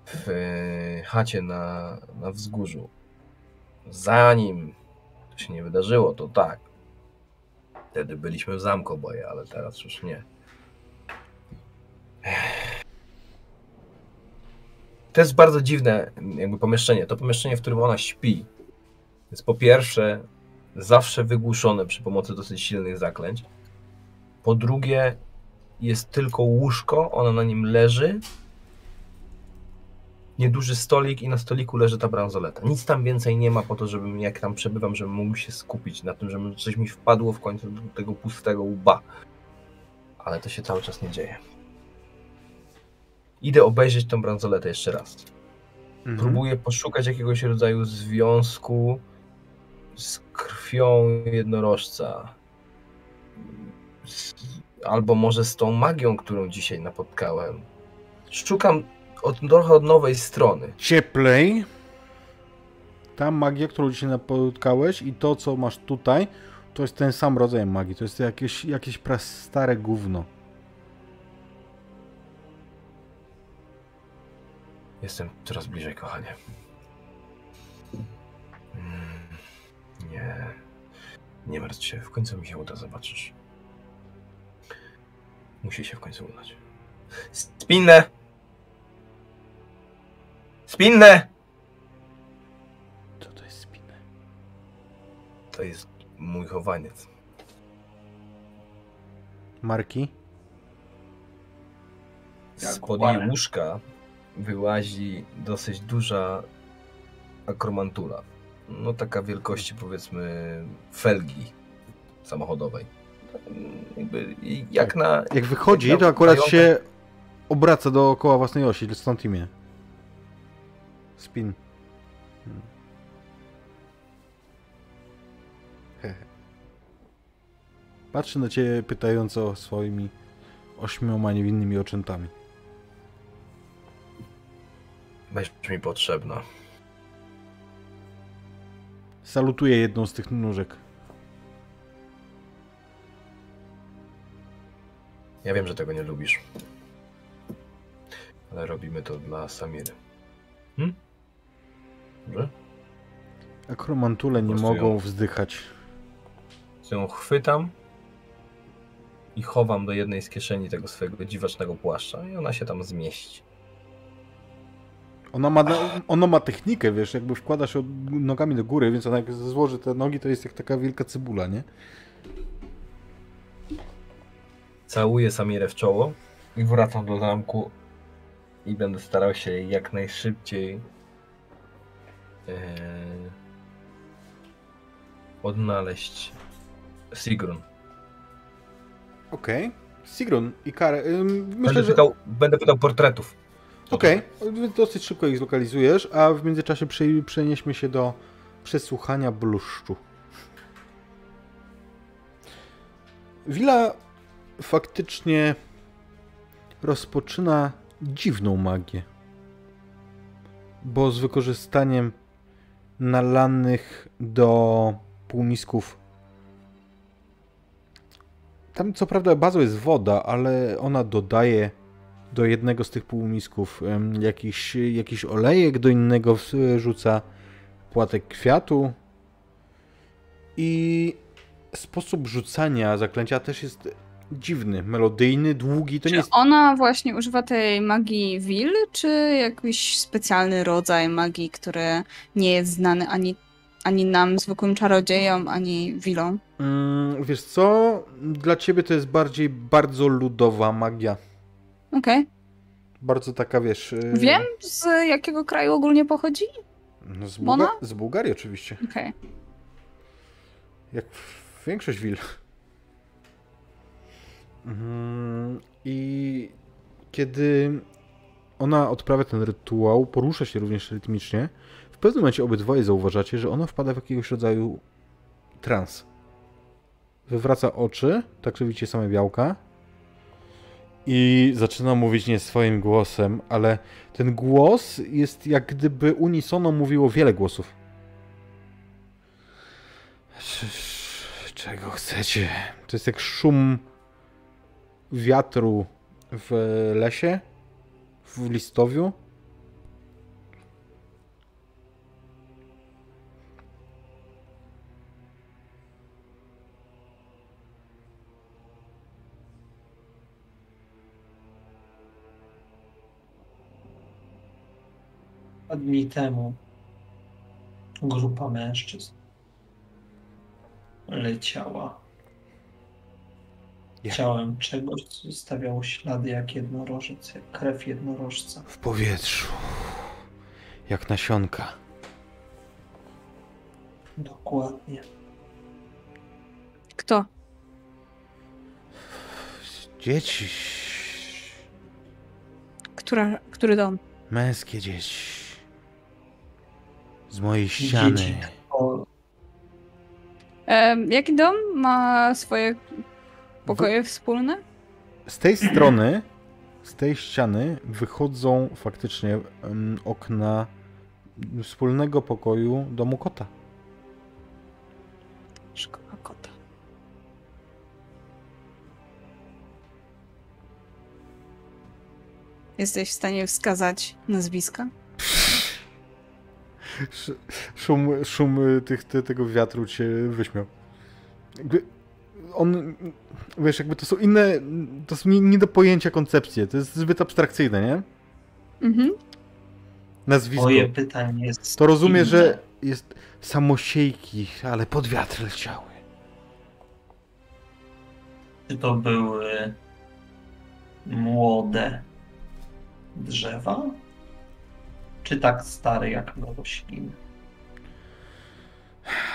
w e, chacie na, na wzgórzu. Zanim to się nie wydarzyło, to tak. Wtedy byliśmy w zamku oboje, ale teraz już nie. To jest bardzo dziwne jakby pomieszczenie. To pomieszczenie, w którym ona śpi, jest po pierwsze zawsze wygłuszone przy pomocy dosyć silnych zaklęć. Po drugie, jest tylko łóżko, ona na nim leży. Nieduży stolik i na stoliku leży ta bransoleta. Nic tam więcej nie ma po to, żebym jak tam przebywam, żebym mógł się skupić na tym, żeby coś mi wpadło w końcu do tego pustego łba. Ale to się cały czas nie dzieje. Idę obejrzeć tą bransoletę jeszcze raz. Mhm. Próbuję poszukać jakiegoś rodzaju związku z krwią jednorożca. Z, albo może z tą magią, którą dzisiaj napotkałem. Szukam od, trochę od nowej strony. Cieplej. Ta magia, którą dzisiaj napotkałeś i to, co masz tutaj, to jest ten sam rodzaj magii. To jest jakieś, jakieś prastare gówno. Jestem coraz bliżej, kochanie. Mm, Nie. Nie martw się, w końcu mi się uda, zobaczysz. Musi się w końcu udać. Spinne! Spinne! Co to jest spinę? To jest mój chowaniec. Marki? Spod jej łóżka wyłazi dosyć duża akromantula. No taka wielkości powiedzmy felgi samochodowej. Jakby jak na... Jak wychodzi, jak to na akurat pająka. się obraca dookoła własnej osi, stąd imię. Spin. Hmm. Patrzy na ciebie pytająco swoimi ośmioma niewinnymi oczętami. Będziesz mi potrzebna. Salutuje jedną z tych nóżek. Ja wiem, że tego nie lubisz. Ale robimy to dla Samiry. Hm? Dobrze? Akromantule nie mogą ją- wzdychać. Ją chwytam i chowam do jednej z kieszeni tego swojego dziwacznego płaszcza i ona się tam zmieści. Ona ma, ona ma technikę, wiesz, jakby wkładasz ją nogami do góry, więc ona jak złoży te nogi, to jest jak taka wielka cebula, nie? Całuję Samirę w czoło i wracam do zamku i będę starał się jak najszybciej e, odnaleźć Sigrun. Okej. Sigrun i Kare. ym, Myślę, Będę, że. pytał, będę pytał portretów. Okej, dosyć szybko ich zlokalizujesz, a w międzyczasie prze- przenieśmy się do przesłuchania bluszczu. Willa faktycznie rozpoczyna dziwną magię. Bo z wykorzystaniem nalanych do półmisków. Tam co prawda bazą jest woda, ale ona dodaje do jednego z tych półmisków jakiś, jakiś olejek, do innego wrzuca płatek kwiatu. I sposób rzucania zaklęcia też jest dziwny, melodyjny, długi. To nie Czy jest ona właśnie używa tej magii Will, czy jakiś specjalny rodzaj magii, który nie jest znany ani, ani nam, zwykłym czarodziejom, ani Willom? Mm, wiesz co? Dla ciebie to jest bardziej bardzo ludowa magia. Okej. Bardzo taka, wiesz... yy, Wiem, z jakiego kraju ogólnie pochodzi? No z? Bułga- z Bułgarii oczywiście. Okej. Jak większość wil. Mhm. I kiedy ona odprawia ten rytuał, porusza się również rytmicznie, w pewnym momencie obydwoje zauważacie, że ona wpada w jakiegoś rodzaju trans. Wywraca oczy, tak że widzicie same białka. I zaczyna mówić nie swoim głosem, ale ten głos jest jak gdyby unisono mówiło wiele głosów. Czego chcecie? To jest jak szum wiatru w lesie, w listowiu. Dwa dni temu grupa mężczyzn leciała Jak? ciałem czegoś, co zostawiało ślady jak jednorożec, jak krew jednorożca. W powietrzu. Jak nasionka. Dokładnie. Kto? Dzieci. Która, który dom? Męskie dzieci. Z mojej ściany. Dzieci o, Em, jaki dom ma swoje pokoje wspólne? Z tej strony, z tej ściany wychodzą faktycznie okna wspólnego pokoju domu kota. Szkoła kota. Jesteś w stanie wskazać nazwiska? Sz- Szum, szum y, tych, te, tego wiatru cię wyśmiał. Jakby on, wiesz, jakby to są inne, to są nie, nie do pojęcia koncepcje, to jest zbyt abstrakcyjne, nie? Mhm. Nazwisko. moje pytanie jest. To rozumiem, inne. że jest samosiejki, ale pod wiatr leciały. Czy to były młode drzewa? Czy tak stare jak rośliny?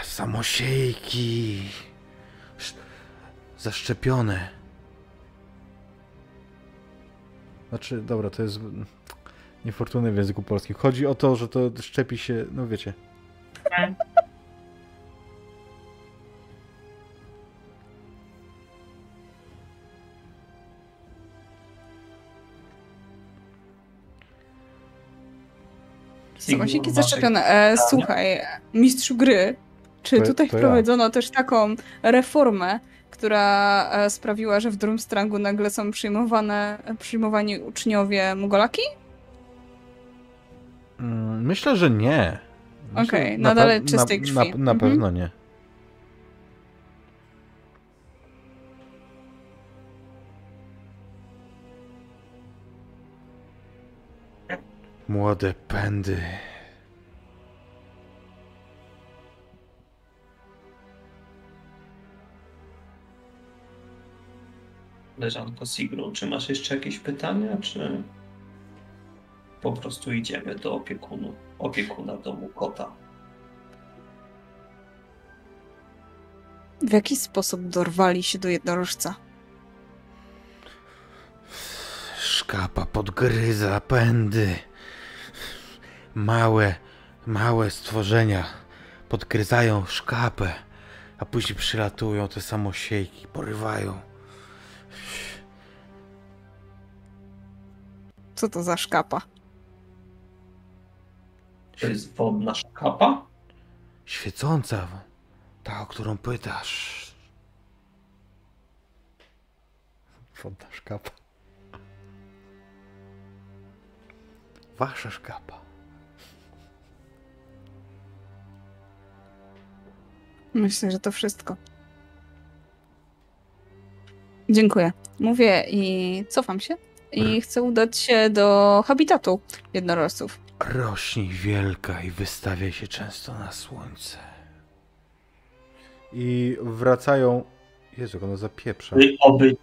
Samosiejki. Sz- Zaszczepione. Znaczy, dobra, to jest niefortunne w języku polskim. Chodzi o to, że to szczepi się, no wiecie. Samosieki Sigmund, zaszczepione. E, słuchaj, mistrzu gry, czy To- tutaj to ja. wprowadzono też taką reformę, która e, sprawiła, że w Drumstrangu nagle są przyjmowane, przyjmowani uczniowie Mugolaki? Mm, Myślę, że nie. Myślę, Okej, na nadal pe- czystej na, krwi. Na, na Mhm. pewno nie. Młode pędy. Leżanko Sigru, czy masz jeszcze jakieś pytania, czy po prostu idziemy do opiekunu, opiekuna domu kota? W jaki sposób dorwali się do jednorożca? Szkapa podgryza pędy. Małe, małe stworzenia podgryzają szkapę, a później przylatują te samosiejki, porywają. Co to za szkapa? To jest wodna szkapa? Świecąca, ta, o którą pytasz. Wodna szkapa. Wasza szkapa. Myślę, że to wszystko. Dziękuję. Mówię i cofam się. I chcę udać się do habitatu jednorożców. Rośnij wielka i wystawiaj się często na słońce. I wracają. Jezu, ona zapieprza. By oby,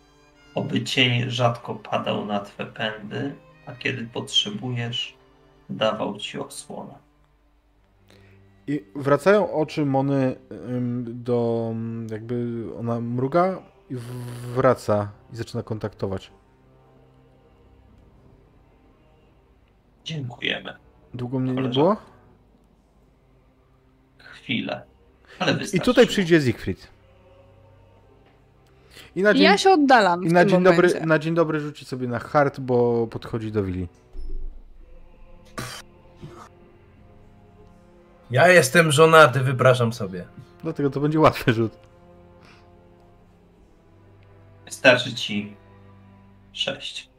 oby cień rzadko padał na twe pędy, a kiedy potrzebujesz, dawał ci osłonę. I wracają oczy Mony do. jakby ona mruga i wraca i zaczyna kontaktować. Dziękujemy. Długo mnie nie Koleżanko. było? Chwilę. Ale I tutaj przyjdzie Siegfried. I na dzień, Ja się oddalam i na dzień, momencie. dobry, na dzień dobry rzuci sobie na hard, bo podchodzi do Willi. Ja jestem żonaty, wypraszam sobie. Dlatego to będzie łatwy rzut. Wystarczy ci 6.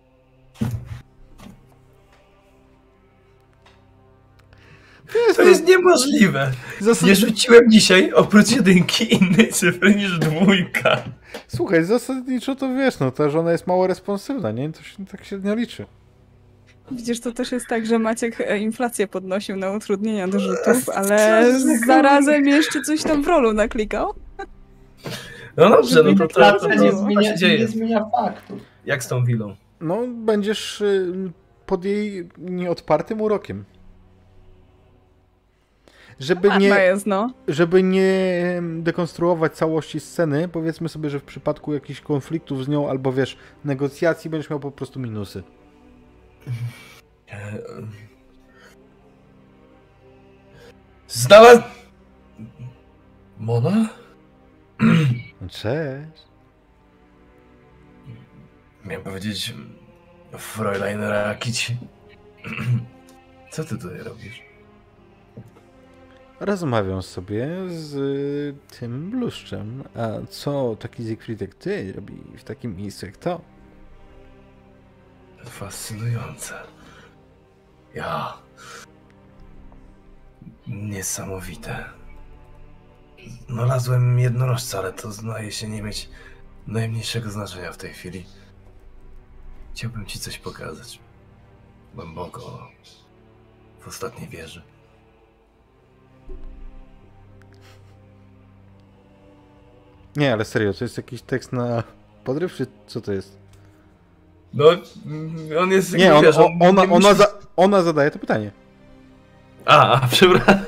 To jest niemożliwe. Zasad... Nie rzuciłem dzisiaj oprócz jedynki innej cyfry niż dwójka. Słuchaj, zasadniczo to wiesz, no ta żona jest mało responsywna, nie? To się tak średnio liczy. Widzisz, to też jest tak, że Maciek e, inflację podnosił na utrudnienia do rzutów, ale zarazem jeszcze coś tam w rolu naklikał. No dobrze, no to, to, to, nie, zmienia, się dzieje. nie zmienia faktu. Jak z tą wilą? No, będziesz y, pod jej nieodpartym urokiem. Żeby nie, jest, no. żeby nie dekonstruować całości sceny, powiedzmy sobie, że w przypadku jakichś konfliktów z nią albo wiesz, negocjacji będziesz miał po prostu minusy. E, Znalazł... Mona? No, Cześć. Miałem powiedzieć... Fräulein Rakici. Co ty tutaj robisz? Rozmawiam sobie z y, tym bluszczem. A co taki jak ty robi w takim miejscu jak to? Fascynujące. Ja. Niesamowite. Znalazłem jednorożca, ale to zdaje się nie mieć najmniejszego znaczenia w tej chwili. Chciałbym ci coś pokazać. Głęboko. W ostatniej wieży. Nie, ale serio, to jest jakiś tekst na podryw, czy co to jest? No, on jest... Nie, on, wiesz, o, ona, nie ona, za, ona zadaje to pytanie. A, a, przepraszam.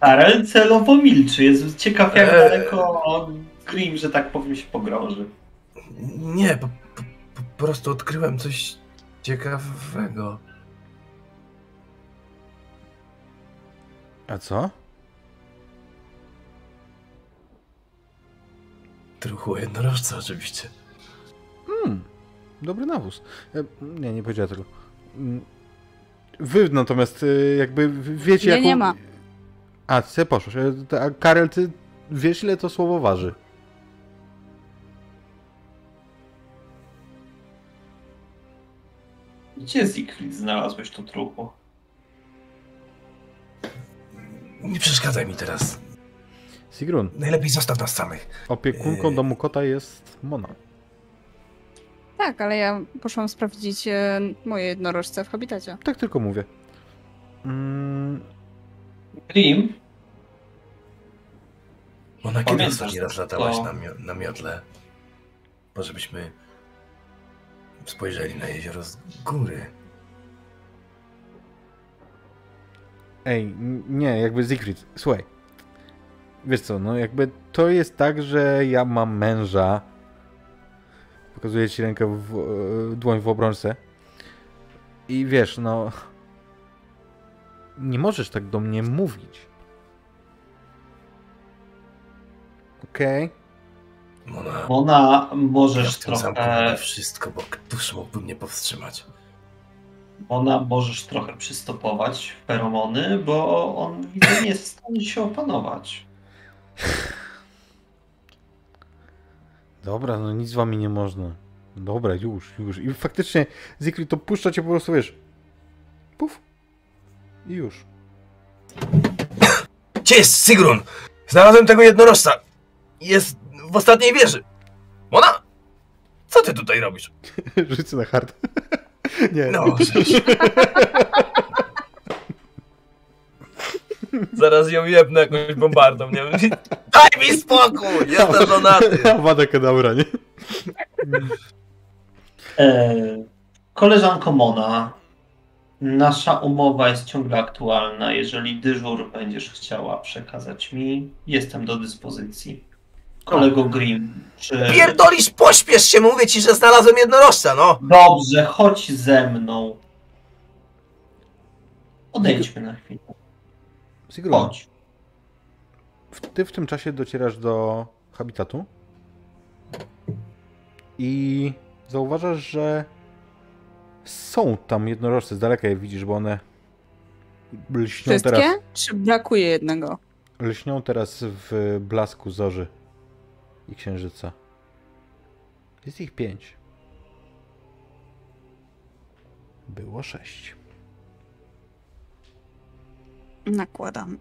Karel celowo milczy. Jest ciekaw jak Eee. daleko Grim, że tak powiem, się pogrąży. Nie, po, po, po prostu odkryłem coś ciekawego. A co? Truchło jednorożca oczywiście. Hmm, dobry nawóz. E, Nie, nie powiedziała tego. Mm, Wy natomiast y, jakby wiecie Ja jaką... nie ma. A, ty poszłeś. E, A Karel, ty wiesz ile to słowo waży? Gdzie Siegfried znalazłeś to truchło? Nie przeszkadzaj mi teraz. Sigrun, Najlepiej zostaw nas samych. opiekunką Yy. domu kota jest Mona. Tak, ale ja poszłam sprawdzić e, moje jednorożce w habitacie. Tak tylko mówię. Mm, Grim? Ona kiedy ostatni raz to? latałaś na, mio- na miodle? Może byśmy spojrzeli na jezioro z góry. Ej, nie, jakby Siegfried, słuchaj. Wiesz co, no jakby to jest tak, że ja mam męża. Pokazuję ci rękę w e, dłoń w obrączce. I wiesz, no. Nie możesz tak do mnie mówić. Okej? Mona, Ona ja możesz w tym zamku trochę. wszystko, bo któż mógłby mnie powstrzymać? Ona możesz trochę przystopować w feromony, bo on nie jest w stanie się opanować. Dobra, no nic z wami nie można. Dobra, już, już. I faktycznie Siegfried to puszcza cię po prostu, wiesz. Puf. I już. Gdzie jest Sigrun? Znalazłem tego jednorożca. Jest w ostatniej wieży. Mona? Co ty tutaj robisz? Rzucę na hard. nie. No. Zaraz ją jebnę jakąś bombardą, nie wiem. Daj mi spokój! Jestem żonaty! Awada Kedavra, nie? E, koleżanko Mona, nasza umowa jest ciągle aktualna. Jeżeli dyżur będziesz chciała przekazać mi, jestem do dyspozycji. Kolego Grim, czy... Pierdolisz, pośpiesz się, mówię ci, że znalazłem jednorożca, no! Dobrze, chodź ze mną. Odejdźmy na chwilę. Sigrun, Chodź. w- ty w tym czasie docierasz do habitatu i zauważasz, że są tam jednorożce, z daleka je widzisz, bo one lśnią Wszystkie? teraz, Czy brakuje jednego? lśnią teraz w blasku zorzy i księżyca. Jest ich pięć. Było sześć. Nakładam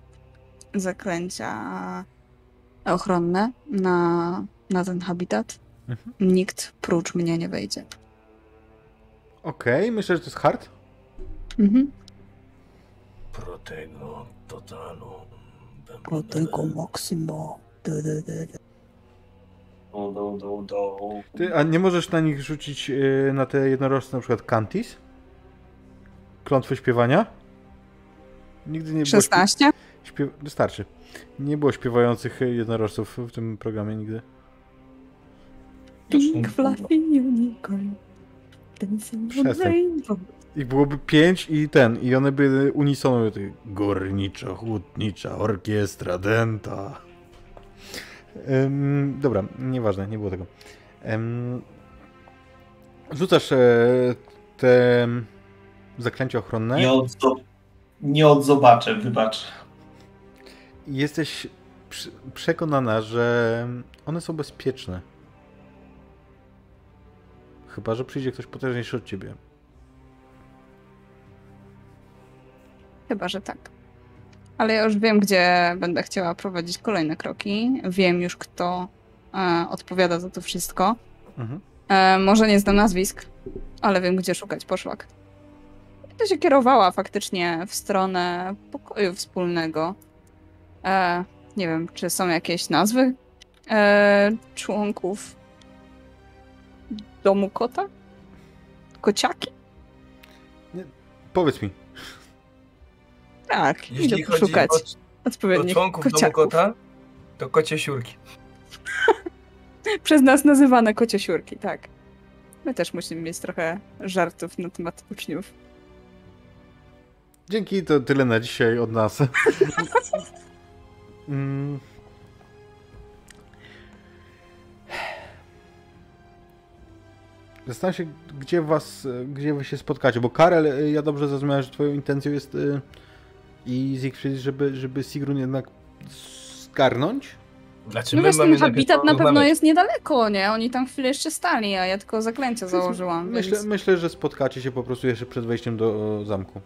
zaklęcia ochronne na, na ten habitat. Mhm. Nikt prócz mnie nie wejdzie. Okej, myślę, że to jest hard. Mhm. Protego totalu. Protego Maximo. Du, du, du, du. Do, do, do, do. Ty, a nie możesz na nich rzucić yy, na te jednorożce na przykład Kantis? Klątwy śpiewania? Nigdy nie było. śpie- 16? Śpiew... Wystarczy. Nie było śpiewających y, jednorożców w tym programie nigdy. Pink fluffy unicorn. Dancing on rainbow. Ich byłoby pięć i ten, i one by unisono ty, Górnicza, chłodnicza, orkiestra, denta. Ym, dobra, nieważne, nie było tego. Ym, rzucasz e, te zaklęcia ochronne Nie, nie odzobaczę, wybacz. jesteś przekonana, że one są bezpieczne. Chyba, że przyjdzie ktoś potężniejszy od ciebie. Chyba, że tak. Ale ja już wiem, gdzie będę chciała prowadzić kolejne kroki. Wiem już, kto e, odpowiada za to wszystko. Mhm. E, może nie znam nazwisk, ale wiem, gdzie szukać poszlak. To się kierowała faktycznie w stronę pokoju wspólnego. E, nie wiem, czy są jakieś nazwy e, członków domu kota? Kociaki? Powiedz mi, Tak, idę Jeśli chodzi poszukać o, o odpowiednich członków domu kociaków. kota, to kocie siurki. Przez nas nazywane kociosiurki, tak. My też musimy mieć trochę żartów na temat uczniów. Dzięki, to tyle na dzisiaj od nas. Mm. Zastanawiam się, gdzie was, gdzie wy się spotkacie, bo Karel, ja dobrze zrozumiałem, że twoją intencją jest y, i Siegfried, żeby, żeby Sigrun jednak zgarnąć? Znaczy, No najpierw habitat na pewno jest niedaleko, nie? Oni tam chwilę jeszcze stali, a ja tylko zaklęcia założyłam, Myślę, więc... myślę, że spotkacie się po prostu jeszcze przed wejściem do zamku.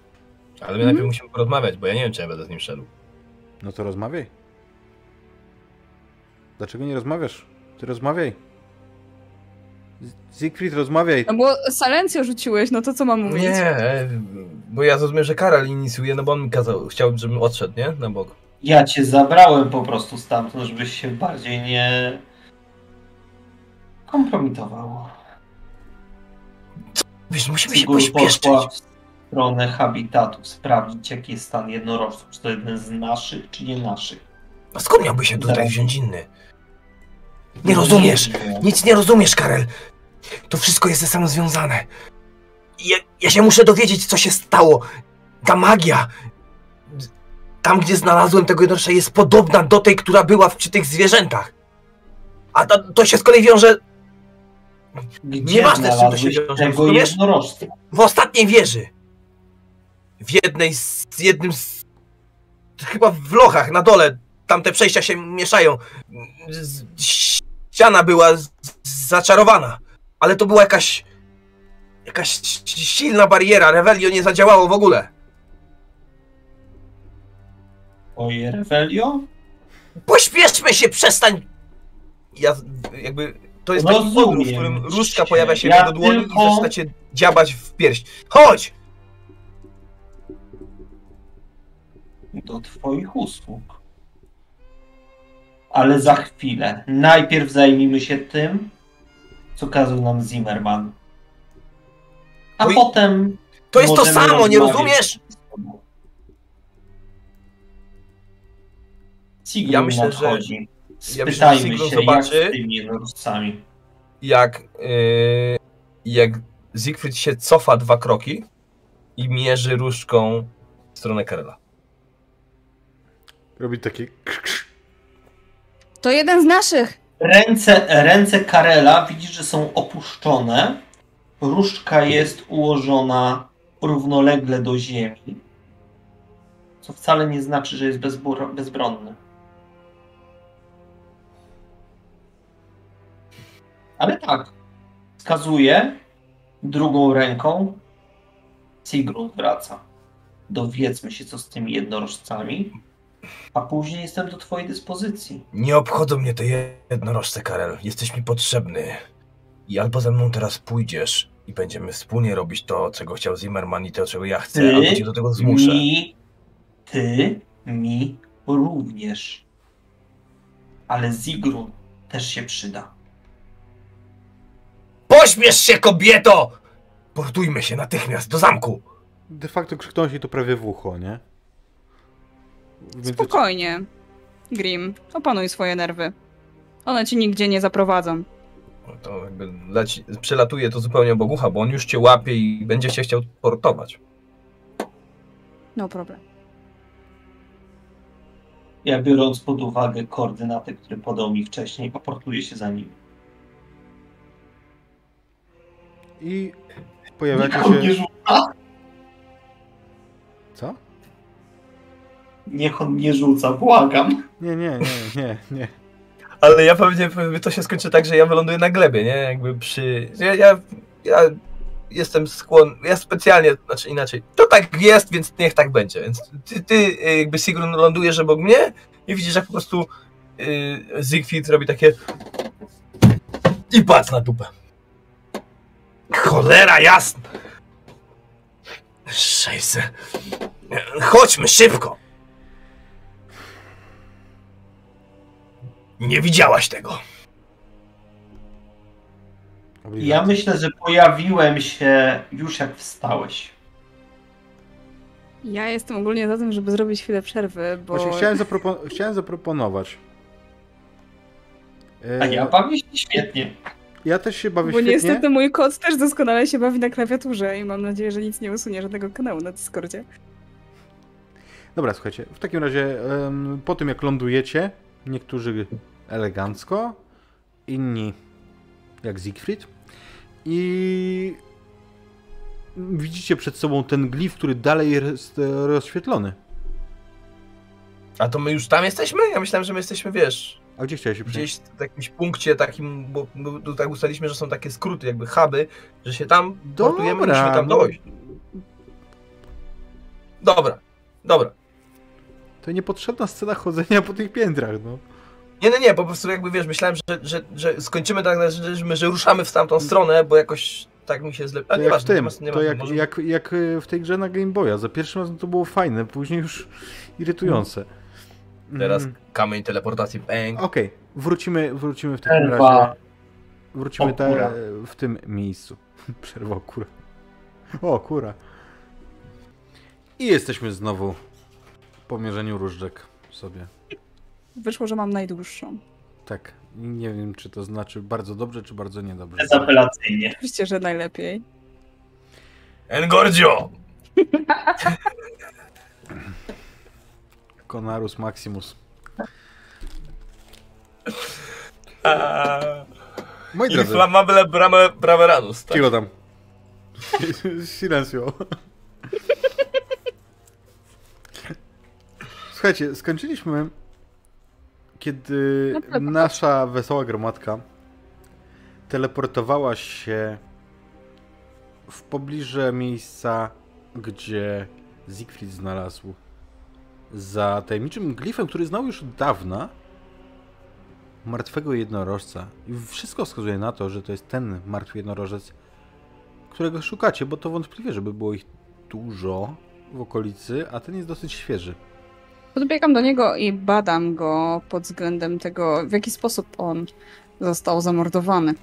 Ale my najpierw musimy porozmawiać, bo ja nie wiem, czy ja będę z nim szedł. No to rozmawiaj. Dlaczego nie rozmawiasz? Ty rozmawiaj. Siegfried, rozmawiaj. No bo Salencjo rzuciłeś, no to co mam mówić? Nie, bo ja zrozumiem, że Karol inicjuje, no bo on mi kazał, chciał, żebym odszedł, nie? Na bok. Ja cię zabrałem po prostu stamtąd, żebyś się bardziej nie kompromitował. Wiesz, musimy się Sigurd pośpieszczyć. poszła stronę habitatu, sprawdzić jaki jest stan jednorożców. Czy to jeden z naszych, czy nie naszych. A skąd miałby się tutaj Zaraz. wziąć inny? Nie rozumiesz! Nic nie rozumiesz, Karel! To wszystko jest ze sobą związane. Ja, ja się muszę dowiedzieć, co się stało. Ta magia, tam gdzie znalazłem tego jednorożca, jest podobna do tej, która była przy tych zwierzętach. A ta, to się z kolei wiąże Gdzie Nieważne, z czym to się wiąże, tego w ostatniej wieży. W jednej z z jednym z. Chyba w lochach na dole. Tamte przejścia się mieszają. Ściana była zaczarowana. Ale to była jakaś. Jakaś silna bariera. Revelio nie zadziałało w ogóle. Oje, Revelio? Pośpieszmy się, przestań! Ja jakby. To jest taki Rozumiem podróż, w którym różdżka pojawia się Ja jego dłoni tylko- i zaczyna cię dziabać w pierś. Chodź! Do twoich usług. Ale za chwilę. Najpierw zajmijmy się tym, co kazał nam Zimmerman. A i- potem. To jest to samo, nie rozumiesz? Sigrun Ja myślę, że- nadchodzi. ja myślę, że Spytajmy się, zobaczy- jak z tymi jednorożcami. jak, yy, jak Siegfried się cofa dwa kroki i mierzy różdżką w stronę Karela. Robi takie. To jeden z naszych! Ręce, ręce Karela widzisz, że są opuszczone. Różdżka jest ułożona równolegle do ziemi. Co wcale nie znaczy, że jest bezbro- bezbronny. Ale tak, wskazuje drugą ręką. Sigrun wraca. Dowiedzmy się, co z tymi jednorożcami, a później jestem do twojej dyspozycji. Nie obchodzą mnie te jednorożce, Karel. Jesteś mi potrzebny. I albo ze mną teraz pójdziesz i będziemy wspólnie robić to, czego chciał Zimmerman i to, czego ja chcę, Ty albo cię do tego zmuszę. Mi, ty mi również. Ale Zigrun też się przyda. Pośmiesz się, kobieto! Portujmy się natychmiast do zamku! De facto krzyknąłeś jej to prawie w ucho, nie? Spokojnie. Grim, opanuj swoje nerwy. One ci nigdzie nie zaprowadzą. No To jakby leci, przelatuje to zupełnie obok ucha, bo on już cię łapie i będzie się chciał portować. No problem. Ja biorąc pod uwagę koordynaty, które podał mi wcześniej, aportuję się za nim. I pojawiacie nie się... rzuca. Co? Niech on nie rzuca, błagam. Nie, nie, nie, nie, nie. Ale ja pewnie, to się skończy tak, że ja wyląduję na glebie, nie? Jakby przy... Ja, ja, ja jestem skłonny, ja specjalnie, znaczy inaczej, to tak jest, więc niech tak będzie. Więc ty, ty jakby Sigrun lądujesz obok mnie i widzisz, jak po prostu y, Siegfried robi takie i patrz na dupę. Cholera jasna! Szejse. Chodźmy szybko! Nie widziałaś tego. Ja myślę, że pojawiłem się już jak wstałeś. Ja jestem ogólnie za tym, żeby zrobić chwilę przerwy, bo... Właśnie chciałem, zapropo- chciałem zaproponować. E, A ja bawię się świetnie. ja też się bawię Bo świetnie. niestety mój kot też doskonale się bawi na klawiaturze i mam nadzieję, że nic nie usunie żadnego kanału na Discordzie. Dobra, słuchajcie, w takim razie po tym jak lądujecie, niektórzy elegancko, inni jak Siegfried i widzicie przed sobą ten glif, który dalej jest e, rozświetlony. A to my już tam jesteśmy? Ja myślałem, że my jesteśmy, wiesz, A gdzie chciałeś się gdzieś w jakimś punkcie takim, bo, tak ustaliliśmy, że są takie skróty, jakby huby, że się tam portujemy, Dobra, musimy tam no. dojść. Dobra, dobra. To niepotrzebna scena chodzenia po tych piętrach, no. Nie, nie, nie, po prostu jakby wiesz, myślałem, że, że, że skończymy tak, że, że, że ruszamy w tamtą stronę, bo jakoś tak mi się zlepi. To Ale jak w nieważne, nie tym, ma, nie to jak, może... jak, jak e, w tej grze na Game Boya. Za pierwszym razem to było fajne, później już irytujące. Teraz Mm, kamień teleportacji, bang. Okej, wrócimy, wrócimy w takim razie. Wrócimy O, te, w tym miejscu. Przerwa o kura. O, kura. I jesteśmy znowu po mierzeniu różdżek sobie. Wyszło, że mam najdłuższą. Tak. Nie wiem, czy to znaczy bardzo dobrze, czy bardzo niedobrze. Bezapelacyjnie. Oczywiście, że najlepiej. Engordio! Conarus Maximus. Moi drodzy, Inflammable brame, braveranus, tak? cicho tam. Silencio. Słuchajcie, skończyliśmy, kiedy Naprawdę. nasza wesoła gromadka teleportowała się w pobliże miejsca, gdzie Siegfried znalazł za tajemniczym glifem, który znał już od dawna martwego jednorożca. I wszystko wskazuje na to, że to jest ten martwy jednorożec, którego szukacie, bo to wątpliwe, żeby było ich dużo w okolicy, a ten jest dosyć świeży. Podbiegam do niego i badam go pod względem tego, w jaki sposób on został zamordowany.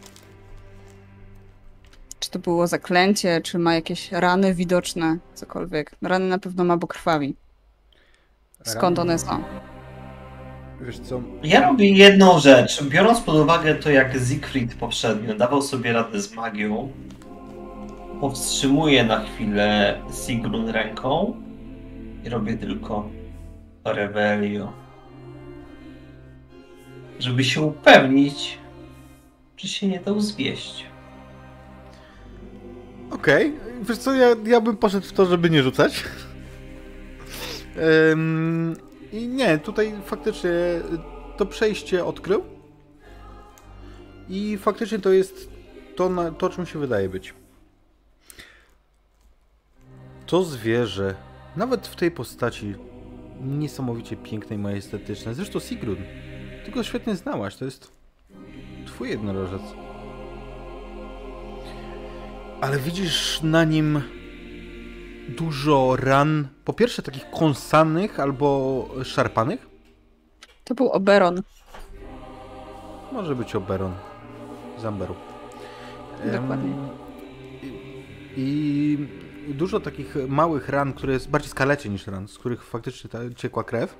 Czy to było zaklęcie, czy ma jakieś rany widoczne, cokolwiek. Rany na pewno ma, bo krwawi. Skąd one są? Wiesz co, Ja robię jedną rzecz. Biorąc pod uwagę to, jak Siegfried poprzednio dawał sobie radę z magią, powstrzymuję na chwilę Sigrun ręką i robię tylko Revelio. żeby się upewnić, czy się nie dał zwieść. Okej, okay. wiesz co, ja, ja bym poszedł w to, żeby nie rzucać. Ym, I nie, tutaj faktycznie to przejście odkrył. I faktycznie to jest to, na, to czym się wydaje być. To zwierzę, nawet w tej postaci niesamowicie pięknej, majestetycznej. Zresztą Sigrun, ty go świetnie znałaś, to jest twój jednorożec. Ale widzisz na nim dużo ran, po pierwsze takich kąsanych albo szarpanych. To był Oberon. Może być Oberon. Zamberu. Dokładnie. I, I dużo takich małych ran, które jest bardziej skalecie niż ran, z których faktycznie ta, ciekła krew.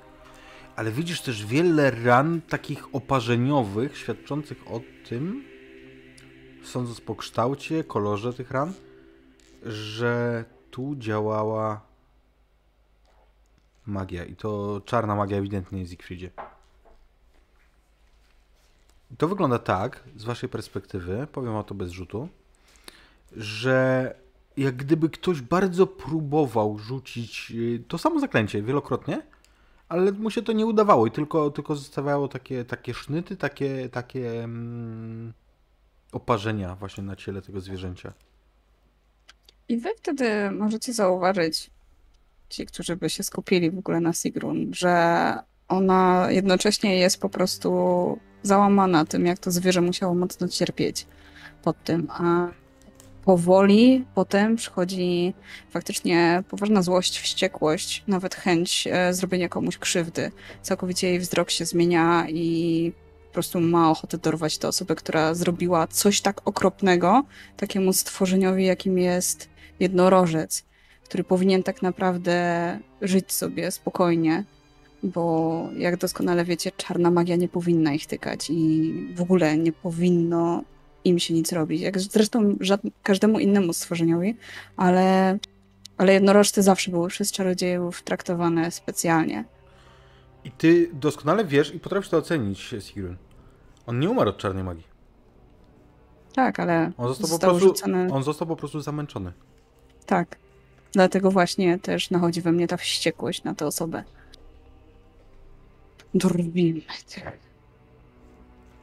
Ale widzisz też wiele ran takich oparzeniowych, świadczących o tym, sądząc po kształcie, kolorze tych ran, że tu działała magia. I to czarna magia ewidentnie jest Siegfriedzie. To wygląda tak, z waszej perspektywy, powiem o to bez rzutu, że jak gdyby ktoś bardzo próbował rzucić y, to samo zaklęcie wielokrotnie, ale mu się to nie udawało i tylko, tylko zostawiało takie, takie sznyty, takie, takie mm, oparzenia właśnie na ciele tego zwierzęcia. I wy wtedy możecie zauważyć, ci, którzy by się skupili w ogóle na Sigrun, że ona jednocześnie jest po prostu załamana tym, jak to zwierzę musiało mocno cierpieć pod tym, a powoli potem przychodzi faktycznie poważna złość, wściekłość, nawet chęć e, zrobienia komuś krzywdy. Całkowicie jej wzrok się zmienia i po prostu ma ochotę dorwać tę osobę, która zrobiła coś tak okropnego takiemu stworzeniowi, jakim jest jednorożec, który powinien tak naprawdę żyć sobie spokojnie, bo jak doskonale wiecie, czarna magia nie powinna ich tykać i w ogóle nie powinno im się nic robić. Jak zresztą każdemu innemu stworzeniowi, ale, ale jednorożce zawsze były przez czarodziejów traktowane specjalnie. I ty doskonale wiesz i potrafisz to ocenić, Sigrun. On nie umarł od czarnej magii. Tak, ale on został, został po prostu, rzucony... on został po prostu zamęczony. Tak. Dlatego właśnie też nachodzi we mnie ta wściekłość na tę osobę. Drwimy.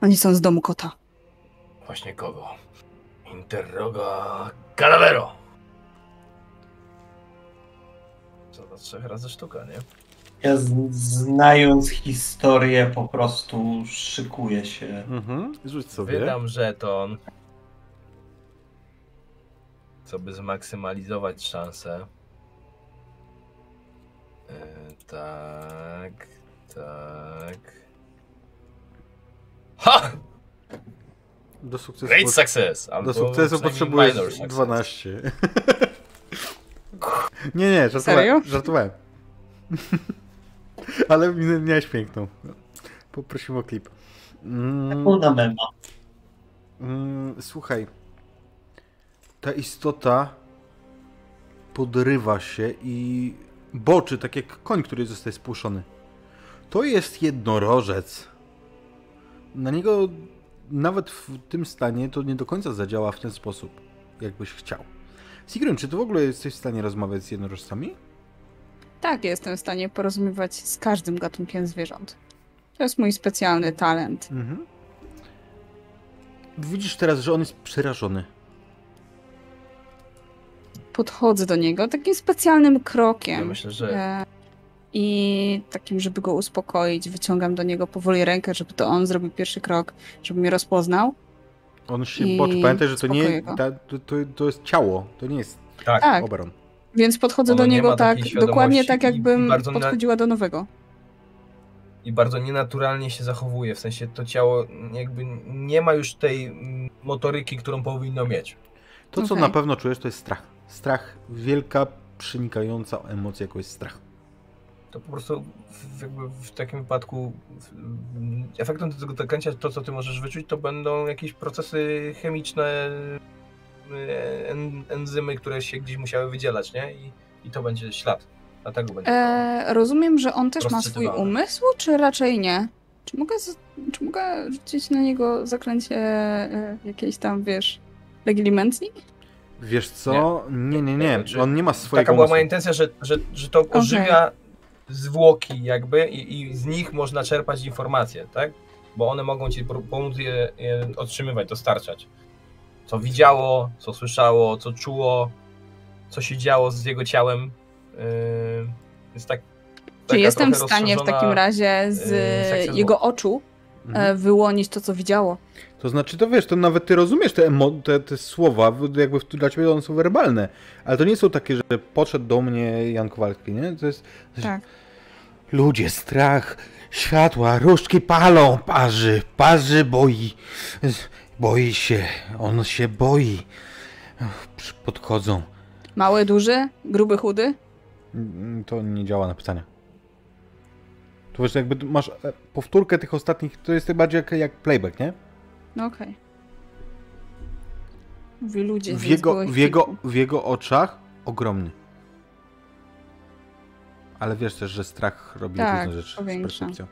Oni są z domu kota. Właśnie kogo? Interroga Calavero! Co to trzech razy sztuka, nie? Ja znając historię po prostu szykuję się. Mhm, rzuć sobie. Wydam żeton co by zmaksymalizować szanse. Yy, tak, tak. Ha! Do sukcesu, Great success! do sukcesu potrzebujesz 12. nie, nie, żartowałem. żartowałem. Ale miałeś piękną. Poprosimy o klip. Mm, Pełna mema. Mm, słuchaj, ta istota podrywa się i boczy, tak jak koń, który zostaje spuszczony. To jest jednorożec. Na niego nawet w tym stanie to nie do końca zadziała w ten sposób, jakbyś chciał. Sigrun, czy ty w ogóle jesteś w stanie rozmawiać z jednorożcami? Tak, jestem w stanie porozumiewać z każdym gatunkiem zwierząt. To jest mój specjalny talent. Mhm. Widzisz teraz, że on jest przerażony podchodzę do niego takim specjalnym krokiem. Ja myślę, że. I takim, żeby go uspokoić, wyciągam do niego powoli rękę, żeby to on zrobił pierwszy krok, żeby mnie rozpoznał. On się boczy. Pamiętaj, że to nie ta, to, to, jest ciało, to nie jest tak. tak. oberon. Więc podchodzę Ono do niego tak, dokładnie tak, jakbym podchodziła na... do nowego. I bardzo nienaturalnie się zachowuje, w sensie to ciało jakby nie ma już tej motoryki, którą powinno mieć. To, co okay. na pewno czujesz, to jest strach strach, wielka, przenikająca emocja, jaką jest strach. To po prostu w, jakby w takim wypadku efektem tego zaklęcia, to co ty możesz wyczuć, to będą jakieś procesy chemiczne, e, en, enzymy, które się gdzieś musiały wydzielać, nie? I, i to będzie ślad. Dlatego będzie. E, rozumiem, że on też ma swój umysł, czy raczej nie? Czy mogę, czy mogę rzucić na niego zaklęcie e, jakiejś tam, wiesz, legilimentacji? Wiesz co? Nie, nie, nie. Znaczy, On nie ma swojego Taka była moja intencja, że, że, że to ożywia zwłoki jakby i, i z nich można czerpać informacje, tak? Bo one mogą ci pomóc je, je otrzymywać, dostarczać. Co widziało, co słyszało, co czuło, co się działo z jego ciałem. Yy, jest tak. Czy jestem w stanie w takim razie z yy, jego oczu Mhm. e, wyłonić to, co widziało? To znaczy, to wiesz, to nawet ty rozumiesz te, emo- te, te słowa, jakby w- dla ciebie one są werbalne, ale to nie są takie, że podszedł do mnie Jan Kowalski, nie? To jest... Tak. Ludzie, strach, światła, różdżki palą, parzy, parzy, boi, boi się, on się boi. Podchodzą. Mały, duży, gruby, chudy? Mm, To nie działa na pytania. To wiesz, jakby masz e, powtórkę tych ostatnich, to jest bardziej jak, jak playback, nie? No okej. Mówi ludzie. W jego, w, jego, w jego oczach ogromny. Ale wiesz też, że strach robi Tak, różne rzeczy z powiększa. percepcją.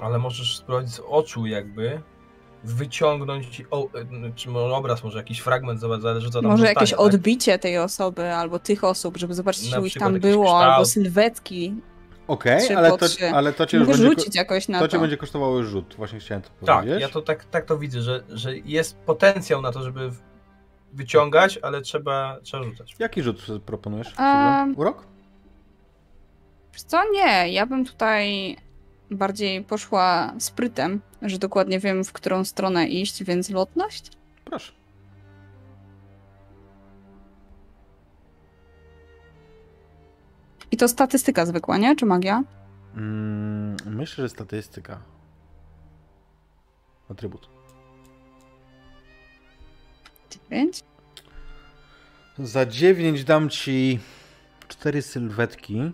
Ale możesz spróbować z oczu jakby wyciągnąć o, czy może obraz, może jakiś fragment, zobacz, zależy co tam Może zostanie, jakieś tak? odbicie tej osoby albo tych osób, żeby zobaczyć, ich przykład tam było, kształt. albo sylwetki. Okej, Trzy ale to, ale to cię już Mogę będzie, rzucić jakoś na to to. cię będzie kosztowało rzut. Właśnie chciałem to Tak, powiedzieć. ja to tak, tak to widzę, że, że jest potencjał na to, żeby wyciągać, ale trzeba, trzeba rzucać. Jaki rzut proponujesz? Um, Urok? Co? Nie, ja bym tutaj bardziej poszła sprytem, że dokładnie wiem, w którą stronę iść, więc lotność? Proszę. I to statystyka zwykła, nie? Czy magia? Mm, myślę, że statystyka. Atrybut. Dziewięć? Za 9 dam ci cztery sylwetki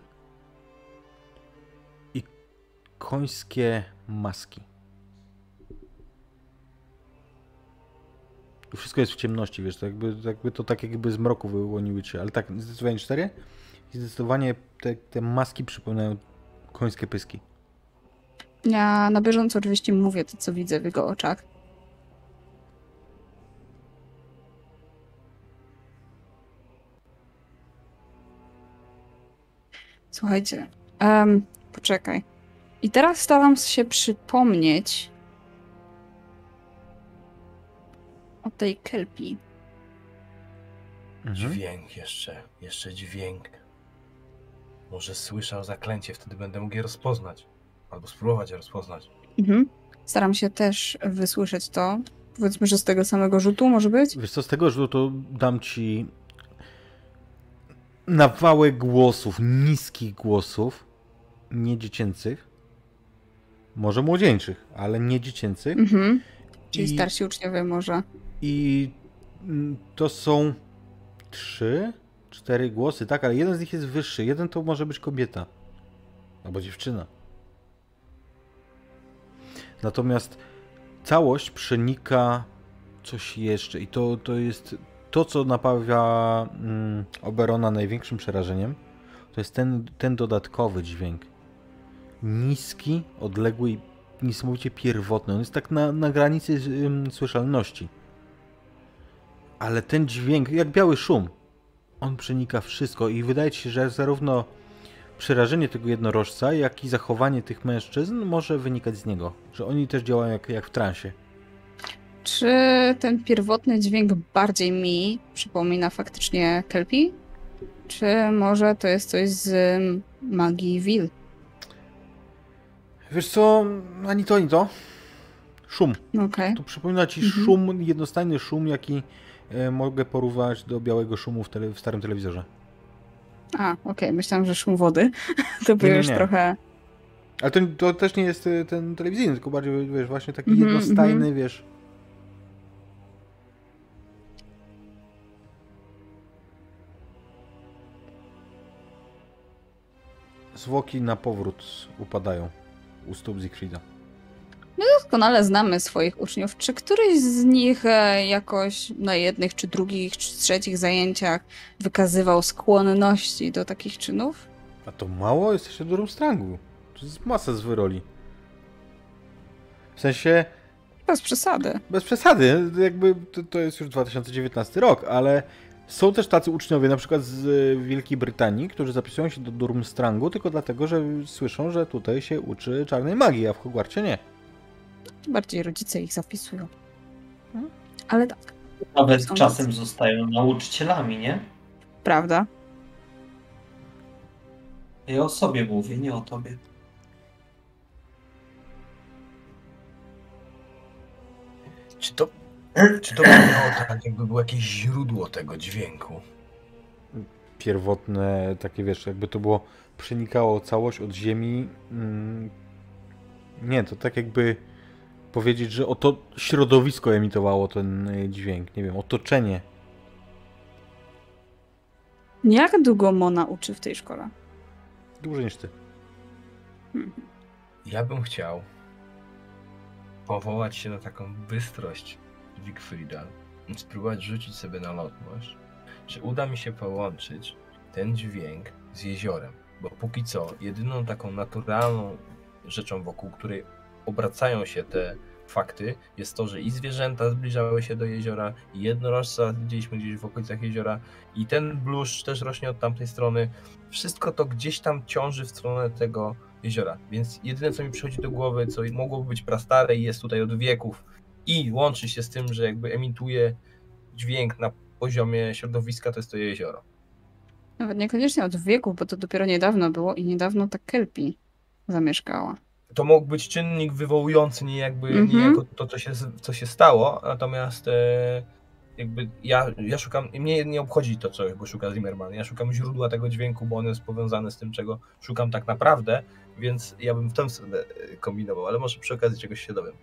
i końskie maski. I wszystko jest w ciemności, wiesz, to jakby, jakby to tak jakby z mroku wyłoniły cię, ale tak, zdecydowanie cztery i zdecydowanie te, te maski przypominają końskie pyski. Ja na bieżąco oczywiście mówię to, co widzę w jego oczach. Słuchajcie, em, poczekaj. I teraz staram się przypomnieć o tej kelpii. Mhm. Dźwięk jeszcze, jeszcze dźwięk. Może słyszał zaklęcie, wtedy będę mógł je rozpoznać. Albo spróbować je rozpoznać. Mhm. Staram się też wysłyszeć to. Powiedzmy, że z tego samego rzutu może być? Wiesz co, z tego rzutu dam ci nawałę głosów, niskich głosów, nie dziecięcych, może młodzieńczych, ale nie dziecięcych. Mhm. Czyli I- starsi uczniowie może. I mm, to są trzy, cztery głosy, tak, ale jeden z nich jest wyższy. Jeden to może być kobieta albo dziewczyna. Natomiast całość przenika coś jeszcze i to, to jest to, co napawia mm, Oberona największym przerażeniem. To jest ten, ten dodatkowy dźwięk. Niski, odległy i niesamowicie pierwotny. On jest tak na, na granicy ym, słyszalności ale ten dźwięk, jak biały szum, on przenika wszystko i wydaje ci się, że zarówno przerażenie tego jednorożca, jak i zachowanie tych mężczyzn może wynikać z niego, że oni też działają jak, jak w transie. Czy ten pierwotny dźwięk bardziej mi przypomina faktycznie Kelpie? Czy może to jest coś z mm, magii Wil? Wiesz co, ani to, ani to. Szum. Okej. To przypomina ci Mhm. szum, jednostajny szum, jaki e, mogę porównać do białego szumu w, tele, w starym telewizorze. A, okej, myślałam, że szum wody. to by Nie, nie, już trochę. Ale to, to też nie jest e, ten telewizyjny, tylko bardziej, wiesz, właśnie taki Mhm, jednostajny, wiesz. Zwłoki na powrót upadają u stóp Siegfrieda. Doskonale znamy swoich uczniów. Czy któryś z nich e, jakoś na jednych, czy drugich, czy trzecich zajęciach wykazywał skłonności do takich czynów? A to mało? Jesteście w Durmstrangu. To jest masa z wyroli. W sensie, Bez przesady. bez przesady, jakby to, to jest już 2019 rok, ale są też tacy uczniowie, na przykład z e, Wielkiej Brytanii, którzy zapisują się do Durmstrangu tylko dlatego, że słyszą, że tutaj się uczy czarnej magii, a w Hogwarcie nie. Bardziej rodzice ich zapisują. Hmm? Ale tak, Nawet czasem tacy. zostają nauczycielami, nie? prawda? Ja o sobie mówię, nie o tobie. Czy to, czy to brzmiało tak, jakby było jakieś źródło tego dźwięku? Pierwotne, takie wiesz, jakby to było, przenikało całość od ziemi. Mm, nie, to tak jakby powiedzieć, że oto środowisko emitowało ten e, dźwięk, nie wiem, otoczenie. Jak długo Mona uczy w tej szkole? Dłużej niż ty. Ja bym chciał powołać się na taką bystrość Siegfrieda i spróbować rzucić sobie na lotność, czy uda mi się połączyć ten dźwięk z jeziorem. Bo póki co, jedyną taką naturalną rzeczą, wokół której obracają się te fakty, jest to, że i zwierzęta zbliżały się do jeziora, i jednorożca widzieliśmy gdzieś w okolicach jeziora, i ten bluszcz też rośnie od tamtej strony. Wszystko to gdzieś tam ciąży w stronę tego jeziora. Więc jedyne, co mi przychodzi do głowy, co mogłoby być prastare i jest tutaj od wieków i łączy się z tym, że jakby emituje dźwięk na poziomie środowiska, to jest to jezioro. Nawet niekoniecznie od wieków, bo to dopiero niedawno było i niedawno ta Kelpi zamieszkała. To mógł być czynnik wywołujący nie jakby Mhm. niejako to, co się, co się stało, natomiast e, jakby ja, ja szukam, mnie nie obchodzi to, czego szuka Zimmerman. Ja szukam źródła tego dźwięku, bo on jest powiązany z tym, czego szukam tak naprawdę, więc ja bym w e, kombinował, ale może przy okazji czegoś się dowiem.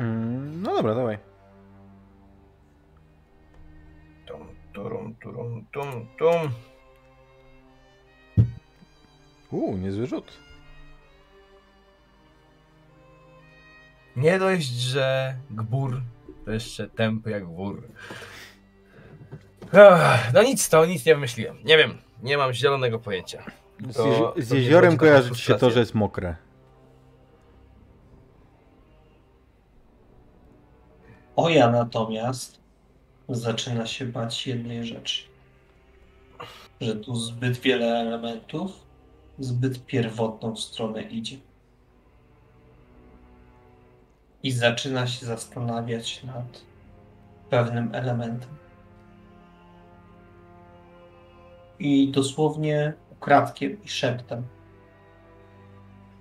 Mm, no dobra, dawaj. Tum, turum, turum, tum, tum. Uuu, niezły rzut. Nie dość, że gbur to jeszcze tępy jak wór. No nic, to nic nie wymyśliłem. Nie wiem, nie mam zielonego pojęcia. Z, To- jezi- z nie jeziorem taka kojarzy ci się to, że jest mokre. Oja natomiast zaczyna się bać jednej rzeczy. Że tu zbyt wiele elementów, zbyt pierwotną stronę idzie. I zaczyna się zastanawiać nad pewnym elementem. I dosłownie ukradkiem i szeptem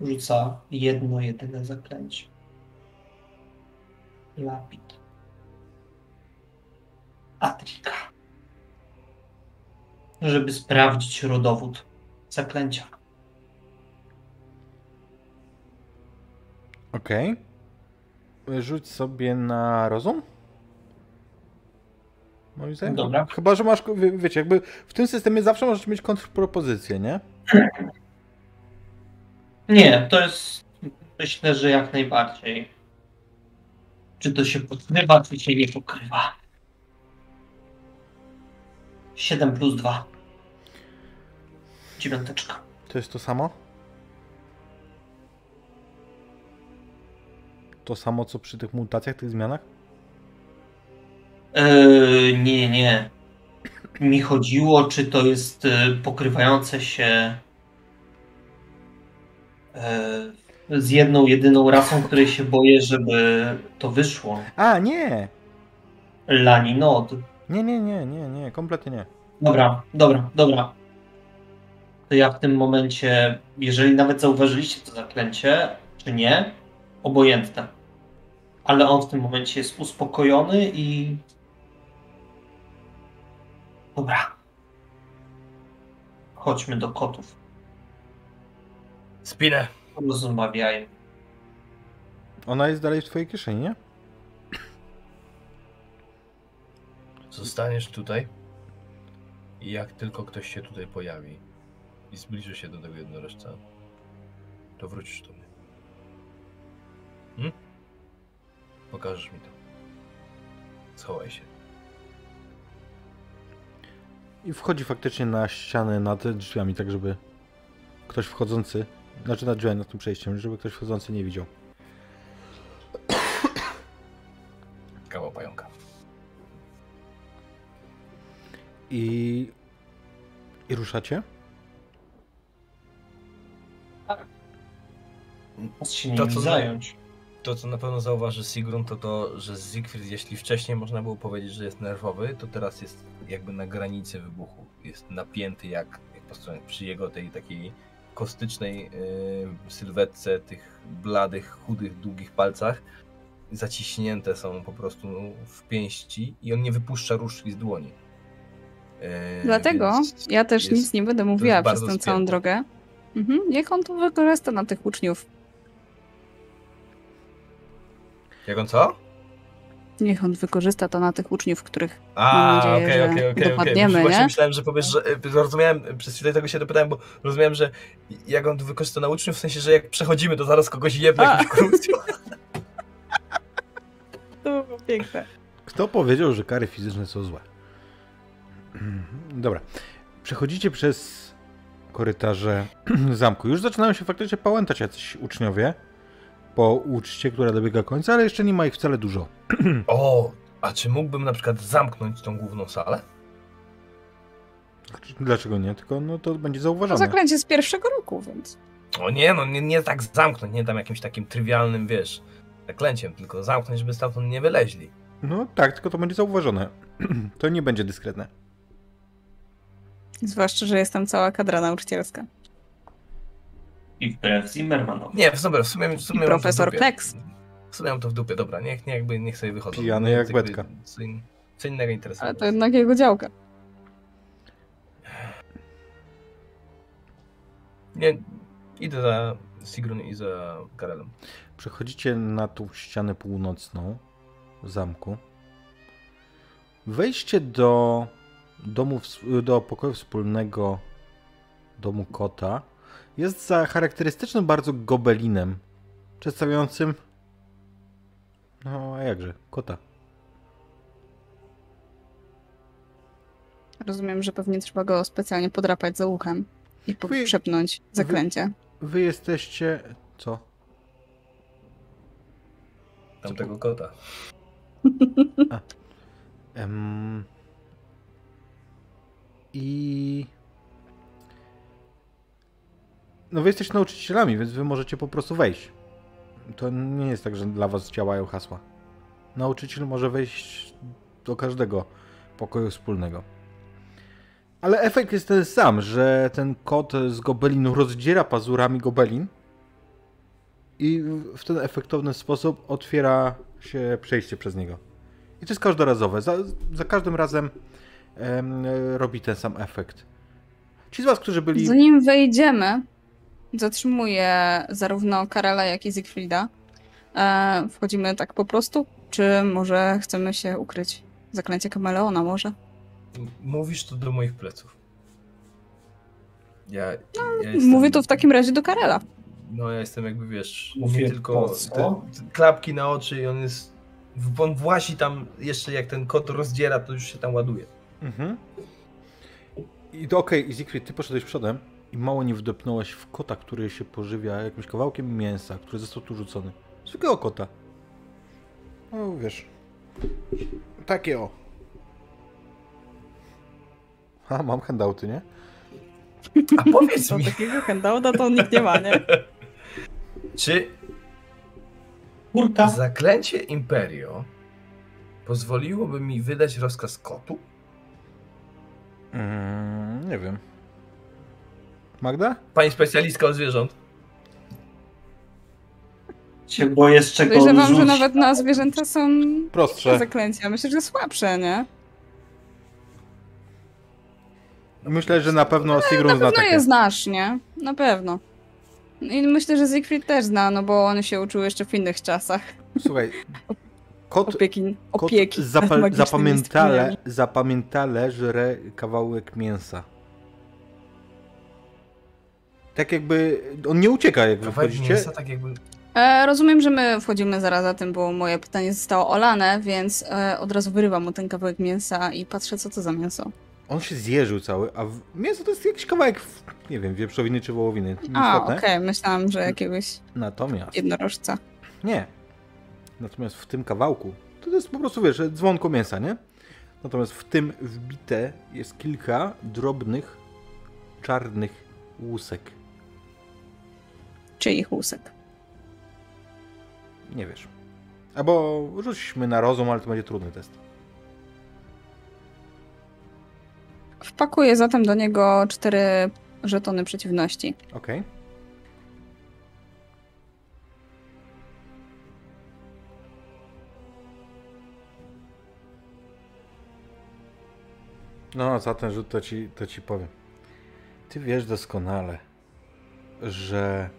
rzuca jedno jedyne zaklęcie. Lapid. Atrika. Żeby sprawdzić rodowód zaklęcia. Okej. Rzuć sobie na rozum. Moim zdaniem. Dobra. Chyba, że masz, wie- wiecie, jakby w tym systemie zawsze możesz mieć kontrpropozycję, nie? Nie, to jest. Myślę, że jak najbardziej. Czy to się pokrywa, czy się nie pokrywa. 7 plus 2. Dziewiąteczka. To jest to samo? To samo, co przy tych mutacjach, tych zmianach? Yy, nie, nie. Mi chodziło, czy to jest yy, pokrywające się yy, z jedną, jedyną rasą, której się boję, żeby to wyszło. A, nie! Laninod. Nie, nie, nie, nie, nie, kompletnie nie. Dobra, dobra, dobra. To ja w tym momencie, jeżeli nawet zauważyliście to zaklęcie, czy nie, obojętne. Ale on w tym momencie jest uspokojony i. Dobra. Chodźmy do kotów. Spinę. Rozmawiajmy. Ona jest dalej w twojej kieszeni, nie? Zostaniesz tutaj i jak tylko ktoś się tutaj pojawi i zbliży się do tego jednorożca, to wrócisz do mnie. Hmm? Pokażesz mi to. Schowaj się. I wchodzi faktycznie na ścianę nad drzwiami, tak żeby ktoś wchodzący Znaczy nad drzwiami, nad tym przejściem, żeby ktoś wchodzący nie widział. I... I ruszacie? Czas się To, co zająć. To, co na pewno zauważy Sigrun, to to, że Siegfried, jeśli wcześniej można było powiedzieć, że jest nerwowy, to teraz jest jakby na granicy wybuchu. Jest napięty jak, jak po stronie, przy jego tej takiej kostycznej yy, sylwetce, tych bladych, chudych, długich palcach. Zaciśnięte są po prostu w pięści i on nie wypuszcza różdżki z dłoni. Yy, Dlatego więc ja też jest- nic nie będę mówiła przez tę całą spięte. drogę. Mhm. Niech on to wykorzysta na tych uczniów. Jak on co? Niech on wykorzysta to na tych uczniów, których A, Mam nadzieję, okej, że okej, okej, okej. dopadniemy, Właśnie nie? myślałem, że powiesz, że y, rozumiałem, przez chwilę tego się dopytałem, bo rozumiałem, że jak on to wykorzysta na uczniów, w sensie, że jak przechodzimy, to zaraz kogoś jakąś korupcją. To było piękne. Kto powiedział, że kary fizyczne są złe? Dobra. Przechodzicie przez korytarze zamku. Już zaczynają się faktycznie pałętać jacyś uczniowie po uczcie, która dobiega końca, ale jeszcze nie ma ich wcale dużo. O, a czy mógłbym na przykład zamknąć tą główną salę? Dlaczego nie? Tylko no to będzie To zauważone. zaklęcie z pierwszego roku, więc. O nie, no nie, nie tak zamknąć, nie tam jakimś takim trywialnym, wiesz, zaklęciem, tylko zamknąć, żeby stamtąd nie wyleźli. No tak, tylko to będzie zauważone. to nie będzie dyskretne. Zwłaszcza, że jest tam cała kadra nauczycielska. I wbrew Zimmermanowi. Nie, dobra, w sumie, w sumie I w profesor dupie. Kleks. W sumie mam to w dupie, dobra, niech, niech, jakby, niech sobie wychodzą. Pijany jak betka. Co, in, co innego interesuje. Ale to jednak jego działka. Nie, idę za Sigrun i za Karelem. Przechodzicie na tą ścianę północną zamku. Wejście do domu, do pokoju wspólnego domu kota jest za charakterystycznym bardzo gobelinem, przedstawiającym no a jakże, kota. Rozumiem, że pewnie trzeba go specjalnie podrapać za uchem i Wy- przepnąć zaklęcie. Wy jesteście... co? Tamtego kota. Em, I. No, wy jesteście nauczycielami, więc wy możecie po prostu wejść. To nie jest tak, że dla was działają hasła. Nauczyciel może wejść do każdego pokoju wspólnego. Ale efekt jest ten sam, że ten kot z gobelinu rozdziera pazurami gobelin i w ten efektowny sposób otwiera się przejście przez niego. I to jest każdorazowe. Za, za każdym razem em, robi ten sam efekt. Ci z was, którzy byli. Zanim wejdziemy, zatrzymuję zarówno Karela, jak i Siegfrieda. E, wchodzimy tak po prostu? Czy może chcemy się ukryć? Zaklęcie kameleona może? Mówisz to do moich pleców. Ja, ja jestem, Mówię to w takim razie do Karela. No ja jestem jakby, wiesz, Mówię, nie tylko te klapki na oczy i on jest... On własi tam jeszcze jak ten kot rozdziera, to już się tam ładuje. Mhm. I to okej, i Siegfried, ty poszedłeś przodem i mało nie wdepnąłeś w kota, który się pożywia jakimś kawałkiem mięsa, który został tu rzucony. Zwykłego kota. No wiesz. Takie o. A, mam handouty, nie? A powiedz To mi, takiego handouta to nikt nie ma, nie? czy Kurka. zaklęcie Imperio pozwoliłoby mi wydać rozkaz kotu? Mm, nie wiem. Magda? Pani specjalistka od zwierząt. Się boję z czego Podejrzewam, że nawet na zwierzęta są Prostsze. zaklęcia. Myślę, że słabsze, nie? Myślę, że na pewno Sigrun Na zna pewno takie. je znasz, nie? Na pewno. I myślę, że Siegfried też zna, no bo on się uczył jeszcze w innych czasach. Słuchaj, kot, Opieki. kot Opieki. nad zapa- zapamiętale, zapamiętale żre kawałek mięsa. Tak jakby on nie ucieka, jak wy Kawałek wchodzicie. mięsa tak jakby... E, rozumiem, że my wchodzimy zaraz za tym, bo moje pytanie zostało olane, więc e, od razu wyrywam mu ten kawałek mięsa i patrzę, co to za mięso. On się zjeżył cały, a w- mięso to jest jakiś kawałek, w- nie wiem, wieprzowiny czy wołowiny. A, okej, myślałam, że jakiegoś Natomiast, jednorożca. nie. Natomiast w tym kawałku, to jest po prostu, wiesz, dzwonko mięsa, nie? Natomiast w tym wbite jest kilka drobnych, czarnych łusek. Czyich łusek. Nie wiesz. Albo rzućmy na rozum, ale to będzie trudny test. Wpakuję zatem do niego cztery żetony przeciwności. Okej. No, za ten rzut to ci, to ci powiem. Ty wiesz doskonale, że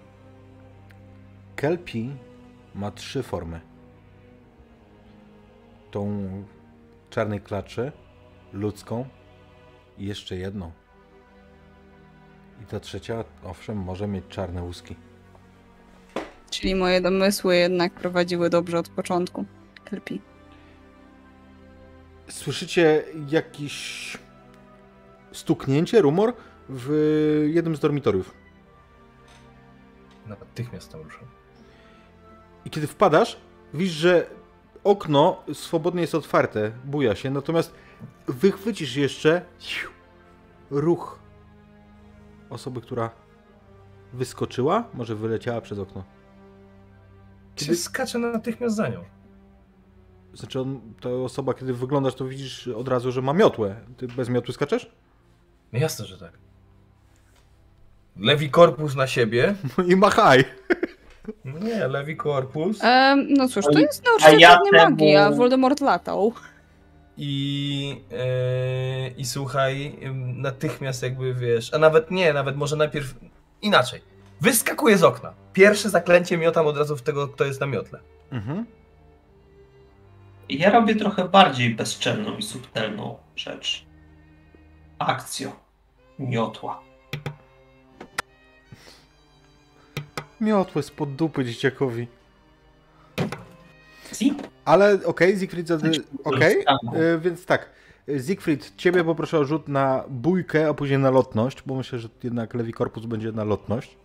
Kelpi ma trzy formy. Tą czarnej klaczy, ludzką i jeszcze jedną. I ta trzecia, owszem, może mieć czarne łuski. Czyli moje domysły jednak prowadziły dobrze od początku. Kelpi. Słyszycie jakiś stuknięcie, rumor w jednym z dormitoriów. Natychmiast tam ruszam. I kiedy wpadasz, widzisz, że okno swobodnie jest otwarte, buja się, natomiast wychwycisz jeszcze ruch osoby, która wyskoczyła, może wyleciała przez okno. Czy skaczę natychmiast za nią? Znaczy, on, ta osoba, kiedy wyglądasz, to widzisz od razu, że ma miotłę. Ty bez miotły skaczesz? No jasne, że tak. Lewi korpus na siebie. I machaj! No Nie, lewi korpus. Em, no cóż, to jest nauczyciel ja temu- magii, a Voldemort latał. I, yy, I słuchaj, natychmiast jakby wiesz, a nawet nie, nawet może najpierw inaczej. Wyskakuję z okna. Pierwsze zaklęcie miotam od razu w tego, kto jest na miotle. Mhm. Ja robię trochę bardziej bezczelną i subtelną rzecz. Akcjo. Miotła. Miotłę spod dupy dzieciakowi. Si? Ale okej, Siegfried zady... Okej, Stanął. e, więc tak. Siegfried, ciebie poproszę o rzut na bójkę, a później na lotność, bo myślę, że jednak lewi korpus będzie na lotność.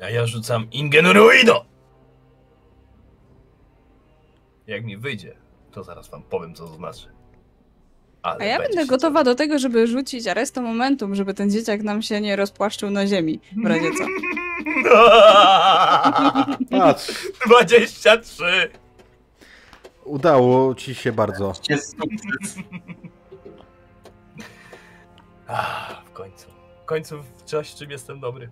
A ja rzucam Ingenuruido! Jak mi wyjdzie, to zaraz wam powiem, co to znaczy. Ale A ja będę gotowa do tego, żeby rzucić arresto momentum, żeby ten dzieciak nam się nie rozpłaszczył na ziemi. W razie co. Patrz, 23! udało ci się bardzo. Ah, w końcu. W końcu w coś, czym jestem dobry.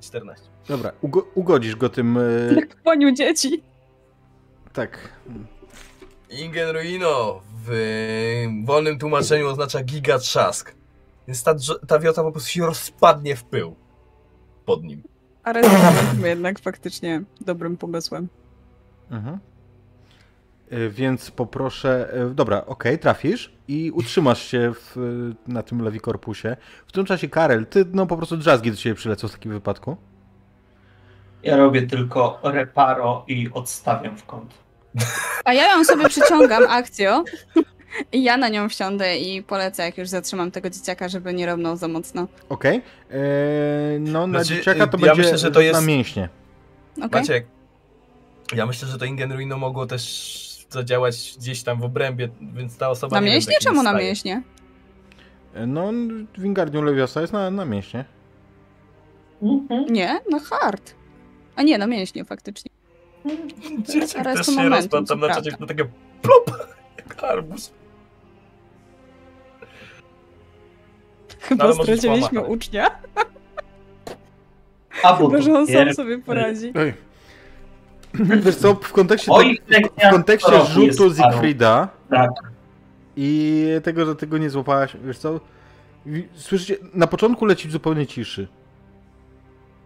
14. Dobra, ugo ugodzisz go tym... e, Jak w koniu dzieci. tak. Ingen Ruino w wolnym tłumaczeniu oznacza gigatrzask. Więc ta, ta wiota po prostu się rozpadnie w pył pod nim. Arresto momentum jednak faktycznie dobrym pomysłem. Mhm. E, Więc poproszę. e, Dobra, okej, trafisz i utrzymasz się w, e, na tym lewi korpusie. W tym czasie, Karel, ty no po prostu drzazgi do ciebie przylecą w takim wypadku. Ja robię tylko reparo i odstawiam w kąt. A ja ją sobie przyciągam akcją i ja na nią wsiądę i polecę, jak już zatrzymam tego dzieciaka, żeby nie robnął za mocno. Okej. E, No, na Znaczy, dzieciaka to ja będzie myślę, że to na jest- mięśnie. Okej? Maciek, ja myślę, że to Ingen Ruino mogło też zadziałać gdzieś tam w obrębie, więc ta osoba Na nie mięśnie? nie Czemu na mięśnie? E, No, Wingardium Leviosa jest na, na mięśnie. Mhm. Nie, na hard. A nie, na mięśnie faktycznie. Dzieciak też się rozpadł tam na czacie, to takie plop, jak arbuz. Chyba może straciliśmy ucznia. A Chyba, że on sam sobie poradzi. Ej. Wiesz co, w kontekście, te, w kontekście rzutu. Siegfrieda Tak. i tego, że tego nie złapałaś, wiesz co, słyszycie, na początku leci w zupełnie ciszy.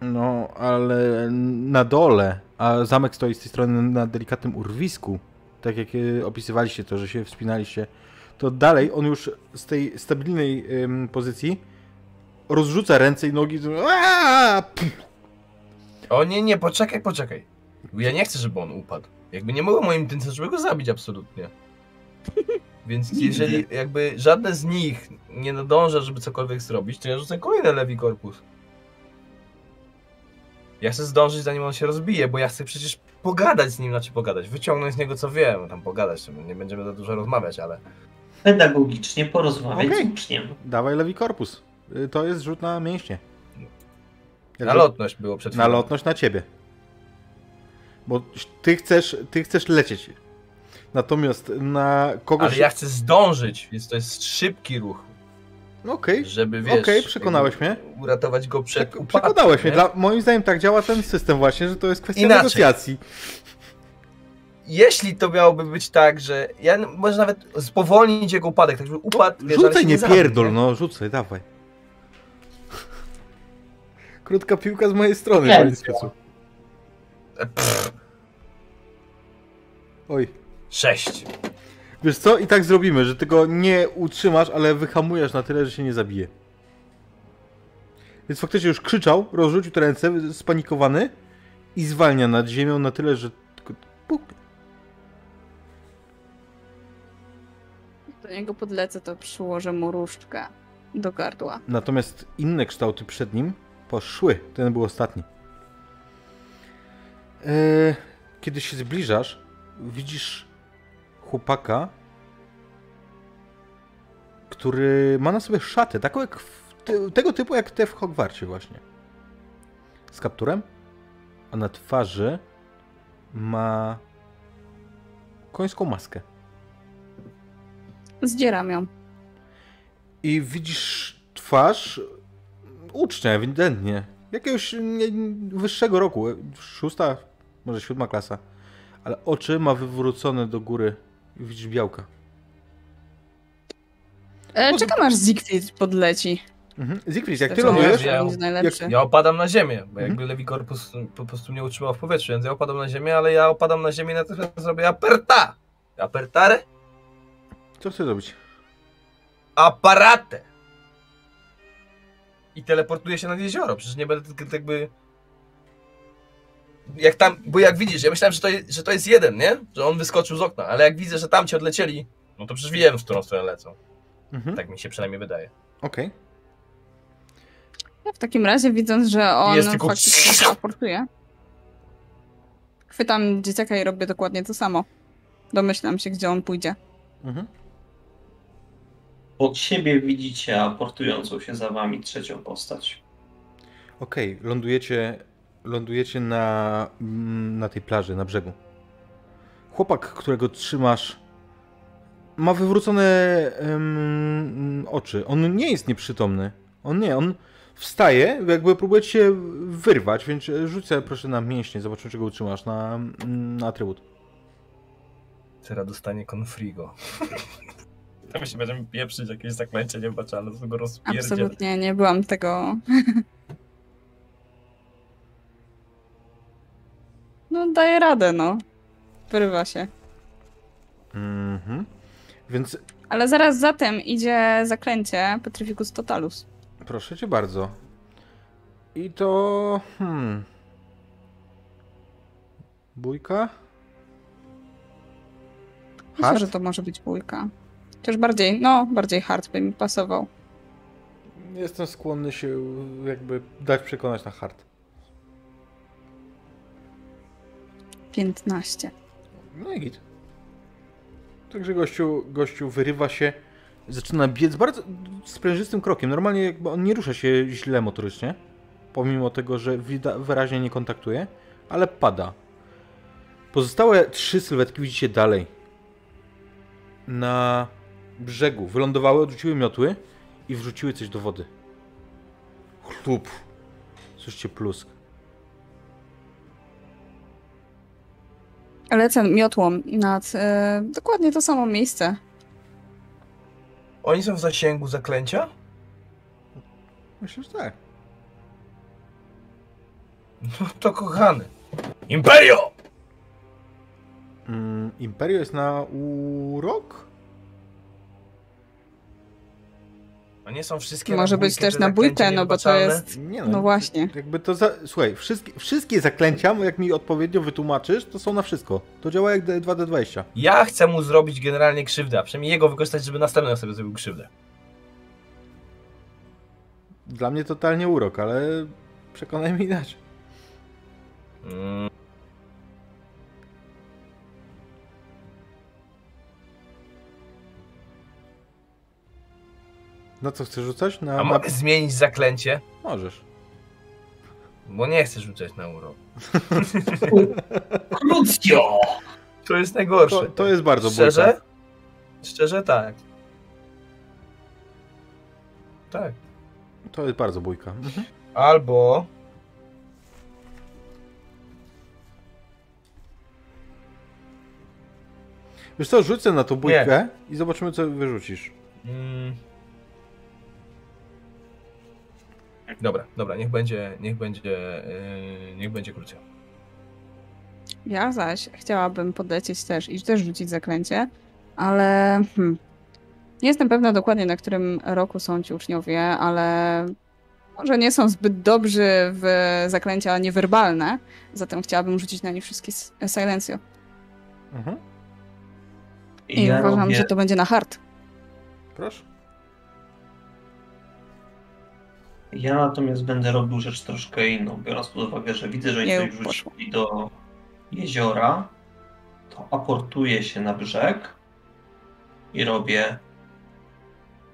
No, ale na dole, a zamek stoi z tej strony na delikatnym urwisku, tak jak e, opisywaliście to, że się wspinaliście, to dalej on już z tej stabilnej em, pozycji rozrzuca ręce i nogi. Aaaa! O nie, nie, poczekaj, poczekaj. Ja nie chcę, żeby on upadł. Jakby nie mogło moim intencją, żeby go zabić absolutnie. Więc jeżeli jakby żadne z nich nie nadąża, żeby cokolwiek zrobić, to ja rzucę kolejny lewi korpus. Ja chcę zdążyć, zanim on się rozbije, bo ja chcę przecież pogadać z nim, znaczy pogadać, wyciągnąć z niego co wiem, tam pogadać, nie będziemy za dużo rozmawiać, ale... Pedagogicznie porozmawiać Okej. z uczniem. Dawaj lewi korpus. Y, To jest rzut na mięśnie. Jak Na lotność było przed Na chwilą. lotność na ciebie. Bo ty chcesz, ty chcesz lecieć. Natomiast na kogoś... Ale ja chcę zdążyć, więc to jest szybki ruch, No Okej, żeby wiesz... Okej, przekonałeś mnie. Uratować go przed Przek- upadkiem, przekonałeś mnie. nie? Dla, moim zdaniem tak działa ten system właśnie, że to jest kwestia Inaczej. negocjacji. Jeśli to miałoby być tak, że ja może nawet spowolnić jego upadek, tak żeby upadł, wiesz, Rzucaj, się nie zabił, pierdol, nie? no rzucaj, dawaj. Krótka piłka z mojej strony, Nie, panie nie. Spiecu. E, Oj. Sześć. Wiesz co? I tak zrobimy, że ty go nie utrzymasz, ale wyhamujesz na tyle, że się nie zabije. Więc faktycznie już krzyczał, rozrzucił te ręce, spanikowany i zwalnia nad ziemią na tyle, że tylko puk. Do niego podlecę, to przyłożę mu różdżkę do gardła. Natomiast inne kształty przed nim poszły. Ten był ostatni. Eee, kiedy się zbliżasz, widzisz chłopaka, który ma na sobie szatę, taką jak w, tego typu jak te w Hogwarcie właśnie. Z kapturem, a na twarzy ma końską maskę. Zdzieram ją. I widzisz twarz ucznia, ewidentnie. Jakiegoś wyższego roku. Szósta, może siódma klasa. Ale oczy ma wywrócone do góry widzisz białka. E, czekam aż Siegfried podleci. Mhm. Siegfried, jak ty To lądujesz, ja-. Ja opadam na ziemię, bo Mhm. jakby lewi korpus po prostu mnie utrzymał w powietrzu, więc ja opadam na ziemię, ale ja opadam na ziemię i natychmiast zrobię aperta! Apertare? co chcesz zrobić? Aparatę! I teleportuję się nad jezioro, przecież nie będę tylko jakby... Jak tam, bo jak widzisz, ja myślałem, że to, jest, że to jest jeden, nie? Że on wyskoczył z okna, ale jak widzę, że tam ci odlecieli, no to przecież wiem, w którą stronę lecą. Mhm. Tak mi się przynajmniej wydaje. Okej. Ja w takim razie, widząc, że on Jest tylko- faktycznie się aportuje, chwytam dzieciaka i robię dokładnie to samo. Domyślam się, gdzie on pójdzie. Mhm. Od siebie widzicie aportującą się za wami trzecią postać. Okej, lądujecie, lądujecie na, na tej plaży, na brzegu. Chłopak, którego trzymasz, ma wywrócone em, oczy. On nie jest nieprzytomny. On nie, on wstaje, jakby próbuje ci się wyrwać, więc rzuć sobie proszę na mięśnie, zobaczymy czego utrzymasz, na, na atrybut. Teraz dostanie konfrigo. Tam się będziemy pieprzyć jakieś zaklęcie niebaczalne, to go rozpierdziel. Absolutnie nie byłam tego. No, daję radę, no. Wyrywa się. Mhm. Więc Ale zaraz za tym idzie zaklęcie Petrificus Totalus. Proszę cię bardzo. I to. Hmm. Bójka? Myślę, Hard? że to może być bójka. Chociaż bardziej, no, bardziej hard by mi pasował. Jestem skłonny się jakby dać przekonać na hard. 15. No i git. Także gościu, gościu wyrywa się, zaczyna biec bardzo sprężystym krokiem. Normalnie jakby on nie rusza się źle motorycznie, pomimo tego, że wyraźnie nie kontaktuje, ale pada. Pozostałe trzy sylwetki widzicie dalej. Na brzegu. Wylądowały, odrzuciły miotły i wrzuciły coś do wody. Chlup. Słyszycie plusk. Lecę miotłą nad e, dokładnie to samo miejsce. Oni są w zasięgu zaklęcia? Myślę, że tak. No to kochany. Imperio! Mm, Imperio jest na urok? A A nie są wszystkie Może być też te na bójkę, zaklęcia no bo to jest... Nie No właśnie. Jakby to za... Słuchaj, wszystkie, wszystkie zaklęcia, jak mi odpowiednio wytłumaczysz, to są na wszystko. To działa jak 2D20. Ja chcę mu zrobić generalnie krzywdę, a przynajmniej jego wykorzystać, żeby następny sobie zrobił krzywdę. Dla mnie totalnie urok, ale przekonaj mnie inaczej. Mm, Na co chcesz rzucać? Na, A na... zmienić zaklęcie? Możesz. Bo nie chcę rzucać na urok. Krucjo! To jest najgorsze. To, to jest bardzo Szczerze? bójka. Szczerze tak. Tak. To jest bardzo bójka. Mhm. Albo... Wiesz co, rzucę na tą bójkę i zobaczymy, co wyrzucisz. Mm. Dobra, dobra, niech będzie, niech będzie, yy, niech będzie krócej. Ja zaś chciałabym podlecieć też i też rzucić zaklęcie, ale hmm, nie jestem pewna dokładnie, na którym roku są ci uczniowie, ale może nie są zbyt dobrzy w zaklęcia niewerbalne, zatem chciałabym rzucić na nich wszystkie silencio. Mhm. I ja uważam, robię, że to będzie na hard. Proszę. Ja natomiast będę robił rzecz troszkę inną, biorąc pod uwagę, że widzę, że Nie, oni coś poszło. wrzucili do jeziora, to aportuję się na brzeg i robię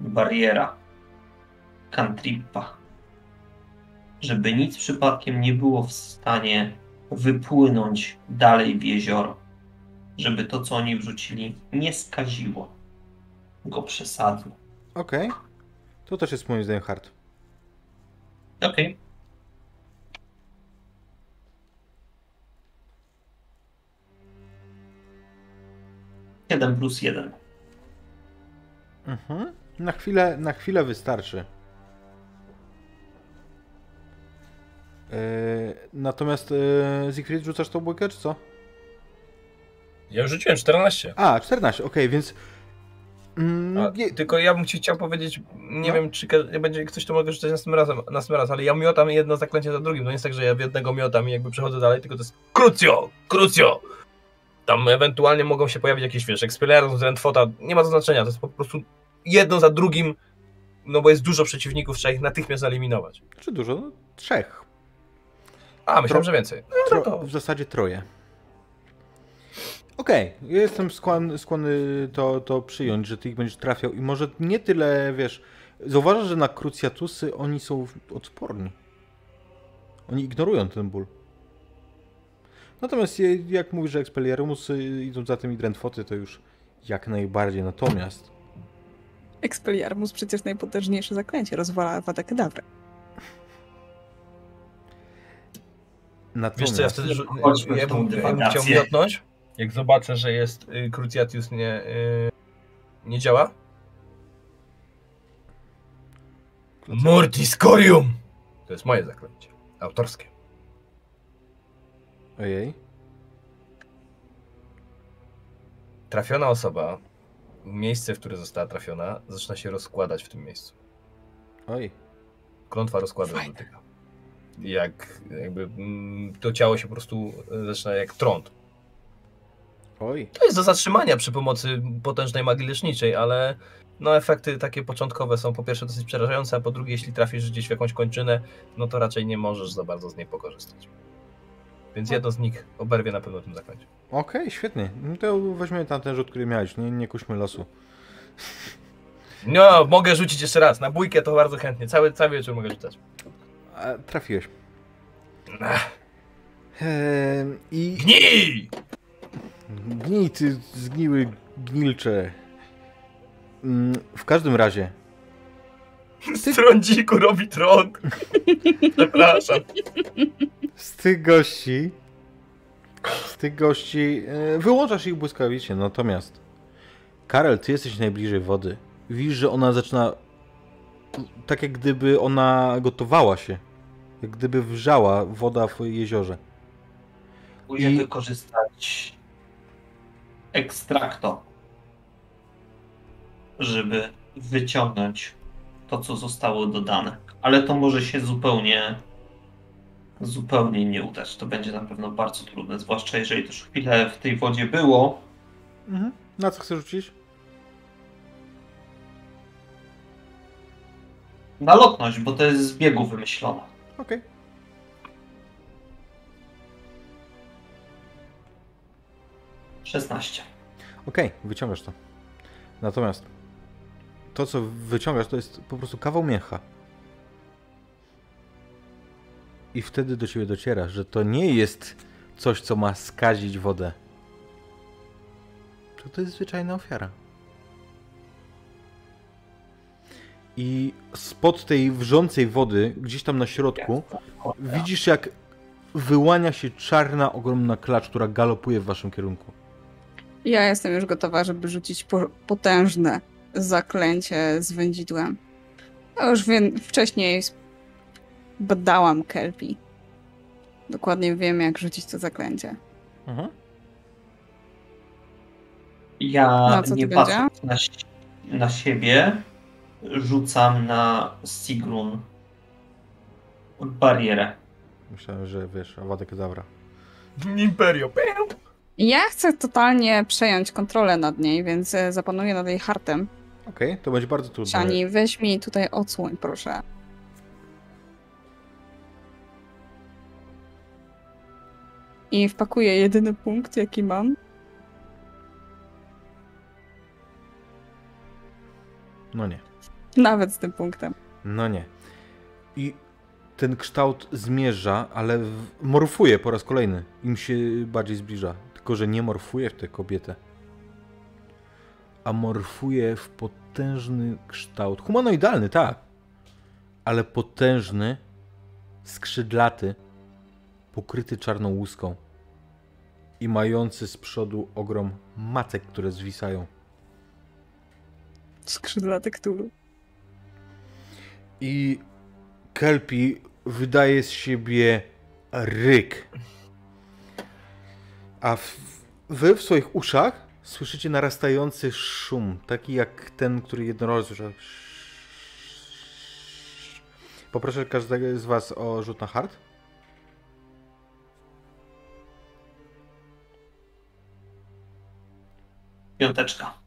bariera, cantripa, żeby nic przypadkiem nie było w stanie wypłynąć dalej w jezioro, żeby to, co oni wrzucili, nie skaziło go przesadnie. Okej. To też jest moim zdaniem hard. Okej. Jeden plus jeden. Mhm. Na chwilę, na chwilę wystarczy. Yy, natomiast yy, Siegfried, rzucasz tą bójkę, czy co? Ja już rzuciłem 14. A, 14, okej, więc... Mm, A, nie, tylko ja bym ci chciał powiedzieć, nie No. wiem czy będzie ktoś to mogę rzucać następnym razem, następnym razem, ale ja miotam jedno zaklęcie za drugim. To nie jest tak, że ja w jednego miotam i jakby przechodzę dalej, tylko to jest krucjo, krucjo. Tam ewentualnie mogą się pojawić jakieś, wiesz, Expelliarmus, Rentfota, nie ma to znaczenia, to jest po prostu jedno za drugim, no bo jest dużo przeciwników, trzeba ich natychmiast eliminować. czy dużo? No, trzech. A, myślałem, Tro- że więcej. Tro, No to- w zasadzie troje. Okej, ja jestem skłonny, skłonny to, to przyjąć, że ty ich będziesz trafiał i może nie tyle, wiesz, zauważasz, że na krucjatusy oni są odporni. Oni ignorują ten ból. Natomiast jak mówisz, że Expelliarmusy idą za tym i Drentfoty, to już jak najbardziej. Natomiast Expelliarmus przecież najpotężniejsze zaklęcie, rozwala Avada Kedavra. natomiast Wiesz co, ja wtedy ja bym, ja bym chciał jak zobaczę, że jest y, Cruciatius nie, y, nie działa. Mortis Corium! To jest moje zaklęcie. Autorskie. Ojej. Trafiona osoba, miejsce, w które została trafiona, zaczyna się rozkładać w tym miejscu. Oj. Klątwa Fajne. dotyka. Jak jakby mm, to ciało się po prostu y, zaczyna jak trąd. Oj. To jest do zatrzymania przy pomocy potężnej magii leczniczej, ale no efekty takie początkowe są po pierwsze dosyć przerażające, a po drugie jeśli trafisz gdzieś w jakąś kończynę, no to raczej nie możesz za bardzo z niej pokorzystać. Więc jedno z nich oberwie na pewno tym zaklęciu. Okej, świetnie. No to weźmiemy tamten rzut, który miałeś. Nie, nie kuśmy losu. No, mogę rzucić jeszcze raz. Na bójkę to bardzo chętnie. Cały, cały wieczór mogę rzucać. A, trafiłeś. Ach, Eee, I Gnij! Gnij, ty zgniły gnilcze. Mm, W każdym razie, Z trądziku robi trąd. Przepraszam. z tych gości, z tych gości, e, wyłączasz ich błyskawicznie, natomiast Karel, ty jesteś najbliżej wody. Widzisz, że ona zaczyna, tak jak gdyby ona gotowała się, jak gdyby wrzała woda w jeziorze. Próbuję I- wykorzystać ekstrakto, żeby wyciągnąć to, co zostało dodane. Ale to może się zupełnie zupełnie nie udać. To będzie na pewno bardzo trudne, zwłaszcza jeżeli już chwilę w tej wodzie było. Mhm. Na co chcesz rzucić? Na lotność, bo to jest z biegu wymyślone. Okej. Szesnaście. Okej, wyciągasz to. Natomiast to, co wyciągasz, to jest po prostu kawał mięcha. I wtedy do ciebie dociera, że to nie jest coś, co ma skazić wodę. To to jest zwyczajna ofiara. I spod tej wrzącej wody, gdzieś tam na środku, widzisz jak wyłania się czarna, ogromna klacz, która galopuje w waszym kierunku. Ja jestem już gotowa, żeby rzucić po potężne zaklęcie z wędzidłem. Ja już wiem, wcześniej badałam Kelpi. Dokładnie wiem, jak rzucić to zaklęcie. Mhm. Ja Na co to nie będzie? patrząc na, si- na siebie, rzucam na Sigrun barierę. Myślałem, że wiesz, Awada Kedavra. Imperio. Ja chcę totalnie przejąć kontrolę nad niej, więc e, zapanuję nad jej hartem. Okej, to będzie bardzo trudne. Szani, weź mi tutaj odsłoń, proszę. I wpakuję jedyny punkt, jaki mam. No nie. Nawet z tym punktem. No nie. I ten kształt zmierza, ale morfuje po raz kolejny. Im się bardziej zbliża. Tylko, że nie morfuje w tę kobietę. A morfuje w potężny kształt. Humanoidalny, tak. Ale potężny, skrzydlaty, pokryty czarną łuską. I mający z przodu ogrom macek, które zwisają. Skrzydlaty Cthulhu. I Kelpi wydaje z siebie ryk. A w, wy w swoich uszach słyszycie narastający szum, taki jak ten, który słyszał. Poproszę każdego z was o rzut na hard. Piąteczka.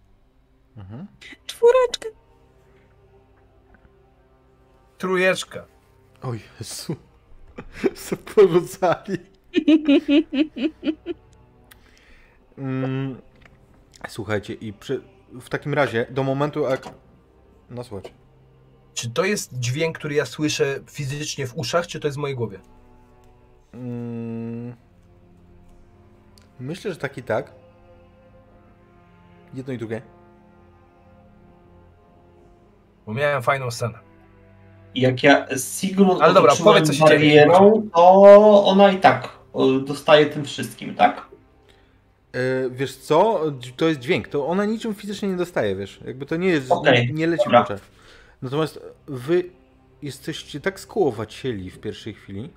Mhm. Czwóreczka. Trujeczka. O Jezu. Co porzucali. Mm, Słuchajcie, i przy, w takim razie, do momentu jak... No słuchajcie. Czy to jest dźwięk, który ja słyszę fizycznie w uszach, czy to jest w mojej głowie? Mm, Myślę, że tak i tak. Jedno i drugie. Bo miałem fajną scenę. Jak ja Sigrun Ale dobra, powiedz, co się dzieje. barierą, to ona i tak dostaje tym wszystkim, tak? E, wiesz co? To jest dźwięk. To ona niczym fizycznie nie dostaje, wiesz. Jakby to nie jest. Okej, nie leci w dobra. oczach. Natomiast wy jesteście tak skołowacieli w pierwszej chwili,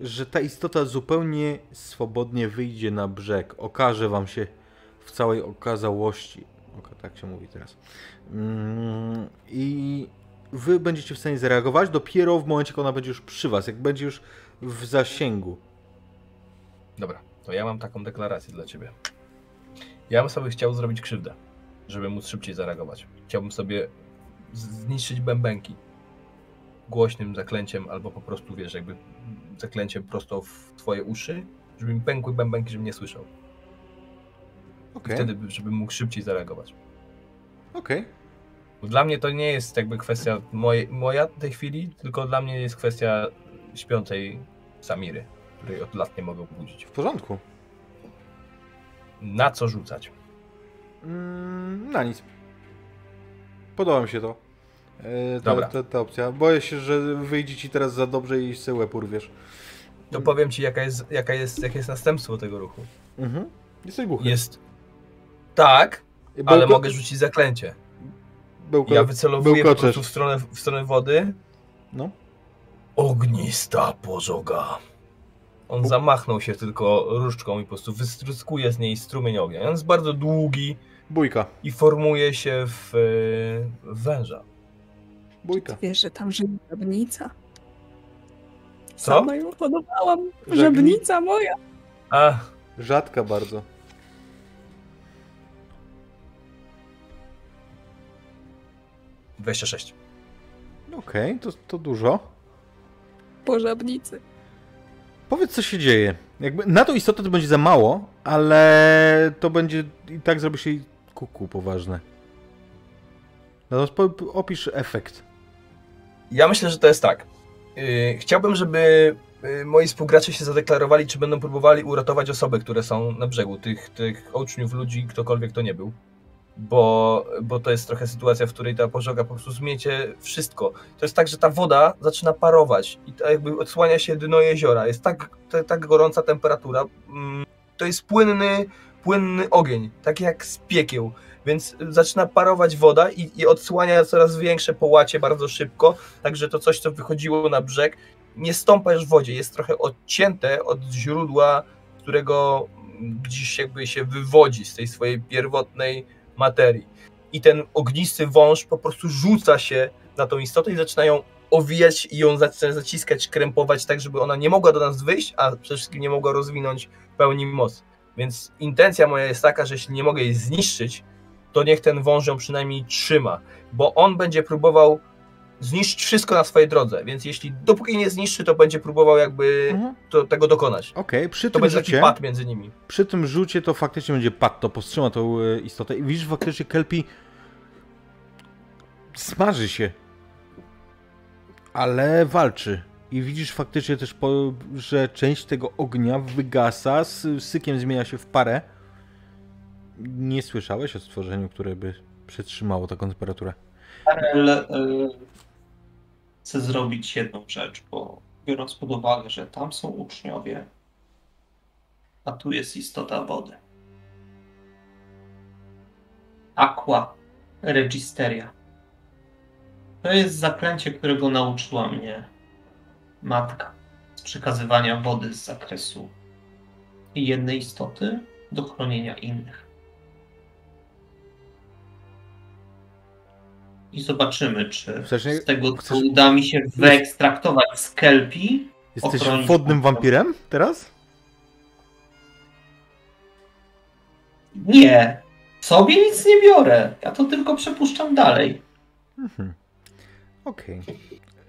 że ta istota zupełnie swobodnie wyjdzie na brzeg. Okaże wam się w całej okazałości. Oka, tak się mówi teraz. Mm, I wy będziecie w stanie zareagować dopiero w momencie, kiedy ona będzie już przy was, jak będzie już w zasięgu. Dobra, to ja mam taką deklarację dla ciebie. Ja bym sobie chciał zrobić krzywdę, żeby móc szybciej zareagować. Chciałbym sobie zniszczyć bębenki głośnym zaklęciem, albo po prostu, wiesz, jakby zaklęciem prosto w twoje uszy, żeby mi pękły bębenki, żebym nie słyszał. Okej, Wtedy, żebym mógł szybciej zareagować. okej. Bo Dla mnie to nie jest jakby kwestia moje, moja w tej chwili, tylko dla mnie jest kwestia śpiącej Samiry, której od lat nie mogę obudzić. W porządku. Na co rzucać? Mm, na nic. Podoba mi się to. E, ta, Dobra. ta, ta opcja. Boję się, że wyjdzie ci teraz za dobrze i se łeb urwiesz. To powiem ci, jaka jest, jaka jest, jakie jest następstwo tego ruchu. Mhm. Jesteś głuchy. Jest. Tak, Bełko- ale mogę rzucić zaklęcie. Bełko... Ja wycelowuję po prostu w stronę, w stronę wody. No. Ognista pożoga. On zamachnął się tylko różdżką i po prostu wystruskuje z niej strumień ognia. On jest bardzo długi Bójka. i formuje się w, e, w węża. Bójka. Wiesz, że tam żyje żabnica. Co? Sama ją hodowałam. Żabni- Żabnica moja. A, Rzadka bardzo. dwadzieścia sześć. Okej, to, to dużo. Po żabnicy. Powiedz, co się dzieje. Jakby na tą istotę to będzie za mało, ale to będzie i tak zrobi się kuku poważne. Natomiast po, opisz efekt. Ja myślę, że to jest tak. Yy, chciałbym, żeby yy, moi współgracze się zadeklarowali, czy będą próbowali uratować osoby, które są na brzegu, tych, tych uczniów, ludzi, ktokolwiek to nie był. Bo, bo to jest trochę sytuacja, w której ta pożoga po prostu zmiecie wszystko. To jest tak, że ta woda zaczyna parować i to jakby odsłania się dno jeziora. Jest tak, to, tak gorąca temperatura. Mm, To jest płynny, płynny ogień, tak jak z piekieł. Więc zaczyna parować woda i, i odsłania coraz większe połacie bardzo szybko, także to coś, co wychodziło na brzeg, nie stąpa już w wodzie, jest trochę odcięte od źródła, którego gdzieś jakby się wywodzi z tej swojej pierwotnej materii. I ten ognisty wąż po prostu rzuca się na tą istotę i zaczyna ją owijać i ją zaciskać, krępować tak, żeby ona nie mogła do nas wyjść, a przede wszystkim nie mogła rozwinąć pełni mocy. Więc intencja moja jest taka, że jeśli nie mogę jej zniszczyć, to niech ten wąż ją przynajmniej trzyma, bo on będzie próbował zniszczyć wszystko na swojej drodze, więc jeśli dopóki nie zniszczy, to będzie próbował jakby Mhm. to, tego dokonać. Okej, przy To tym będzie taki rzucie, pad między nimi. przy tym rzucie to faktycznie będzie pad, to powstrzyma tą e, istotę i widzisz faktycznie Kelpi smaży się, ale walczy. I widzisz faktycznie też, po, że część tego ognia wygasa, z sykiem zmienia się w parę. Nie słyszałeś o stworzeniu, które by przetrzymało taką temperaturę. Karel chce zrobić jedną rzecz, bo biorąc pod uwagę, że tam są uczniowie, a tu jest istota wody. Aqua Registeria. To jest zaklęcie, którego nauczyła mnie matka z przekazywania wody z zakresu jednej istoty do chronienia innych. I zobaczymy, czy Chcesz z tego co chcesz- uda mi się wyekstraktować z kelpi. Jesteś Ochronić wodnym wampirem teraz? Nie, sobie nic nie biorę. Ja to tylko przepuszczam dalej. Mhm. Okej.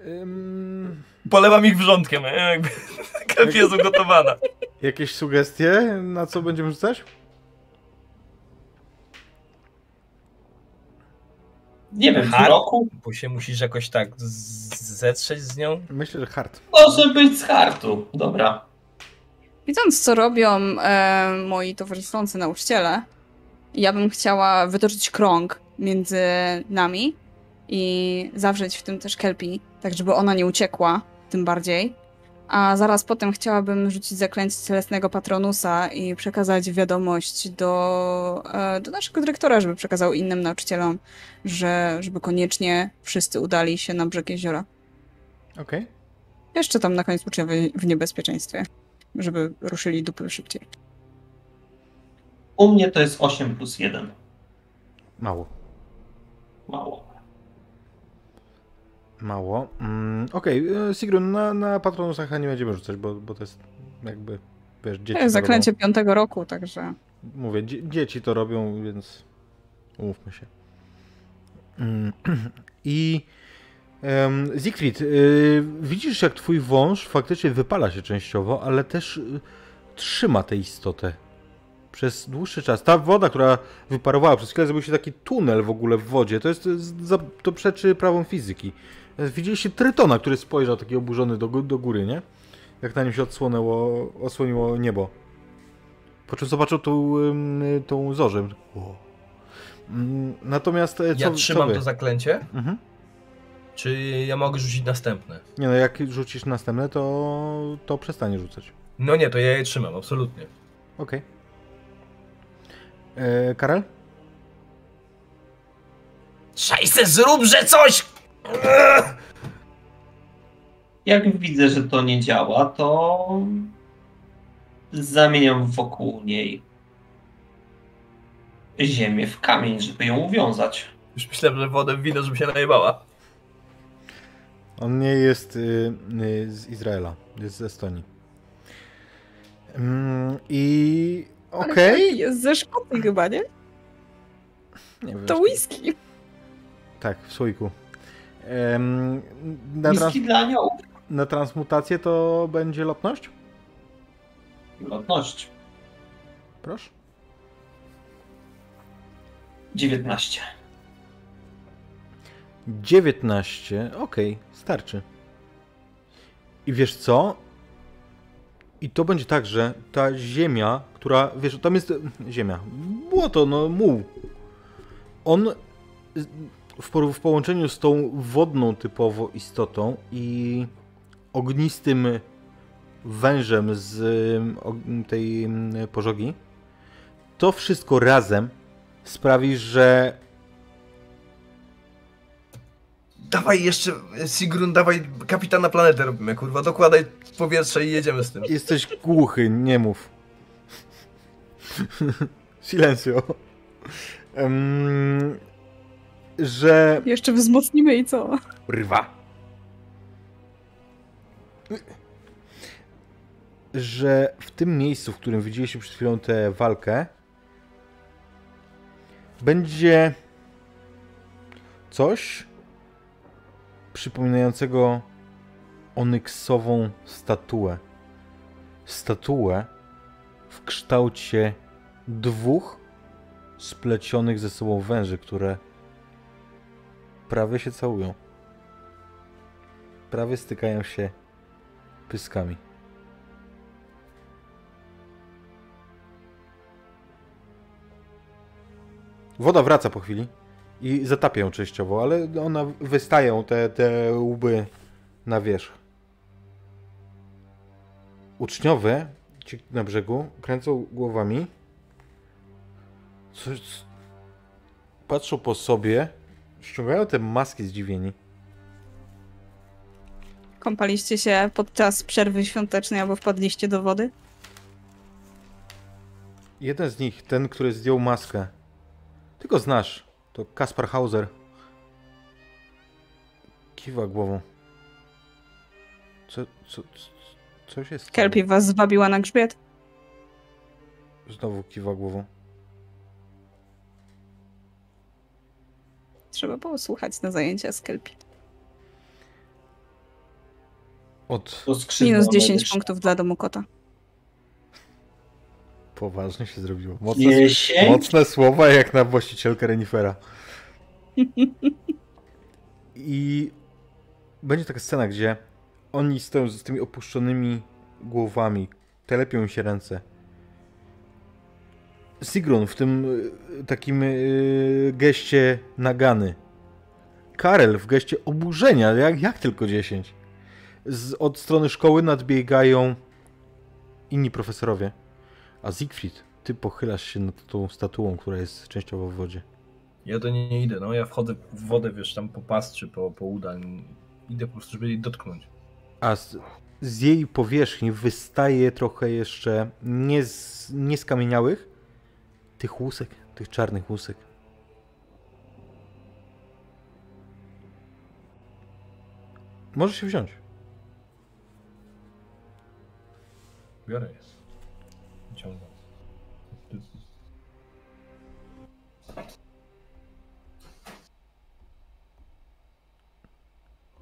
Ym, Polewam ich wrzątkiem, jakby krew jest ugotowana. jakieś sugestie, na co będziemy rzucać? Nie wiem, w Hard? roku Bo się musisz jakoś tak zetrzeć z nią. Myślę, że hard. może być z hartu. Dobra. Widząc, co robią e, moi towarzyszący nauczyciele, ja bym chciała wytoczyć krąg między nami i zawrzeć w tym też Kelpi, tak żeby ona nie uciekła, tym bardziej. A zaraz potem chciałabym rzucić zaklęcie cielesnego patronusa i przekazać wiadomość do, e, do naszego dyrektora, żeby przekazał innym nauczycielom, że żeby koniecznie wszyscy udali się na brzeg jeziora. Okej. Jeszcze tam na koniec uczniowie w niebezpieczeństwie, żeby ruszyli dupy szybciej. U mnie to jest 8 plus 1. Mało. Mało. Mało. Mm, Okej, okay. Sigrun, na, na Patronusach nie będziemy rzucać, bo, bo to jest jakby, wiesz, dzieci To jest zaklęcie piątego roku, także. Mówię, dzie dzieci to robią, więc umówmy się. Mm, I um, Siegfried, y, widzisz jak twój wąż faktycznie wypala się częściowo, ale też y, trzyma tę istotę przez dłuższy czas. Ta woda, która wyparowała przez chwilę, zrobił się taki tunel w ogóle w wodzie. To jest, to, jest to przeczy prawom fizyki. Widzieliście Trytona, który spojrzał taki oburzony do, do góry, nie? Jak na nim się odsłonęło, osłoniło niebo. Po czym zobaczył tą, tą zorzę. Wow. Mm, Natomiast e, co, Ja co trzymam wy? to zaklęcie, Mhm. czy ja mogę rzucić następne? Nie no, jak rzucisz następne, to, to przestanie rzucać. No nie, to ja je trzymam, absolutnie. Okej. E, Karel? Szajse, zróbże coś! Jak widzę, że to nie działa, to zamieniam wokół niej ziemię w kamień, żeby ją uwiązać. Już myślałem, że wodę w wino, żeby się najebała. On nie jest y, y, z Izraela, jest z Estonii. Mm, I okej. taki Jest ze Szkocji chyba, nie? Nie To whisky. Tak, w słoiku. Na, trans na transmutację to będzie lotność? Lotność. Proszę. 19. 19, okej, starczy. I wiesz co? I to będzie tak, że ta ziemia, która, wiesz, tam jest ziemia, błoto, no muł. On w, połączeniu z tą wodną typowo istotą i ognistym wężem z tej pożogi, to wszystko razem sprawi, że Dawaj jeszcze, Sigrun, dawaj kapitana planety robimy, kurwa, dokładaj powietrze i jedziemy z tym. Jesteś głuchy, nie mów. Silencio. Że. Jeszcze wzmocnimy i co? Rwa. Że w tym miejscu, w którym widzieliście przed chwilą tę walkę, będzie coś przypominającego onyksową statuę. Statuę w kształcie dwóch splecionych ze sobą węży, które prawie się całują. Prawie stykają się pyskami. Woda wraca po chwili i zatapia ją częściowo, ale ona wystają te, te łby na wierzch. Uczniowie ci na brzegu kręcą głowami. Coś, patrzą po sobie, ściągają te maski zdziwieni. Kąpaliście się podczas przerwy świątecznej albo wpadliście do wody? Jeden z nich, ten, który zdjął maskę. Ty go znasz. To Kaspar Hauser. Kiwa głową. Co, co, co, co się stało? Kelpie was zwabiła na grzbiet? Znowu kiwa głową. Trzeba było słuchać na zajęcia z Kelpie. Od Minus 10 medyczne. punktów dla domu kota. poważnie się zrobiło. Mocne, mocne słowa jak na właścicielkę renifera. I będzie taka scena, gdzie oni stoją z tymi opuszczonymi głowami, telepią im się ręce. Sigrun w tym y, takim y, geście nagany. Karel w geście oburzenia, jak, jak tylko 10. Z, od strony szkoły nadbiegają inni profesorowie. A Siegfried, ty pochylasz się nad tą statuą, która jest częściowo w wodzie. Ja do niej nie idę, no ja wchodzę w wodę, wiesz, tam po pas czy po, po uda. Idę po prostu, żeby jej dotknąć. A z, z jej powierzchni wystaje trochę jeszcze nie z, nie skamieniałych tych łusek, tych czarnych łusek. Możesz się wziąć. Biorę je. Ciągam.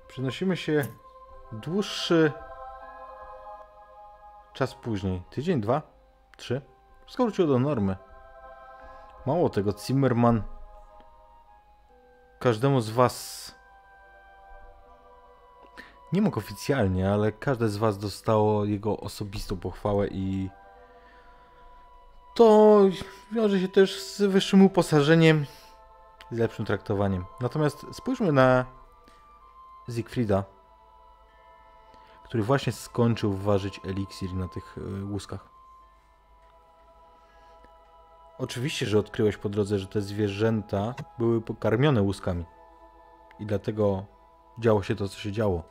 Przenosimy się dłuższy czas później. Tydzień, dwa, trzy. Wszystko wróciło do normy. Mało tego, Zimmerman każdemu z was nie mógł oficjalnie, ale każde z was dostało jego osobistą pochwałę i to wiąże się też z wyższym uposażeniem i lepszym traktowaniem. Natomiast spójrzmy na Siegfrieda, który właśnie skończył ważyć eliksir na tych y, łuskach. Oczywiście, że odkryłeś po drodze, że te zwierzęta były pokarmione łuskami. I dlatego działo się to, co się działo.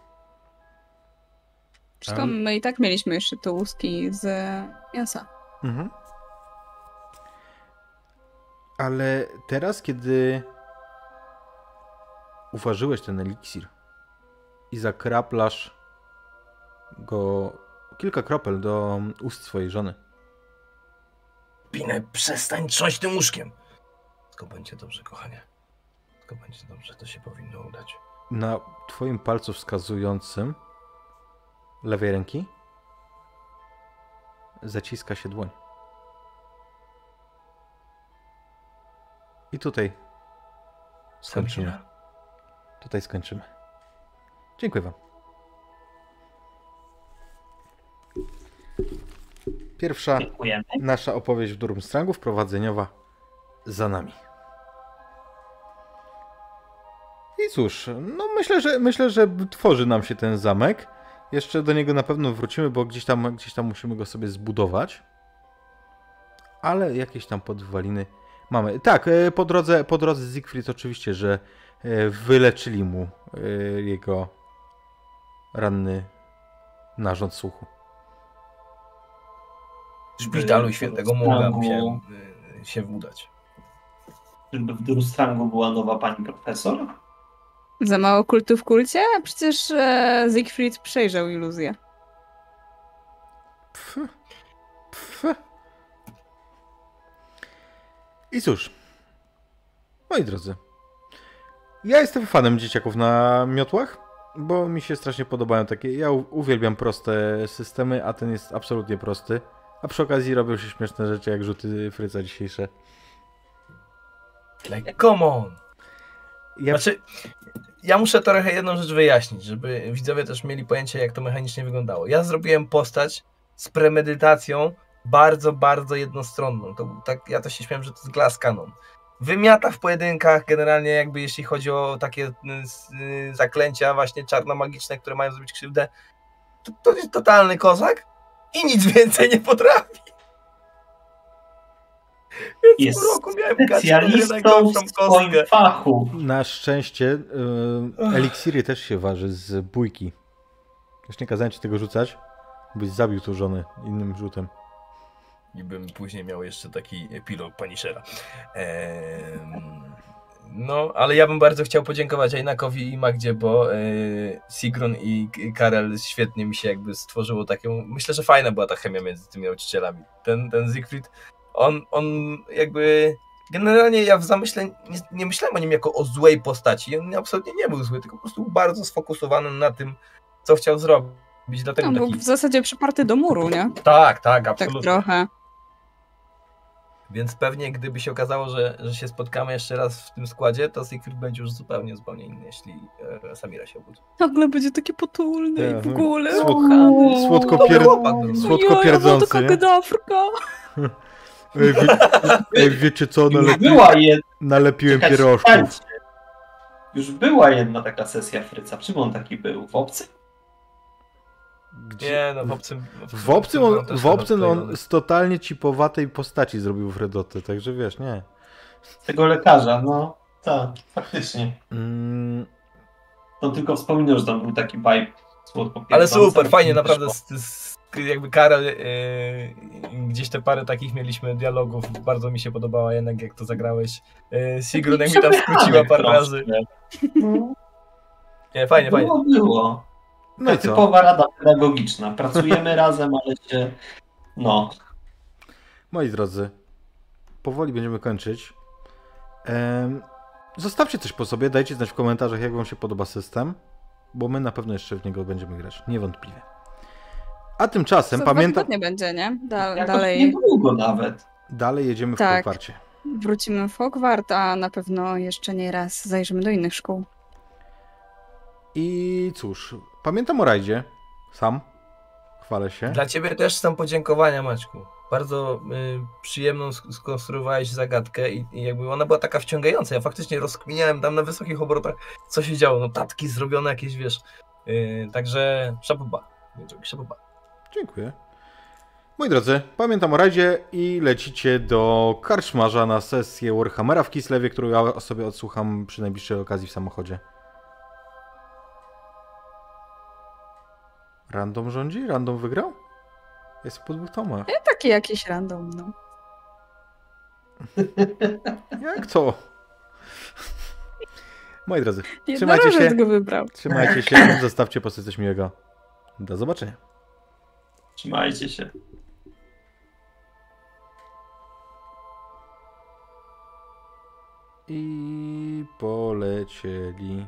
Wszystko Ale- my i tak mieliśmy jeszcze te łuski z mięsa. Mhm. Ale teraz, kiedy uważyłeś ten eliksir, i zakraplasz go kilka kropel do ust swojej żony. Pinę, przestań trząść tym łóżkiem. Wszystko będzie dobrze, kochanie. Wszystko będzie dobrze, to się powinno udać. Na twoim palcu wskazującym lewej ręki zaciska się dłoń. I tutaj skończymy. Samira. Tutaj skończymy. Dziękuję Wam. Pierwsza Dziękujemy. nasza opowieść w Durmstrangu wprowadzeniowa za nami. I cóż, no myślę, że myślę, że tworzy nam się ten zamek. Jeszcze do niego na pewno wrócimy, bo gdzieś tam, gdzieś tam musimy go sobie zbudować. Ale jakieś tam podwaliny mamy. Tak, e, po drodze, po drodze Siegfried oczywiście, że e, wyleczyli mu e, jego ranny narząd słuchu. W szpitalu świętego Strangu- musiałem y, się udać. Żeby w Durustrangu była nowa pani profesor? Za mało kultu w kulcie? Przecież e, Siegfried przejrzał iluzję. Pf, pf. I cóż, moi drodzy, ja jestem fanem dzieciaków na miotłach, bo mi się strasznie podobają takie. Ja uwielbiam proste systemy, a ten jest absolutnie prosty. A przy okazji robią się śmieszne rzeczy, jak rzuty fryca dzisiejsze. Like, come on! Ja, Znaczy, ja muszę trochę jedną rzecz wyjaśnić, żeby widzowie też mieli pojęcie, jak to mechanicznie wyglądało. Ja zrobiłem postać z premedytacją bardzo, bardzo jednostronną. To, tak, ja to się śmiałem, że to jest glass cannon. Wymiata w pojedynkach, generalnie jakby jeśli chodzi o takie y, y, zaklęcia właśnie czarno-magiczne, które mają zrobić krzywdę, to, to jest totalny kozak i nic więcej nie potrafi. Więc Jest roku miałem Specjalistą w swoim fachu. na szczęście y, eliksiry też się waży z bójki. Już nie kazałem ci tego rzucać, byś zabił tu żonę innym rzutem. I bym później miał jeszcze taki epilog Punishera. Ehm, no, ale ja bym bardzo chciał podziękować Einakowi i Magdzie, bo e, Sigrun i Karel świetnie mi się jakby stworzyło taką... Myślę, że fajna była ta chemia między tymi nauczycielami. Ten, ten Siegfried, on, on jakby... Generalnie ja w zamyśle nie, nie myślałem o nim jako o złej postaci. On absolutnie nie był zły, tylko po prostu był bardzo sfokusowany na tym, co chciał zrobić. Dlatego był taki... w zasadzie przyparty do muru, nie? Tak, tak, Tak absolutnie. trochę. Więc pewnie gdyby się okazało, że, że się spotkamy jeszcze raz w tym składzie, to Siegfried będzie już zupełnie, zupełnie inny, jeśli e, Samira się obudzi. Nagle będzie takie potulne Ja, i w no, ogóle. słodko- pier... słodko pierdzący, taka nie? gadawrka. Ej, wie... Ej, wiecie co, nalepi... nalepiłem pierożków. Już była jedna taka sesja Fryca. Czym on taki był? W obcy? Gdzie... Nie, no w obcym... W obcym on, w obcym on z totalnie cipowatej postaci zrobił Fredotę, także wiesz, nie. Tego lekarza, no. Tak, faktycznie. Mm, On tylko wspominał, że tam był taki vibe Ale super, fajnie, naprawdę. Z, z, jakby Karel, e, gdzieś te parę takich mieliśmy dialogów, bardzo mi się podobała jednak jak to zagrałeś. E, Sigrun jak mi tam skróciła parę razy. No, Nie, fajnie, fajnie. było, było. No i To co? typowa rada pedagogiczna. Pracujemy razem, ale się... No. Moi drodzy, powoli będziemy kończyć. Zostawcie coś po sobie, dajcie znać w komentarzach, jak wam się podoba system, bo my na pewno jeszcze w niego będziemy grać, niewątpliwie. A tymczasem Co pamiętam, tygodnie będzie, nie? Da, dalej niedługo nawet. dalej jedziemy w Tak. Hogwarcie. wrócimy w Hogwart, a na pewno jeszcze nie raz zajrzymy do innych szkół. I cóż, pamiętam o rajdzie, sam, chwalę się. Dla ciebie też są podziękowania, Maćku. Bardzo y, przyjemną sk- skonstruowałeś zagadkę i, i jakby ona była taka wciągająca. Ja faktycznie rozkminiałem tam na wysokich obrotach, co się działo. Notatki zrobione jakieś, wiesz. Y, także. Szapoba. Dziękuję. Moi drodzy, pamiętam o rajdzie i lecicie do karczmarza na sesję Warhammera w Kislewie, którą ja sobie odsłucham przy najbliższej okazji w samochodzie. Random rządzi? Random wygrał? Jest po dwóch tomach. Taki jakiś random, no. Jak to? Moi drodzy, trzymajcie Jednorożec się, go wybrał. trzymajcie się, zostawcie po sobie coś miłego. Do zobaczenia. Trzymajcie się. I polecieli.